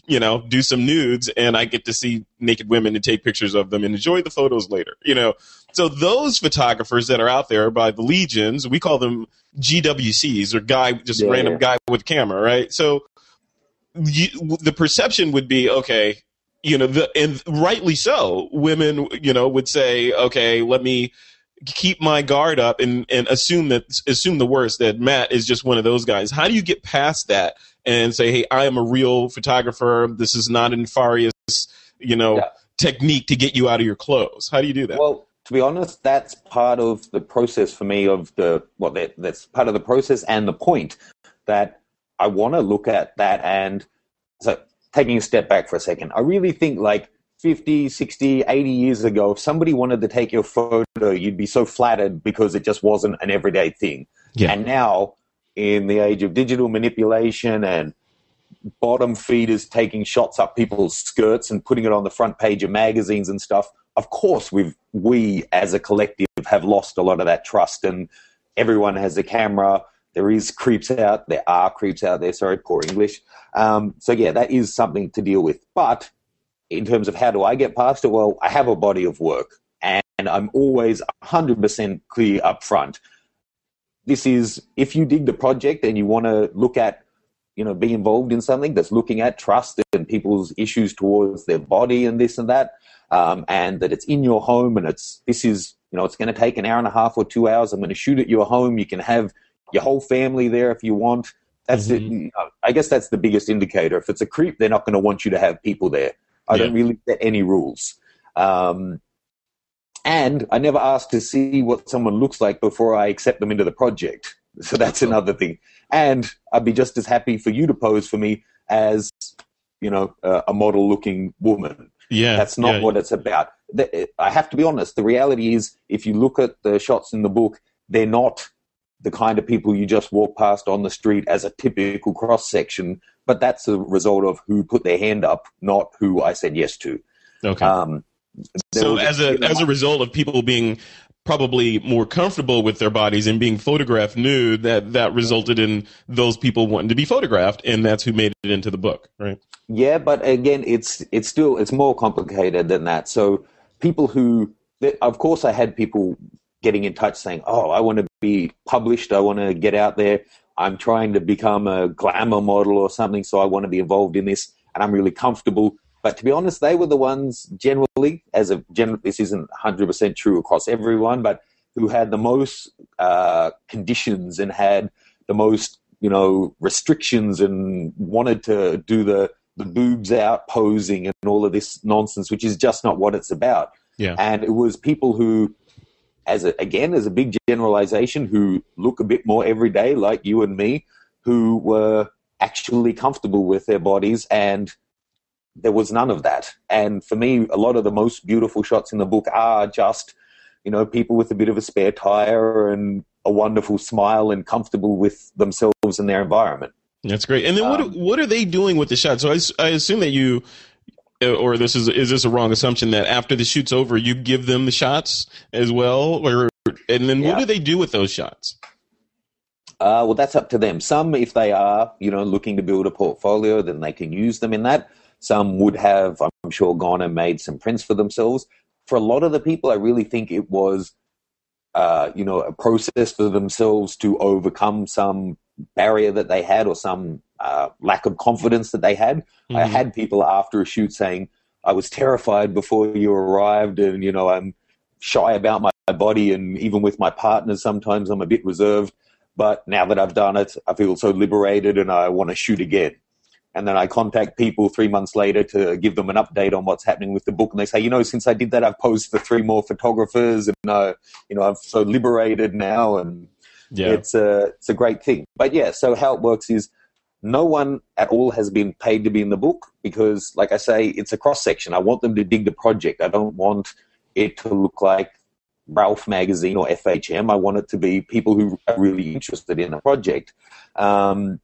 you know, do some nudes, and I get to see naked women and take pictures of them and enjoy the photos later. You know, so those photographers that are out there by the legions, we call them GWCs or guy, just Yeah, random yeah. guy with camera, right? So you, the perception would be okay. You know, the, and rightly so. Women, you know, would say, "Okay, let me keep my guard up and, and assume that assume the worst that Matt is just one of those guys. How do you get past that and say, hey, I am a real photographer. This is not a nefarious, you know, Yeah. technique to get you out of your clothes. How do you do that? Well, to be honest, that's part of the process for me of the well, that, that's part of the process and the point that I want to look at that and so taking a step back for a second, I really think like 50, 60, 80 years ago, if somebody wanted to take your photo, you'd be so flattered because it just wasn't an everyday thing. Yeah. And now, in the age of digital manipulation and bottom feeders taking shots up people's skirts and putting it on the front page of magazines and stuff, of course, we've we as a collective have lost a lot of that trust, and everyone has a camera. There is creeps out. There are creeps out there. Sorry, poor English. Um, so yeah, that is something to deal with. But in terms of how do I get past it, well, I have a body of work, and I'm always 100% clear up front. This is if you dig the project and you want to look at you know, be involved in something that's looking at trust and people's issues towards their body and this and that, um, and that it's in your home and it's this is you know it's going to take an hour and a half or two hours. I'm going to shoot at your home. You can have your whole family there if you want. That's you know, I guess that's the biggest indicator. If it's a creep, they're not going to want you to have people there. I don't really set any rules. Um, and I never ask to see what someone looks like before I accept them into the project. So that's another thing. And I'd be just as happy for you to pose for me as, you know, uh, a model looking woman. yeah, That's not yeah. what it's about. I have to be honest. The reality is, if you look at the shots in the book, they're not the kind of people you just walk past on the street as a typical cross section. But that's a result of who put their hand up, not who I said yes to. Okay. Um, so as a as a result of people being probably more comfortable with their bodies and being photographed nude, that that resulted in those people wanting to be photographed, and that's who made it into the book, right? Yeah, but again, it's it's still it's more complicated than that. So people who, of course, I had people getting in touch saying, "Oh, I want to be published. I want to get out there. I'm trying to become a glamour model or something, so I want to be involved in this, and I'm really comfortable." But to be honest, they were the ones generally, as a general, this isn't 100% true across everyone, but who had the most uh, conditions and had the most, you know, restrictions and wanted to do the the boobs out posing and all of this nonsense, which is just not what it's about. Yeah. And it was people who, as a, again, as a big generalization, who look a bit more every day, like you and me, who were actually comfortable with their bodies and there was none of that. And for me, a lot of the most beautiful shots in the book are just, you know, people with a bit of a spare tire and a wonderful smile and comfortable with themselves and their environment. That's great. And then Um, what what are they doing with the shot? So I assume that you, or this is is this a wrong assumption that after the shoot's over, you give them the shots as well, or and then what do they do with those shots? Uh, well, that's up to them. Some, if they are, you know, looking to build a portfolio, then they can use them in that. Some would have, I'm sure, gone and made some prints for themselves. For a lot of the people, I really think it was, uh, you know, a process for themselves to overcome some barrier that they had or some uh, lack of confidence that they had. I Mhm. had people after a shoot saying, I was terrified before you arrived, and, you know, I'm shy about my body, and even with my partners, sometimes I'm a bit reserved. But now that I've done it, I feel so liberated and I want to shoot again. And then I contact people three months later to give them an update on what's happening with the book. And they say, you know, since I did that, I've posed for three more photographers and, uh, you know, I'm so liberated now. And Yeah. it's a, it's a great thing. But yeah, so how it works is no one at all has been paid to be in the book because, like I say, it's a cross section. I want them to dig the project. I don't want it to look like Ralph magazine or FHM. I want it to be people who are really interested in the project. Um,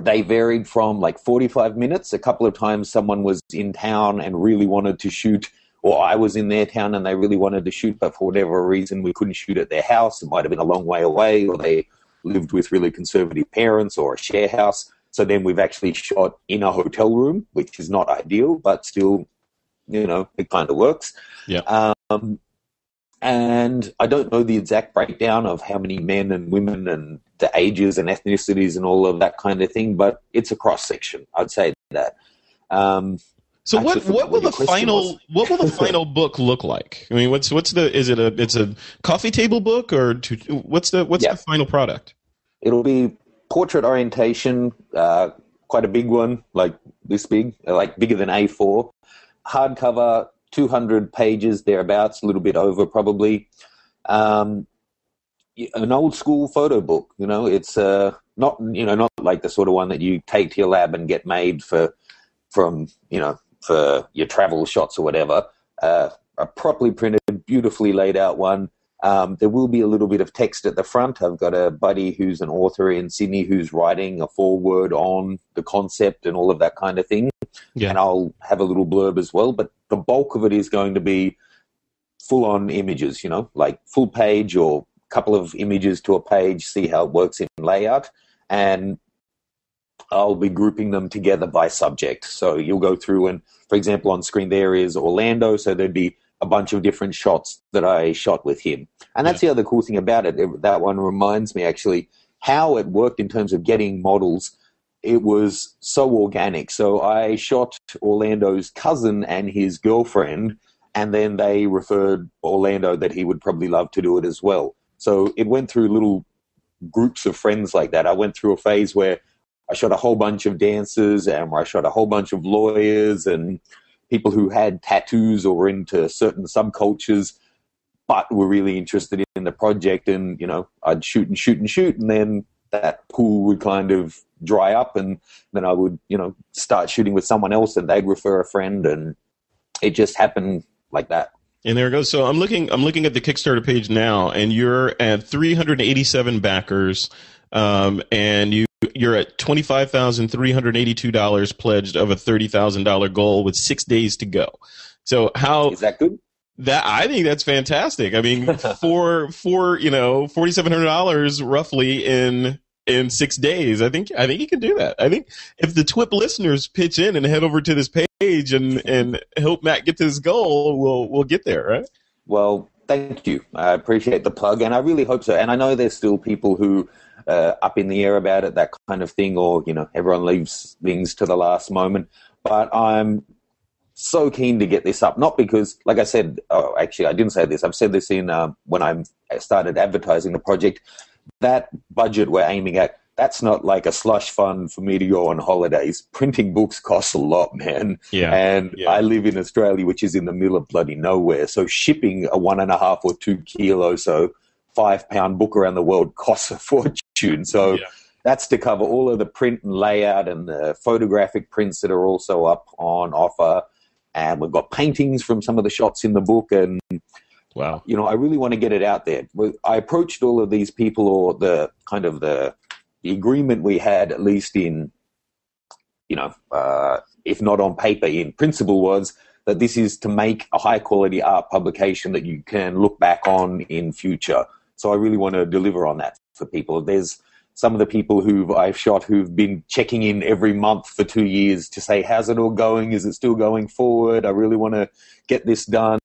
they varied from like 45 minutes. A couple of times someone was in town and really wanted to shoot, or I was in their town and they really wanted to shoot, but for whatever reason we couldn't shoot at their house. It might have been a long way away, or they lived with really conservative parents or a share house. So then we've actually shot in a hotel room, which is not ideal, but still, you know, it kind of works. Yeah. Um, and I don't know the exact breakdown of how many men and women and the ages and ethnicities and all of that kind of thing, but it's a cross section. I'd say that. Um, so what what will the final was. what will the final book look like? I mean, what's what's the is it a it's a coffee table book or to, what's the what's Yeah. the final product? It'll be portrait orientation, uh, quite a big one, like this big, like bigger than A4. Hardcover, 200 pages thereabouts, a little bit over probably. Um, an old school photo book, you know, it's uh, not, you know, not like the sort of one that you take to your lab and get made for, from, you know, for your travel shots or whatever. Uh, a properly printed, beautifully laid out one. Um, there will be a little bit of text at the front. I've got a buddy who's an author in Sydney who's writing a foreword on the concept and all of that kind of thing. Yeah. And I'll have a little blurb as well. But the bulk of it is going to be full on images, you know, like full page or a couple of images to a page, see how it works in layout. And I'll be grouping them together by subject. So you'll go through and, for example, on screen there is Orlando. So there'd be a bunch of different shots that I shot with him. And that's the other cool thing about it. It- That one reminds me actually how it worked in terms of getting models. It was so organic. So I shot Orlando's cousin and his girlfriend, and then they referred Orlando that he would probably love to do it as well. So it went through little groups of friends like that. I went through a phase where I shot a whole bunch of dancers and where I shot a whole bunch of lawyers and people who had tattoos or into certain subcultures, but were really interested in the project. And, you know, I'd shoot and shoot and shoot. And then that pool would kind of dry up. And then I would, you know, start shooting with someone else and they'd refer a friend. And it just happened like that. And there it goes. So I'm looking I'm looking at the Kickstarter page now, and you're at 387 backers, um, and you you're at twenty five thousand three hundred eighty two dollars pledged of a thirty thousand dollar goal with six days to go. So how Is that good? that I think that's fantastic. I mean, for for you know forty seven hundred dollars roughly in in six days, I think I think you can do that. I think if the TWIP listeners pitch in and head over to this page and and help Matt get to his goal, we'll we'll get there, right? Well, thank you. I appreciate the plug, and I really hope so. And I know there's still people who uh, up in the air about it, that kind of thing, or you know, everyone leaves things to the last moment. But I'm so keen to get this up, not because, like I said, oh, actually, I didn't say this. I've said this in uh, when I started advertising the project. That budget we're aiming at. That's not like a slush fund for me to go on holidays. Printing books costs a lot, man. Yeah. And Yeah. I live in Australia, which is in the middle of bloody nowhere. So shipping a one and a half or two kilo, so five pound book around the world costs a fortune. So Yeah. that's to cover all of the print and layout and the photographic prints that are also up on offer. And we've got paintings from some of the shots in the book. And, Wow. you know, I really want to get it out there. I approached all of these people or the kind of the, the agreement we had, at least in, you know, uh, if not on paper, in principle was that this is to make a high quality art publication that you can look back on in future. So I really want to deliver on that for people. There's some of the people who I've shot who've been checking in every month for two years to say, how's it all going? Is it still going forward? I really want to get this done.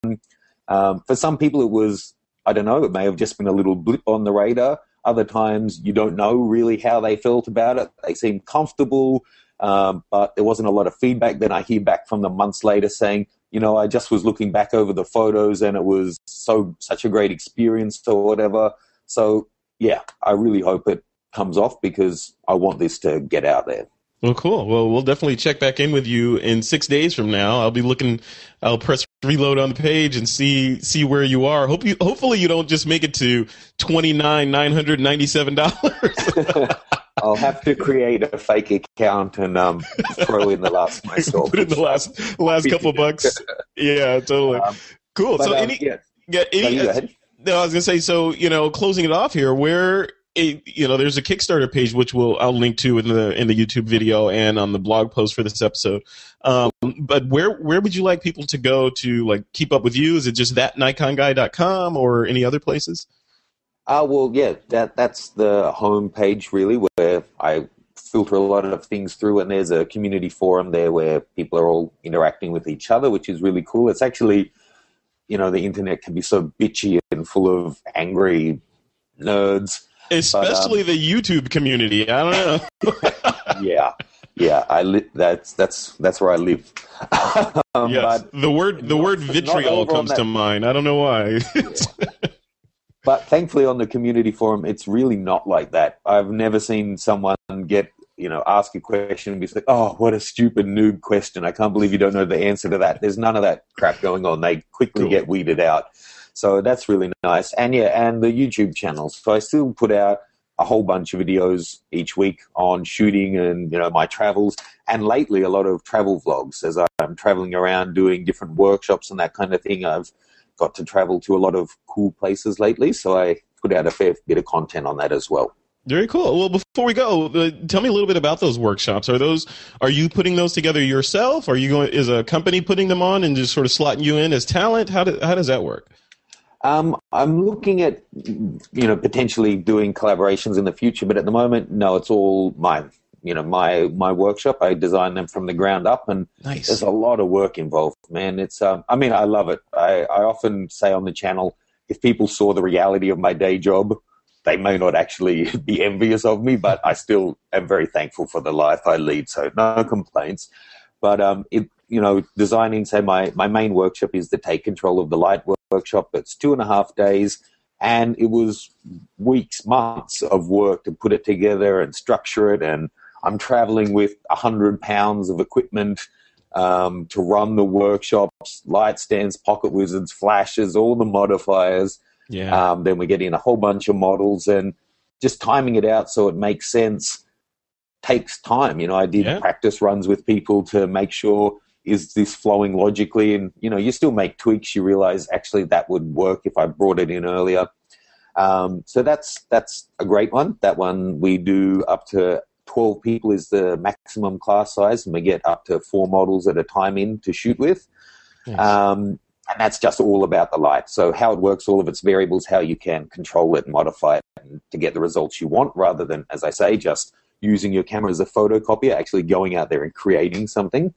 Um, for some people, it was, I don't know, it may have just been a little blip on the radar. Other times, you don't know really how they felt about it. They seemed comfortable, um, but there wasn't a lot of feedback. Then I hear back from them months later saying, you know, I just was looking back over the photos and it was so such a great experience or whatever. So yeah, I really hope it comes off because I want this to get out there. Well, cool. Well, we'll definitely check back in with you in six days from now. I'll be looking. I'll press reload on the page and see see where you are. Hope you. Hopefully, you don't just make it to twenty nine nine hundred ninety seven dollars. I'll have to create a fake account and um, throw in the last myself. Put in the last last couple bucks. Yeah, totally. Um, Cool. But, so um, any yeah, yeah, any ahead. No, I was gonna say. So you know, closing it off here, where it, you know, there's a Kickstarter page which will I'll link to in the in the YouTube video and on the blog post for this episode. Um, but where where would you like people to go to like keep up with you? Is it just that NikonGuy.com or any other places? Uh, well, yeah, that that's the home page really where I filter a lot of things through, and there's a community forum there where people are all interacting with each other, which is really cool. It's actually, you know, the internet can be so bitchy and full of angry nerds. Especially but, um, the YouTube community. I don't know. yeah, yeah. I li- that's that's that's where I live. um, yes, the word the word vitriol comes to mind. I don't know why. But thankfully, on the community forum, it's really not like that. I've never seen someone get, you know, ask a question and be like, oh, what a stupid noob question. I can't believe you don't know the answer to that. There's none of that crap going on. They quickly cool. get weeded out. So that's really nice. And yeah, and the YouTube channels. So I still put out a whole bunch of videos each week on shooting and you know my travels and lately a lot of travel vlogs as I'm traveling around doing different workshops and that kind of thing I've got to travel to a lot of cool places lately, so I put out a fair bit of content on that as well. Very cool. Well, before we go, uh, tell me a little bit about those workshops. Are those are you putting those together yourself? Are you going? Is a company putting them on and just sort of slotting you in as talent? How do, how does that work? Um, I'm looking at you know potentially doing collaborations in the future, but at the moment, no, it's all mine you know my my workshop. I design them from the ground up, and nice. there's a lot of work involved. Man, it's um, I mean I love it. I, I often say on the channel, if people saw the reality of my day job, they may not actually be envious of me, but I still am very thankful for the life I lead. So no complaints. But um, it, you know, designing. Say my my main workshop is the take control of the light workshop. It's two and a half days and it was weeks, months of work to put it together and structure it and I'm traveling with 100 pounds of equipment um, to run the workshops, light stands, pocket wizards, flashes, all the modifiers. Yeah. Um, then we get in a whole bunch of models and just timing it out so it makes sense takes time. You know, I did yeah. practice runs with people to make sure is this flowing logically and you know you still make tweaks you realize actually that would work if i brought it in earlier um, so that's that's a great one that one we do up to 12 people is the maximum class size, and we get up to four models at a time in to shoot with. Yes. Um, and that's just all about the light. So how it works, all of its variables, how you can control it and modify it to get the results you want, rather than, as I say, just using your camera as a photocopier, actually going out there and creating something.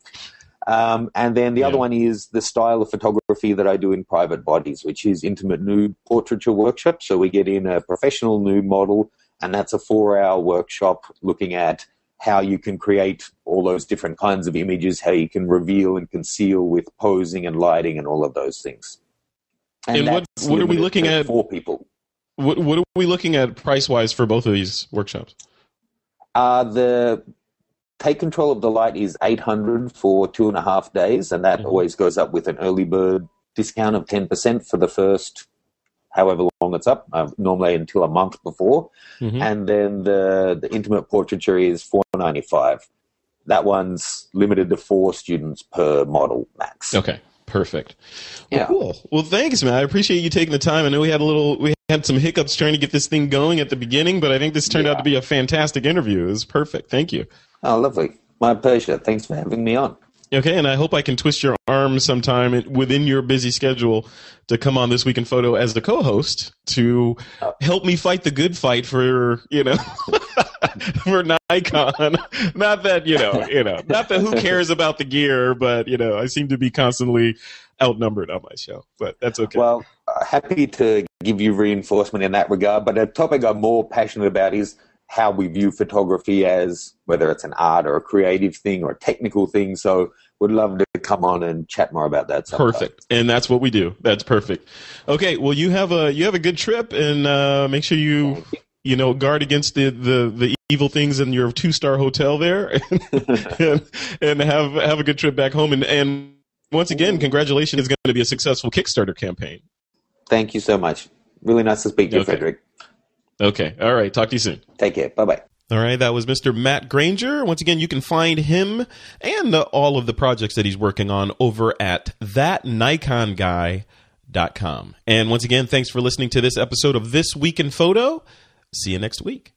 Um, and then the yeah. other one is the style of photography that I do in private bodies, which is intimate nude portraiture workshop. So we get in a professional nude model and that's a four hour workshop looking at how you can create all those different kinds of images, how you can reveal and conceal with posing and lighting and all of those things. And, and what, what are we looking at? For people. What, what are we looking at price wise for both of these workshops? Uh, the take control of the light is 800 for two and a half days, and that mm-hmm. always goes up with an early bird discount of 10% for the first however long it's up, uh, normally until a month before. Mm-hmm. And then the, the intimate portraiture is four ninety five. That one's limited to four students per model max. Okay. Perfect. Yeah. Well, cool. Well, thanks, man. I appreciate you taking the time. I know we had a little, we had some hiccups trying to get this thing going at the beginning, but I think this turned yeah. out to be a fantastic interview. It was perfect. Thank you. Oh, lovely. My pleasure. Thanks for having me on. Okay, and I hope I can twist your arm sometime within your busy schedule to come on this week in photo as the co-host to help me fight the good fight for you know for Nikon. Not that you know, you know, not that who cares about the gear, but you know, I seem to be constantly outnumbered on my show, but that's okay. Well, uh, happy to give you reinforcement in that regard, but a topic I'm more passionate about is how we view photography as whether it's an art or a creative thing or a technical thing. So would love to come on and chat more about that. Sometime. Perfect, and that's what we do. That's perfect. Okay, well you have a you have a good trip, and uh, make sure you, you know guard against the the, the evil things in your two star hotel there, and, and have have a good trip back home. And and once again, congratulations is going to be a successful Kickstarter campaign. Thank you so much. Really nice to speak to you, Frederick. Okay. All right. Talk to you soon. Take care. Bye bye. All right, that was Mr. Matt Granger. Once again, you can find him and uh, all of the projects that he's working on over at thatnikonguy.com. com. And once again, thanks for listening to this episode of This Week in Photo. See you next week.